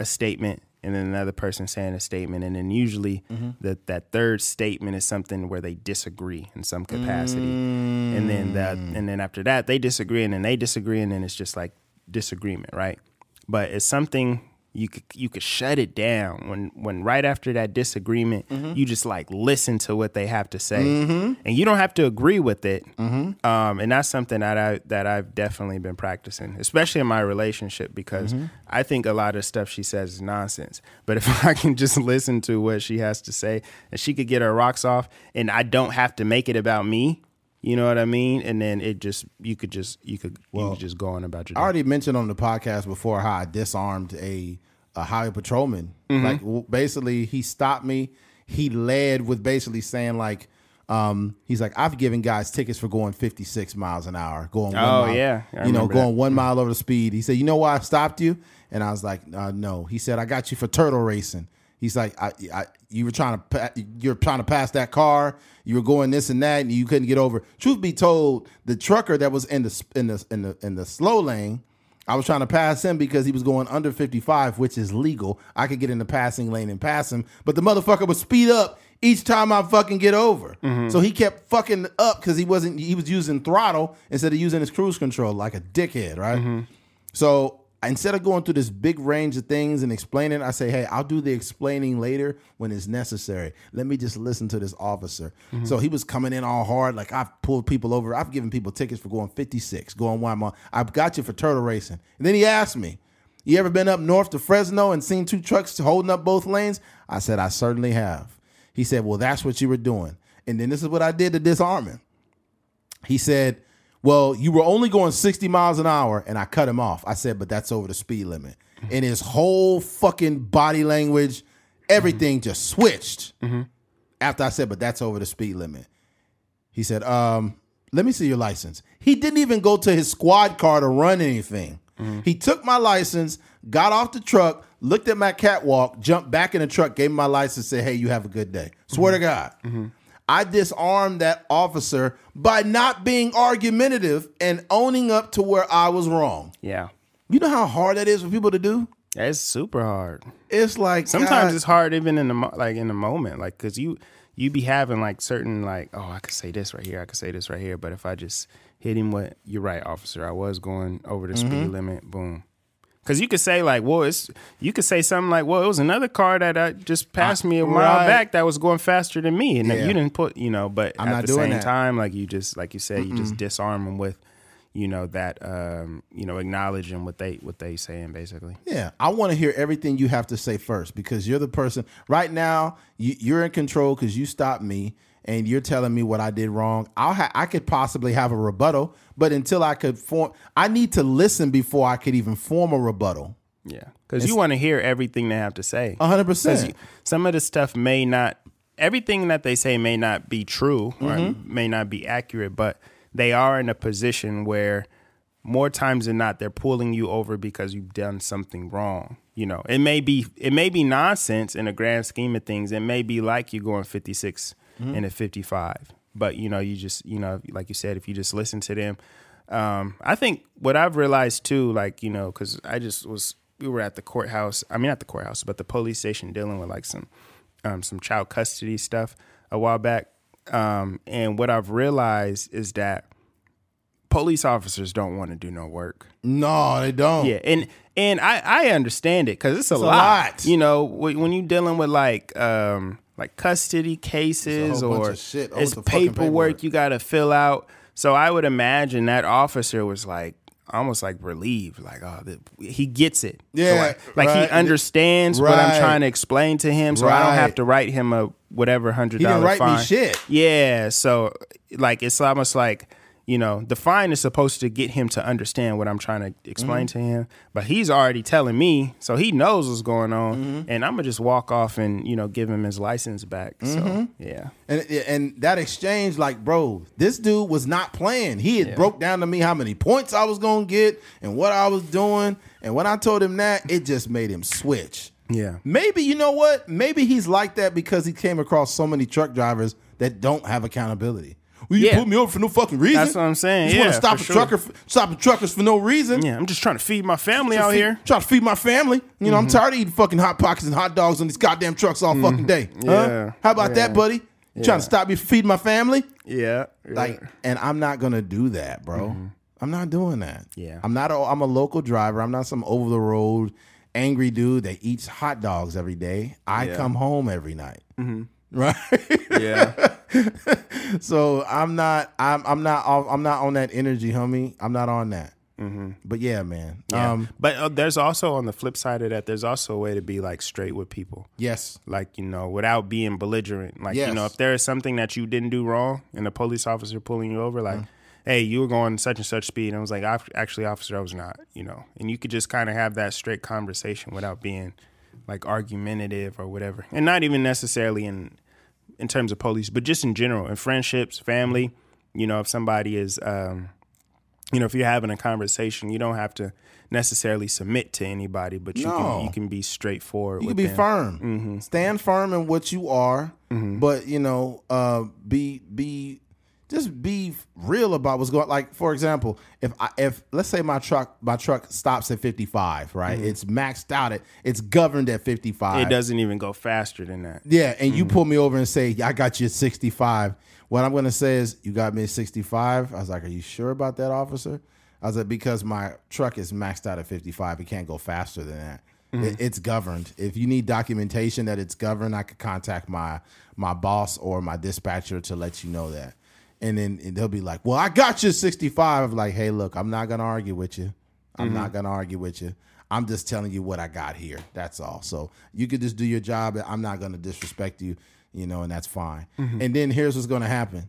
a statement and then another person saying a statement and then usually mm-hmm. that that third statement is something where they disagree in some capacity. And then that mm. and then after that they disagree and then they disagree and then it's just like disagreement right? But it's something you could you could shut it down. When when right after that disagreement mm-hmm. you just like listen to what they have to say. Mm-hmm. And you don't have to agree with it. Mm-hmm. Um, and that's something that I that I've definitely been practicing especially in my relationship because I think a lot of stuff she says is nonsense. But if I can just listen to what she has to say and she could get her rocks off and I don't have to make it about me you know what I mean and then it just you could just you could you could just go on about your I already mentioned on the podcast before how I disarmed a, a highway patrolman. Mm-hmm. Like w- basically, he stopped me. He led with basically saying like, um, he's like, I've given guys tickets for going 56 miles an hour, going. One Oh, mile, yeah. I you know, going that. one mile over the speed. He said, you know why I stopped you? And I was like, uh, no. He said, I got you for turtle racing. He's like, I, I, you were trying to, you're trying to pass that car. You were going this and that, and you couldn't get over. Truth be told, the trucker that was in the in the in the in the slow lane, I was trying to pass him because he was going under 55, which is legal. I could get in the passing lane and pass him, but the motherfucker would speed up each time I fucking get over. Mm-hmm. So he kept fucking up because he wasn't. He was using throttle instead of using his cruise control like a dickhead, right? Mm-hmm. So instead of going through this big range of things and explaining, I say, hey, I'll do the explaining later when it's necessary. Let me just listen to this officer. Mm-hmm. So he was coming in all hard. Like I've pulled people over. I've given people tickets for going 56, going one mile. I've got you for turtle racing. And then he asked me, you ever been up north to Fresno and seen two trucks holding up both lanes? I said, I certainly have. He said, well, that's what you were doing. And then this is what I did to disarm him. He said, Well, you were only going 60 miles an hour, and I cut him off. I said, But that's over the speed limit. And his whole fucking body language, everything just switched after I said, But that's over the speed limit. He said, um, Let me see your license. He didn't even go to his squad car to run anything. He took my license, got off the truck, looked at my catwalk, jumped back in the truck, gave me my license, said, Hey, you have a good day. Swear to God. I disarmed that officer by not being argumentative and owning up to where I was wrong. Yeah. You know how hard that is for people to do? It's super hard. It's like Sometimes God, it's hard even in the mo- like in the moment, like because you you be having like certain like oh I could say this right here, I could say this right here, but if I just hit him with you're right, officer, I was going over the Mm-hmm. speed limit, boom. Because you could say like, well, it's you could say something like, well, it was another car that uh, just passed me a mile right. back that was going faster than me, and Yeah. you didn't put, you know. But I'm at not the doing same that. time, like you just like you said, you just disarm them with, you know, that um, you know, acknowledging what they what they saying basically. Yeah, I want to hear everything you have to say first because you're the person right now. You, you're in control because you stopped me and you're telling me what I did wrong. I'll ha- I could possibly have a rebuttal, but until I could form, I need to listen before I could even form a rebuttal. Yeah, because you want to hear everything they have to say. A hundred percent. Some of the stuff may not, everything that they say may not be true or Mm-hmm. may not be accurate, but they are in a position where more times than not they're pulling you over because you've done something wrong. You know, it may be it may be nonsense in the grand scheme of things. It may be like you going 56 Mm-hmm. and a 55. But you know, you just you know, like you said, if you just listen to them, um, I think what I've realized too, like you know, because I just was we were at the courthouse. I mean, not the courthouse, but the police station dealing with like some um, some child custody stuff a while back. Um, and what I've realized is that police officers don't want to do no work. No, they don't. Yeah, and and I I understand it because it's a, It's a lot. lot. You know, when when you're dealing with like um like custody cases or it's paperwork, paperwork. you got to fill out. So I would imagine that officer was like almost like relieved, like oh, the, he gets it. So, Yeah, like, like right. he understands what I'm trying to explain to him, so I don't have to write him a whatever hundred dollar write fine. me shit. Yeah, so like it's almost like you know the fine is supposed to get him to understand what I'm trying to explain Mm-hmm. to him, but he's already telling me, so he knows what's going on, Mm-hmm. and I'm gonna just walk off and you know give him his license back. So Mm-hmm. yeah, And and that exchange, like, bro, this dude was not playing. He had broke down to me how many points I was gonna get and what I was doing. And when I told him that, it just made him switch. yeah, Maybe you know what? Maybe he's like that because he came across so many truck drivers that don't have accountability. Well, you Yeah. put me over for no fucking reason. That's what I'm saying. You just want to stop a sure. trucker, stopping truckers for no reason. yeah. I'm just trying to feed my family out feed- here. Mm-hmm. Trying to feed my family. You know, I'm mm-hmm. tired of eating fucking hot pockets and hot dogs on these goddamn trucks all mm-hmm. fucking day. Huh? Yeah. How about that, buddy? You trying to stop me from feeding my family? Yeah, Like, and I'm not gonna do that, bro. Mm-hmm. I'm not doing that. Yeah. I'm not. A, I'm a local driver. I'm not some over the road angry dude that eats hot dogs every day. I Yeah. come home every night. Right. yeah, so I'm not. I'm. I'm not. off- I'm not on that energy, homie. I'm not on that. But yeah, man. yeah. Um. but uh, there's also on the flip side of that, there's also a way to be like straight with people. Yes. like you know without being belligerent like you know if there is something that you didn't do wrong and a police officer pulling you over like hey you were going such and such speed and i was like "Ac- actually officer i was not you know and you could just kind of have that straight conversation without being like argumentative or whatever and not even necessarily in in terms of police but just in general in friendships family you know if somebody is um you know if you're having a conversation you don't have to necessarily submit to anybody but you No. can you can be straightforward You with can be them. firm. Mm-hmm. Stand firm in what you are, but you know, uh, be be just be real about what's going. Like for example, if I, if let's say my truck my truck stops at fifty five, right? It's maxed out at it's governed at fifty five. Mm-hmm. It doesn't even go faster than that. Yeah, and you pull me over and say, "I got you at 65." What I'm going to say is, "You got me at 65." I was like, "Are you sure about that, officer?" I was like, "Because my truck is maxed out at 55. It can't go faster than that. It, it's governed. If you need documentation that it's governed, I could contact my my boss or my dispatcher to let you know that." And then and they'll be like, "Well, I got you at 65." I'm like, "Hey, look, I'm not to argue with you. I'm not mm-hmm. going to argue with you." I'm just telling you what I got here. That's all. So you could just do your job. I'm not to disrespect you, you know, and that's fine. Mm-hmm. And then here's what's to happen.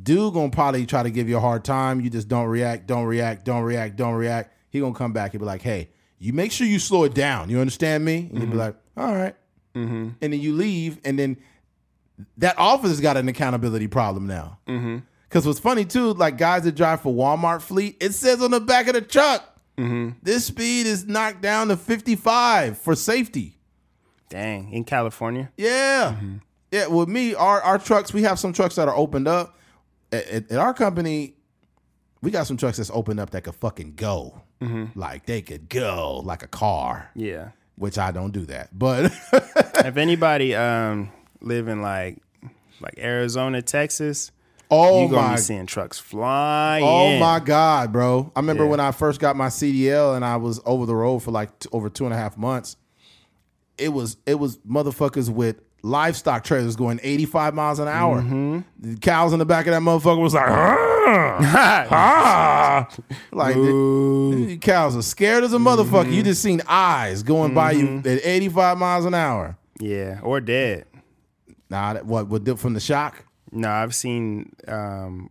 Dude gonna probably try to give you a hard time. You just don't react, don't react, don't react, don't react. He gonna come back and be like, "Hey, you make sure you slow it down. You understand me?" And you be mm-hmm. like, "All right." And then you leave, and then that office has got an accountability problem now. Mm-hmm. Because what's funny too, like guys that drive for Walmart fleet, it says on the back of the truck, mm-hmm. this speed is knocked down to 55 for safety. Dang, in California. Yeah. Mm-hmm. Yeah. With me, our, our trucks, we have some trucks that are opened up. At, at- at our company, we got some trucks that's opened up that could fucking go. Like they could go like a car, Yeah. which I don't do that. But if anybody um live in like like Arizona, Texas, oh you gonna my be seeing trucks flying. Oh my God, bro! I remember Yeah. when I first got my CDL and I was over the road for like t- over two and a half months. It was it was motherfuckers with livestock trailers going 85 miles an hour. Mm-hmm. The cows in the back of that motherfucker was like, "Ah, ah." like the, the cows are scared as a motherfucker. Mm-hmm. You just seen eyes going by you at 85 miles an hour. Yeah, or dead. Nah, that, what what did from the shock? No, I've seen um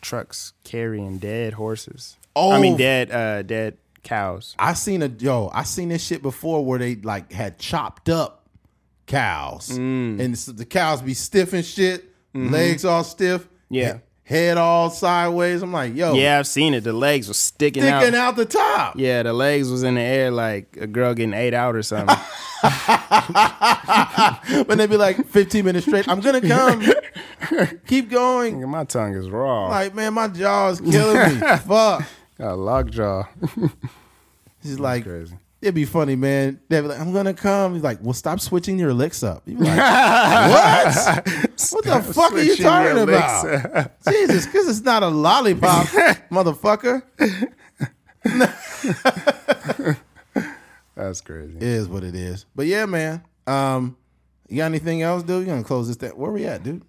trucks carrying dead horses. Oh. I mean dead uh dead cows. I seen a yo, I seen this shit before where they like had chopped up cows, Mm. and the cows be stiff and shit, legs all stiff. Mm-hmm. Yeah. Head all sideways. I'm like, yo, Yeah, I've seen it. The legs were sticking, sticking out. Sticking out the top. Yeah, the legs was in the air like a girl getting ate out or something. When they be like 15 minutes straight, I'm gonna come. Keep going. My tongue is raw. Like, man, my jaw is killing me. Fuck. Got a lockjaw. He's like, Crazy. It'd be funny, man. They'd be like, I'm gonna come. He's like, well, stop switching your licks up. You'd be like, what? What the fuck are you switching talking about? Jesus, because it's not a lollipop, motherfucker. That's crazy. It is what it is. But yeah, man. Um, you got anything else, dude? You gonna close this? Thing? Where we at, dude?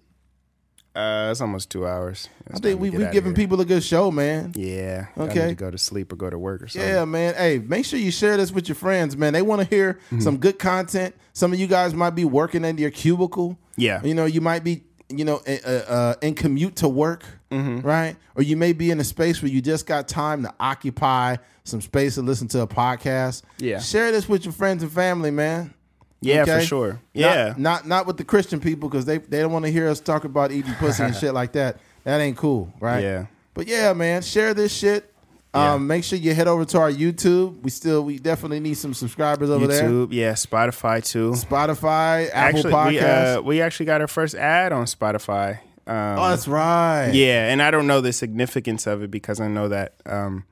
Uh, it's almost two hours. I think we we giving people a good show, man. Yeah. I Okay. need to go to sleep or go to work or something. Yeah, man. Hey, make sure you share this with your friends, man. They want to hear Mm-hmm. some good content. Some of you guys might be working in your cubicle. Yeah. You know, you might be, you know, uh, uh, in commute to work, Mm-hmm. right? Or you may be in a space where you just got time to occupy some space to listen to a podcast. Yeah. Share this with your friends and family, man. Yeah, for sure. Yeah. Not not, with the Christian people because they they don't want to hear us talk about eating pussy and shit like that. That ain't cool, right? Yeah. But yeah, man, share this shit. Yeah. Um, make sure you head over to our YouTube. We still we definitely need some subscribers over there. YouTube, yeah, Spotify too. Spotify, Apple actually, Podcasts. we uh, we actually got our first ad on Spotify. Um, oh, that's right. Yeah, and I don't know the significance of it because I know that um,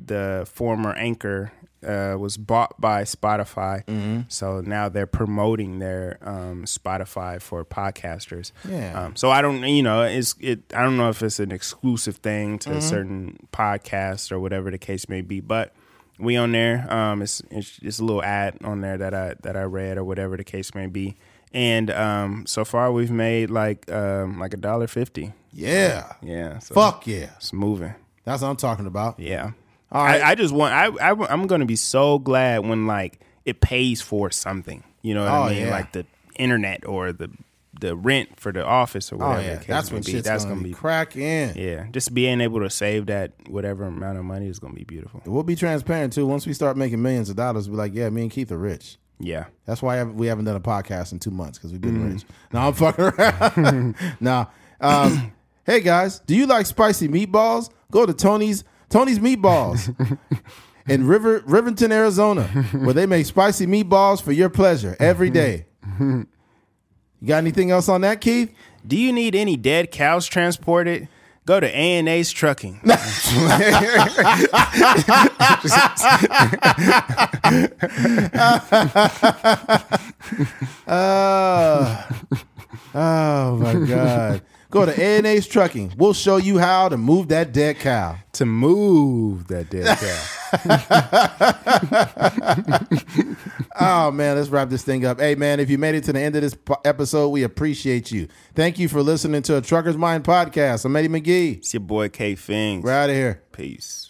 the former anchor uh, was bought by Spotify, Mm-hmm. so now they're promoting their um, Spotify for podcasters. Yeah. Um, so I don't, you know, it's it. I don't know if it's an exclusive thing Mm-hmm. to certain podcasts or whatever the case may be, but. We on there. Um, it's, it's it's a little ad on there that I that I read or whatever the case may be, and um, so far we've made like um, like a dollar fifty. Yeah. Yeah. So Fuck yeah. It's moving. That's what I'm talking about. Yeah. All right. I, I just want. I, I I'm gonna be so glad when like it pays for something. You know what Oh, I mean? yeah. Like the internet or the the rent for the office or whatever. Oh whatever. yeah. the case That's when be. That's gonna, be cracking. Yeah. Just being able to save that whatever amount of money is gonna be beautiful. We'll be transparent too. Once we start making millions of dollars, we'll be like, yeah, me and Keith are rich. Yeah. That's why we haven't done a podcast in two months because we've been Mm. rich. No, I'm fucking around. no. Um, hey guys, do you like spicy meatballs? Go to Tony's Tony's Meatballs in River Riverton, Arizona, where they make spicy meatballs for your pleasure every day. You got anything else on that, Keith? Do you need any dead cows transported? Go to A and A's Trucking. Uh, oh my God. Go to A&A's Trucking. We'll show you how to move that dead cow. to move that dead cow. Oh man, let's wrap this thing up. Hey man, if you made it to the end of this po- episode, we appreciate you. Thank you for listening to a Trucker's Mind podcast. I'm Eddie McGee. it's your boy K Fings. We're out of here. Peace.